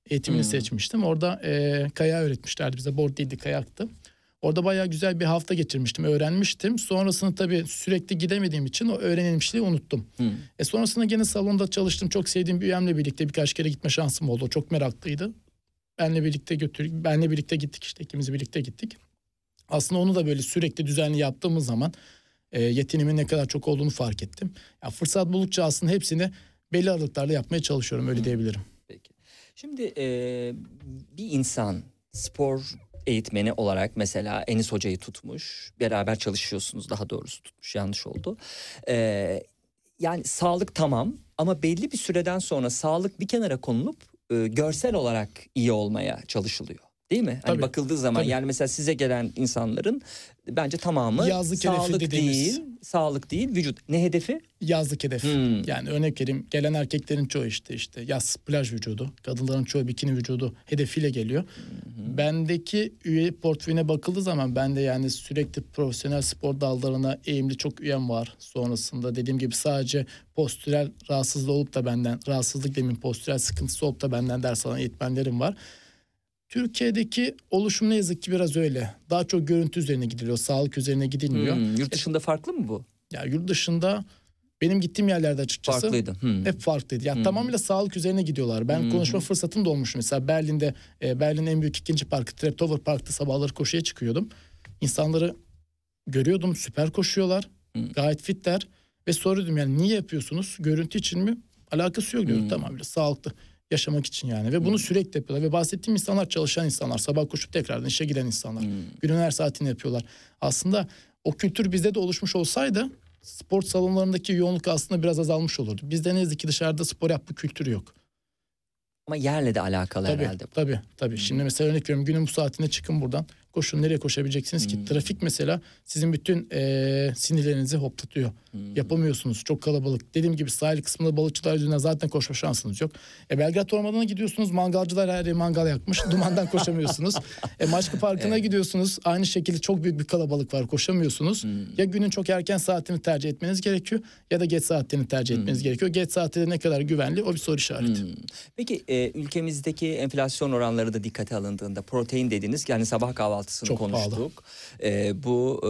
eğitimini seçmiştim. Orada e, kaya öğretmişlerdi bize. Board değildi kayaktı. Orada bayağı güzel bir hafta geçirmiştim. Öğrenmiştim. Sonrasında tabii sürekli gidemediğim için o öğrenilmişliği unuttum. E sonrasında gene salonda çalıştım. Çok sevdiğim bir üyemle birlikte birkaç kere gitme şansım oldu. O çok meraklıydı. Benle birlikte götür, benle birlikte gittik işte ikimiz birlikte gittik. Aslında onu da böyle sürekli düzenli yaptığımız zaman e, yeteneğimin ne kadar çok olduğunu fark ettim. Ya fırsat buldukça aslında hepsini belli aralıklarla yapmaya çalışıyorum öyle diyebilirim. Peki. Şimdi e, bir insan spor eğitmeni olarak mesela Enis Hoca'yı tutmuş. Beraber çalışıyorsunuz daha doğrusu tutmuş yanlış oldu. E, yani sağlık tamam ama belli bir süreden sonra sağlık bir kenara konulup e, görsel olarak iyi olmaya çalışılıyor. Değil mi? Hani Tabii, bakıldığı zaman tabii. yani mesela size gelen insanların bence tamamı Yazlık sağlık dediğimiz. değil, sağlık değil, vücut. Ne hedefi? Yazlık hedef. Hmm. Yani örnek vereyim gelen erkeklerin çoğu işte işte yaz plaj vücudu, kadınların çoğu bikini vücudu hedefiyle geliyor. Bendeki üye portföyüne bakıldığı zaman ben de yani sürekli profesyonel spor dallarına eğimli çok üyem var. Sonrasında dediğim gibi sadece postürel rahatsızlığı olup da benden rahatsızlık demin postürel sıkıntısı olup da benden ders alan eğitmenlerim var. Türkiye'deki oluşum ne yazık ki biraz öyle. Daha çok görüntü üzerine gidiliyor, sağlık üzerine gidilmiyor. Hmm, yurt dışında farklı mı bu? Ya yurt dışında benim gittiğim yerlerde açıkçası Farklıydı. Hmm. hep farklıydı. Ya tamamıyla sağlık üzerine gidiyorlar. Ben konuşma fırsatım da olmuş mesela Berlin'de e, Berlin'in en büyük ikinci parkı Treptower Park'ta sabahları koşuya çıkıyordum. İnsanları görüyordum süper koşuyorlar. Gayet fitler ve soruyordum yani niye yapıyorsunuz? Görüntü için mi? Alakası yok diyor. Tamamıyla sağlıklı yaşamak için yani. Ve bunu sürekli yapıyorlar. Ve bahsettiğim insanlar çalışan insanlar sabah koşup tekrardan işe giden insanlar günün her saatini yapıyorlar. Aslında o kültür bizde de oluşmuş olsaydı spor salonlarındaki yoğunluk aslında biraz azalmış olurdu. Bizde ne yazık ki dışarıda spor yapma kültürü yok. Ama yerle de alakalı tabii herhalde. tabii tabii. Şimdi mesela örnek veriyorum günün bu saatinde çıkın buradan koşun nereye koşabileceksiniz Hmm. ki trafik mesela sizin bütün eee, sinirlerinizi hoplatıyor Hmm. yapamıyorsunuz çok kalabalık dediğim gibi sahil kısmında balıkçılar yüzünden zaten koşma şansınız yok e, Belgrad Ormanı'na gidiyorsunuz mangalcılar her yeri mangal yakmış dumandan koşamıyorsunuz e, Maçka Parkı'na gidiyorsunuz aynı şekilde çok büyük bir kalabalık var koşamıyorsunuz Hmm. ya günün çok erken saatini tercih etmeniz gerekiyor ya da geç saatlerini tercih Hmm. etmeniz gerekiyor geç saatleri ne kadar güvenli o bir soru işareti. Peki e, ülkemizdeki enflasyon oranları da dikkate alındığında protein dediniz yani sabah kahvaltısını Çok konuştuk. E, bu e,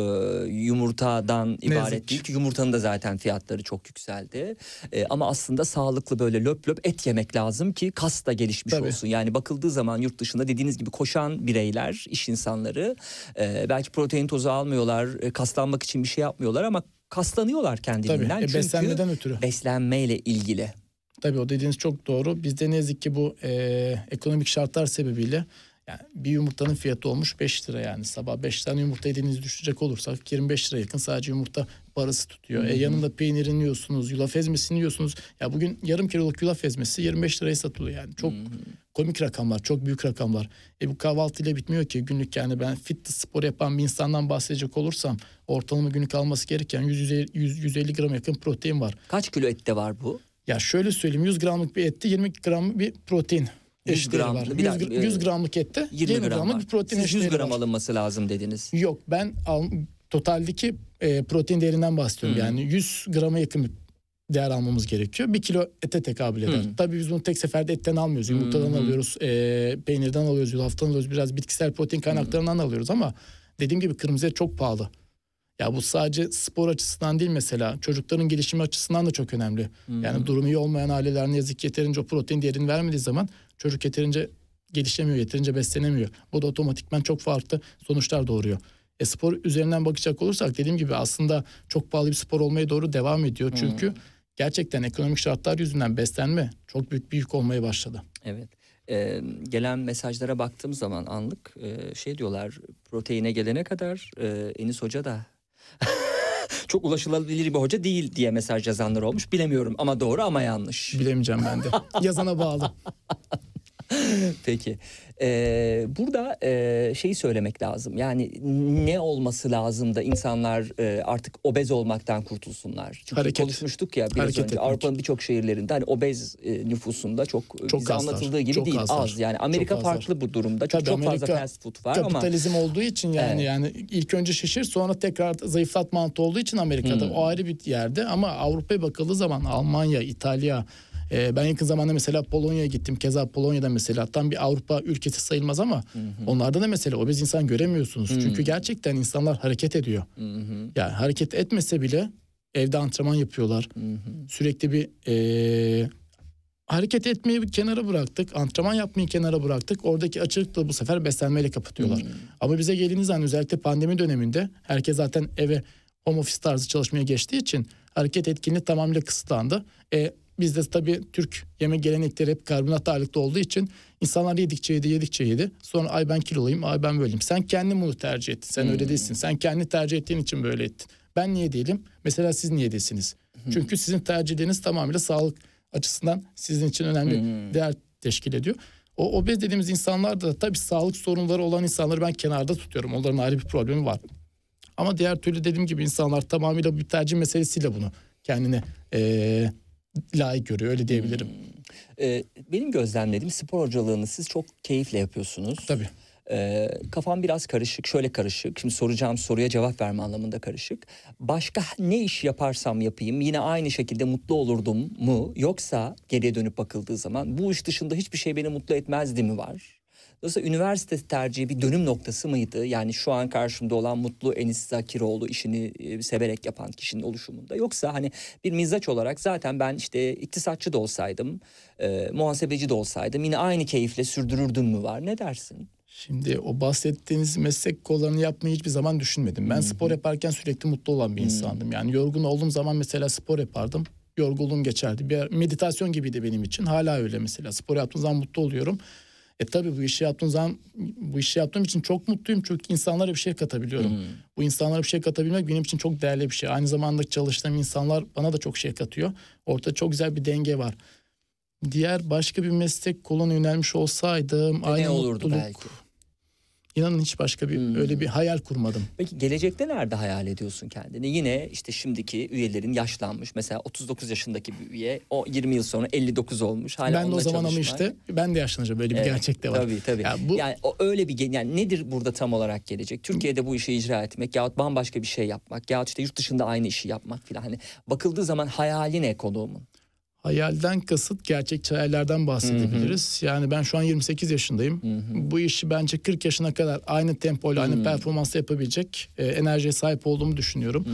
yumurtadan yazık ibaret değil ki yumurtanın da zaten fiyatları çok yükseldi. E, ama aslında sağlıklı böyle löp löp et yemek lazım ki kas da gelişmiş Tabii. olsun. Yani bakıldığı zaman yurt dışında dediğiniz gibi koşan bireyler, iş insanları e, belki protein tozu almıyorlar, e, kaslanmak için bir şey yapmıyorlar ama kaslanıyorlar kendiliğinden. Tabii, e, Çünkü beslenmeden ötürü. beslenmeyle ilgili. Tabii o dediğiniz çok doğru. Bizde ne yazık ki bu e, ekonomik şartlar sebebiyle yani bir yumurtanın fiyatı olmuş 5 lira yani sabah 5 tane yumurta yediğinizi düşecek olursak 25 lira yakın sadece yumurta parası tutuyor. E, yanında peynirini yiyorsunuz, yulaf ezmesini yiyorsunuz. Ya bugün yarım kiloluk yulaf ezmesi 25 liraya satılıyor yani. Çok komik rakamlar, çok büyük rakamlar. E bu kahvaltıyla bitmiyor ki günlük yani ben fitness spor yapan bir insandan bahsedecek olursam ortalama günlük alması gereken 100, 150 gram yakın protein var. Kaç kilo ette var bu? Ya şöyle söyleyeyim 100 gramlık bir ette 20 gram bir protein 100 eşdeğeri gram, var. bir 100, dakika, gra- 100 gramlık ette 20 20, gram gramlık var. bir protein Siz 100 eşdeğeri gram var. alınması lazım dediniz. Yok ben al, totaldeki e, protein değerinden bahsediyorum. Hı. Yani 100 grama yakın bir değer almamız gerekiyor. Bir kilo ete tekabül eder. Hı. Tabii biz bunu tek seferde etten almıyoruz. Yumurtadan hı. alıyoruz, alıyoruz, peynirden alıyoruz, yulaftan alıyoruz. Biraz bitkisel protein kaynaklarından alıyoruz ama dediğim gibi kırmızı et çok pahalı. Ya bu sadece spor açısından değil mesela çocukların gelişimi açısından da çok önemli. Yani durumu iyi olmayan aileler ne yazık ki yeterince o protein değerini vermediği zaman çocuk yeterince gelişemiyor, yeterince beslenemiyor. Bu da otomatikman çok farklı sonuçlar doğuruyor. E spor üzerinden bakacak olursak dediğim gibi aslında çok pahalı bir spor olmaya doğru devam ediyor. Çünkü gerçekten ekonomik şartlar yüzünden beslenme çok büyük bir yük olmaya başladı. Evet. Ee, gelen mesajlara baktığım zaman anlık e, şey diyorlar proteine gelene kadar e, Enis Hoca da çok ulaşılabilir bir hoca değil diye mesaj yazanlar olmuş. Bilemiyorum ama doğru ama yanlış. Bilemeyeceğim ben de. Yazana bağlı. Peki. Ee, burada e, şeyi söylemek lazım. Yani ne olması lazım da insanlar e, artık obez olmaktan kurtulsunlar. Çünkü Hareket. konuşmuştuk ya biraz Hareket önce etmek. Avrupa'nın birçok şehirlerinde hani obez e, nüfusunda çok, Çok bize azlar, anlatıldığı gibi çok değil azlar, az. Yani Amerika çok azlar. farklı bu durumda. Çok, Tabii çok fazla Amerika fast food var ama Kapitalizm olduğu için yani Evet. yani ilk önce şişir sonra tekrar zayıflat mantığı olduğu için Amerika'da Hmm. o ayrı bir yerde ama Avrupa'ya bakıldığı zaman Almanya, İtalya e, ben yakın zamanda mesela Polonya'ya gittim. Keza Polonya'da mesela tam bir Avrupa ülkesi sayılmaz ama onlarda da mesela obez insan göremiyorsunuz. Çünkü gerçekten insanlar hareket ediyor. Yani hareket etmese bile evde antrenman yapıyorlar. Sürekli bir e, hareket etmeyi bir kenara bıraktık. Antrenman yapmayı kenara bıraktık. Oradaki açıklığı bu sefer beslenmeyle kapatıyorlar. Ama bize geldiğiniz zaman özellikle pandemi döneminde herkes zaten eve home office tarzı çalışmaya geçtiği için hareket etkinliği tamamıyla kısıtlandı. E, bizde tabii Türk yemek gelenekleri hep karbonat ağırlıklı olduğu için insanlar yedikçe yedi yedikçe yedi. Sonra ay ben kiloluyum ay ben böyleyim. Sen kendin bunu tercih ettin. Sen öyle değilsin. Sen kendi tercih ettiğin için böyle ettin. Ben niye değilim? Mesela siz niye değilsiniz? Çünkü sizin tercihleriniz tamamıyla sağlık açısından sizin için önemli değer teşkil ediyor. O obez dediğimiz insanlar da tabii sağlık sorunları olan insanları ben kenarda tutuyorum. Onların ayrı bir problemi var. Ama diğer türlü dediğim gibi insanlar tamamıyla bir tercih meselesiyle bunu kendine eee, layık görüyor öyle diyebilirim. e, benim gözlemlediğim spor hocalığını siz çok keyifle yapıyorsunuz. Tabii. Ee, kafam biraz karışık, şöyle karışık. Şimdi soracağım soruya cevap verme anlamında karışık. Başka ne iş yaparsam yapayım yine aynı şekilde mutlu olurdum mu? Yoksa geriye dönüp bakıldığı zaman bu iş dışında hiçbir şey beni mutlu etmezdi mi var? Dolayısıyla üniversite tercihi bir dönüm noktası mıydı? Yani şu an karşımda olan Mutlu Enis Zakiroğlu işini e, severek yapan kişinin oluşumunda. Yoksa hani bir mizaç olarak zaten ben işte iktisatçı da olsaydım, e, muhasebeci de olsaydım yine aynı keyifle sürdürürdüm mü var? Ne dersin? Şimdi o bahsettiğiniz meslek kollarını yapmayı hiçbir zaman düşünmedim. Ben spor yaparken sürekli mutlu olan bir insandım. Yani yorgun olduğum zaman mesela spor yapardım. Yorgunluğum geçerdi. Bir meditasyon gibiydi benim için. Hala öyle mesela. Spor yaptığım zaman mutlu oluyorum. E tabii bu işi yaptığım zaman bu işi yaptığım için çok mutluyum çünkü insanlara bir şey katabiliyorum. Bu insanlara bir şey katabilmek benim için çok değerli bir şey. Aynı zamanda çalıştığım insanlar bana da çok şey katıyor. Ortada çok güzel bir denge var. Diğer başka bir meslek koluna yönelmiş olsaydım aynı ne olurdu mutluluk. belki? İnanın hiç başka bir öyle bir hayal kurmadım. Peki gelecekte nerede hayal ediyorsun kendini? Yine işte şimdiki üyelerin yaşlanmış. Mesela 39 yaşındaki bir üye o 20 yıl sonra 59 olmuş. Hala ben de o zaman ama işte ben de yaşlanacağım böyle bir Evet, gerçek de var. Tabii tabii. Ya bu Yani o öyle bir yani nedir burada tam olarak gelecek? Türkiye'de bu işi icra etmek yahut bambaşka bir şey yapmak yahut işte yurt dışında aynı işi yapmak filan. Hani bakıldığı zaman hayali ne konuğumun? Hayalden kasıt gerçekçi hayallerden bahsedebiliriz. Yani ben şu an 28 yaşındayım. Bu işi bence 40 yaşına kadar aynı tempoyla aynı performansla yapabilecek e, enerjiye sahip olduğumu düşünüyorum.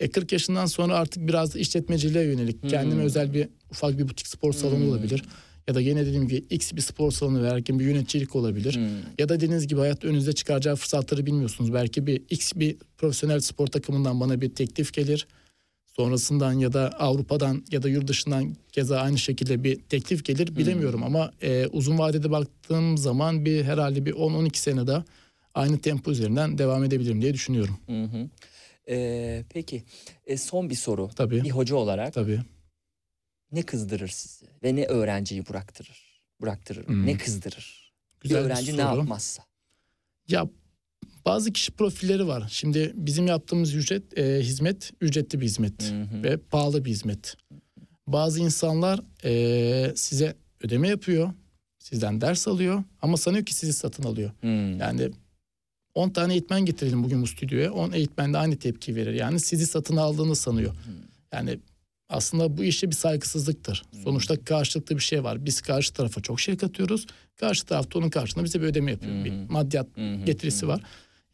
E 40 yaşından sonra artık biraz da işletmeciliğe yönelik kendime özel bir ufak bir butik spor salonu olabilir. Ya da yine dediğim gibi X bir spor salonu verirken bir yöneticilik olabilir. Ya da dediğiniz gibi hayat önünüzde çıkaracağı fırsatları bilmiyorsunuz. Belki bir X bir profesyonel spor takımından bana bir teklif gelir. Sonrasından ya da Avrupa'dan ya da yurt dışından keza aynı şekilde bir teklif gelir bilemiyorum ama e, uzun vadede baktığım zaman bir herhalde bir 10-12 sene daha aynı tempo üzerinden devam edebilirim diye düşünüyorum. Hı hı. Ee, peki e, son bir soru. Tabii. Bir hoca olarak Tabii. ne kızdırır sizi ve ne öğrenciyi bıraktırır? Bıraktırır. Hmm. Ne kızdırır? Güzel bir bir öğrenci ne soru. yapmazsa. Ya bazı kişi profilleri var. Şimdi bizim yaptığımız ücret e, hizmet ücretli bir hizmet Hı hı. ve pahalı bir hizmet. bazı insanlar eee, size ödeme yapıyor. Sizden ders alıyor ama sanıyor ki sizi satın alıyor. Hmm. Yani 10 tane eğitmen getirelim bugün bu stüdyoya. 10 eğitmen de aynı tepki verir. Yani sizi satın aldığını sanıyor. Yani aslında bu işe bir saygısızlıktır. Sonuçta karşılıklı bir şey var. Biz karşı tarafa çok şey katıyoruz. Karşı tarafta onun karşılığında bize bir ödeme yapıyor. Bir maddiyat getirisi var.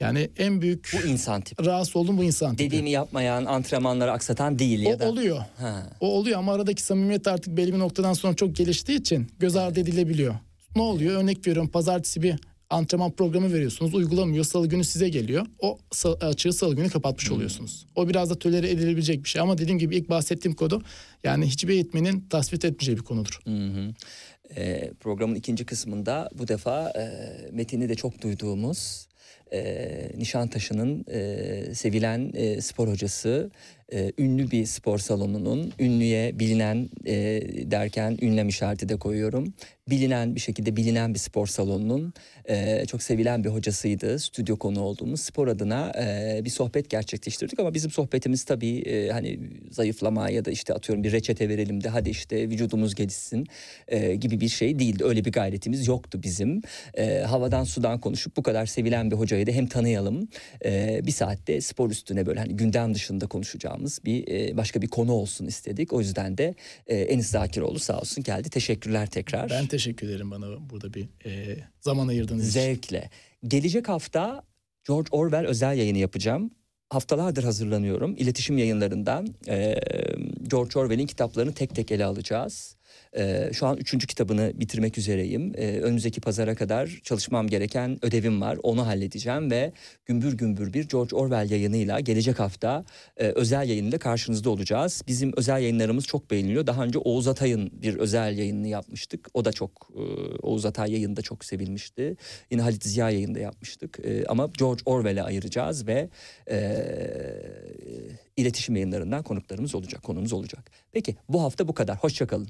Yani en büyük Bu insan tipi. rahatsız olduğum bu insan tipi. Dediğimi yapmayan, antrenmanları aksatan değil ya O da. oluyor. Ha. O oluyor ama aradaki samimiyet artık belli bir noktadan sonra çok geliştiği için göz ardı edilebiliyor. Ne oluyor? Örnek veriyorum pazartesi bir antrenman programı veriyorsunuz. Uygulamıyor. Salı günü size geliyor. O açığı salı günü kapatmış oluyorsunuz. O biraz da tolere edilebilecek bir şey. Ama dediğim gibi ilk bahsettiğim kodu yani hiçbir eğitmenin tasvip etmeyeceği bir konudur. Ee, programın ikinci kısmında bu defa e, metini de çok duyduğumuz e, Nişantaşı'nın e, sevilen e, spor hocası, e, ünlü bir spor salonunun ünlüye bilinen e, derken ünlem işareti de koyuyorum. Bilinen bir şekilde bilinen bir spor salonunun e, çok sevilen bir hocasıydı. Stüdyo konu olduğumuz spor adına e, bir sohbet gerçekleştirdik ama bizim sohbetimiz tabii e, hani zayıflama ya da işte atıyorum bir reçete verelim de hadi işte vücudumuz gelişsin e, gibi bir şey değildi. Öyle bir gayretimiz yoktu bizim. E, havadan sudan konuşup bu kadar sevilen bir hocayı da hem tanıyalım e, bir saatte spor üstüne böyle hani gündem dışında konuşacağımız bir e, başka bir konu olsun istedik. O yüzden de e, Enis Zakiroğlu sağ olsun geldi. Teşekkürler tekrar. Ben teşekkür ederim bana burada bir e, zaman ayırdığınız için. Zevkle. Gelecek hafta George Orwell özel yayını yapacağım. Haftalardır hazırlanıyorum. İletişim yayınlarından e, George Orwell'in kitaplarını tek tek ele alacağız. E, şu an üçüncü kitabını bitirmek üzereyim. E, önümüzdeki pazara kadar çalışmam gereken ödevim var. Onu halledeceğim ve gümbür gümbür bir George Orwell yayınıyla gelecek hafta e, özel yayınıyla karşınızda olacağız. Bizim özel yayınlarımız çok beğeniliyor. Daha önce Oğuz Atay'ın bir özel yayınını yapmıştık. O da çok e, Oğuz Atay yayında çok sevilmişti. Yine Halit Ziya yayında yapmıştık. E, ama George Orwell'e ayıracağız ve e, iletişim yayınlarından konuklarımız olacak, konumuz olacak. Peki bu hafta bu kadar. Hoşçakalın.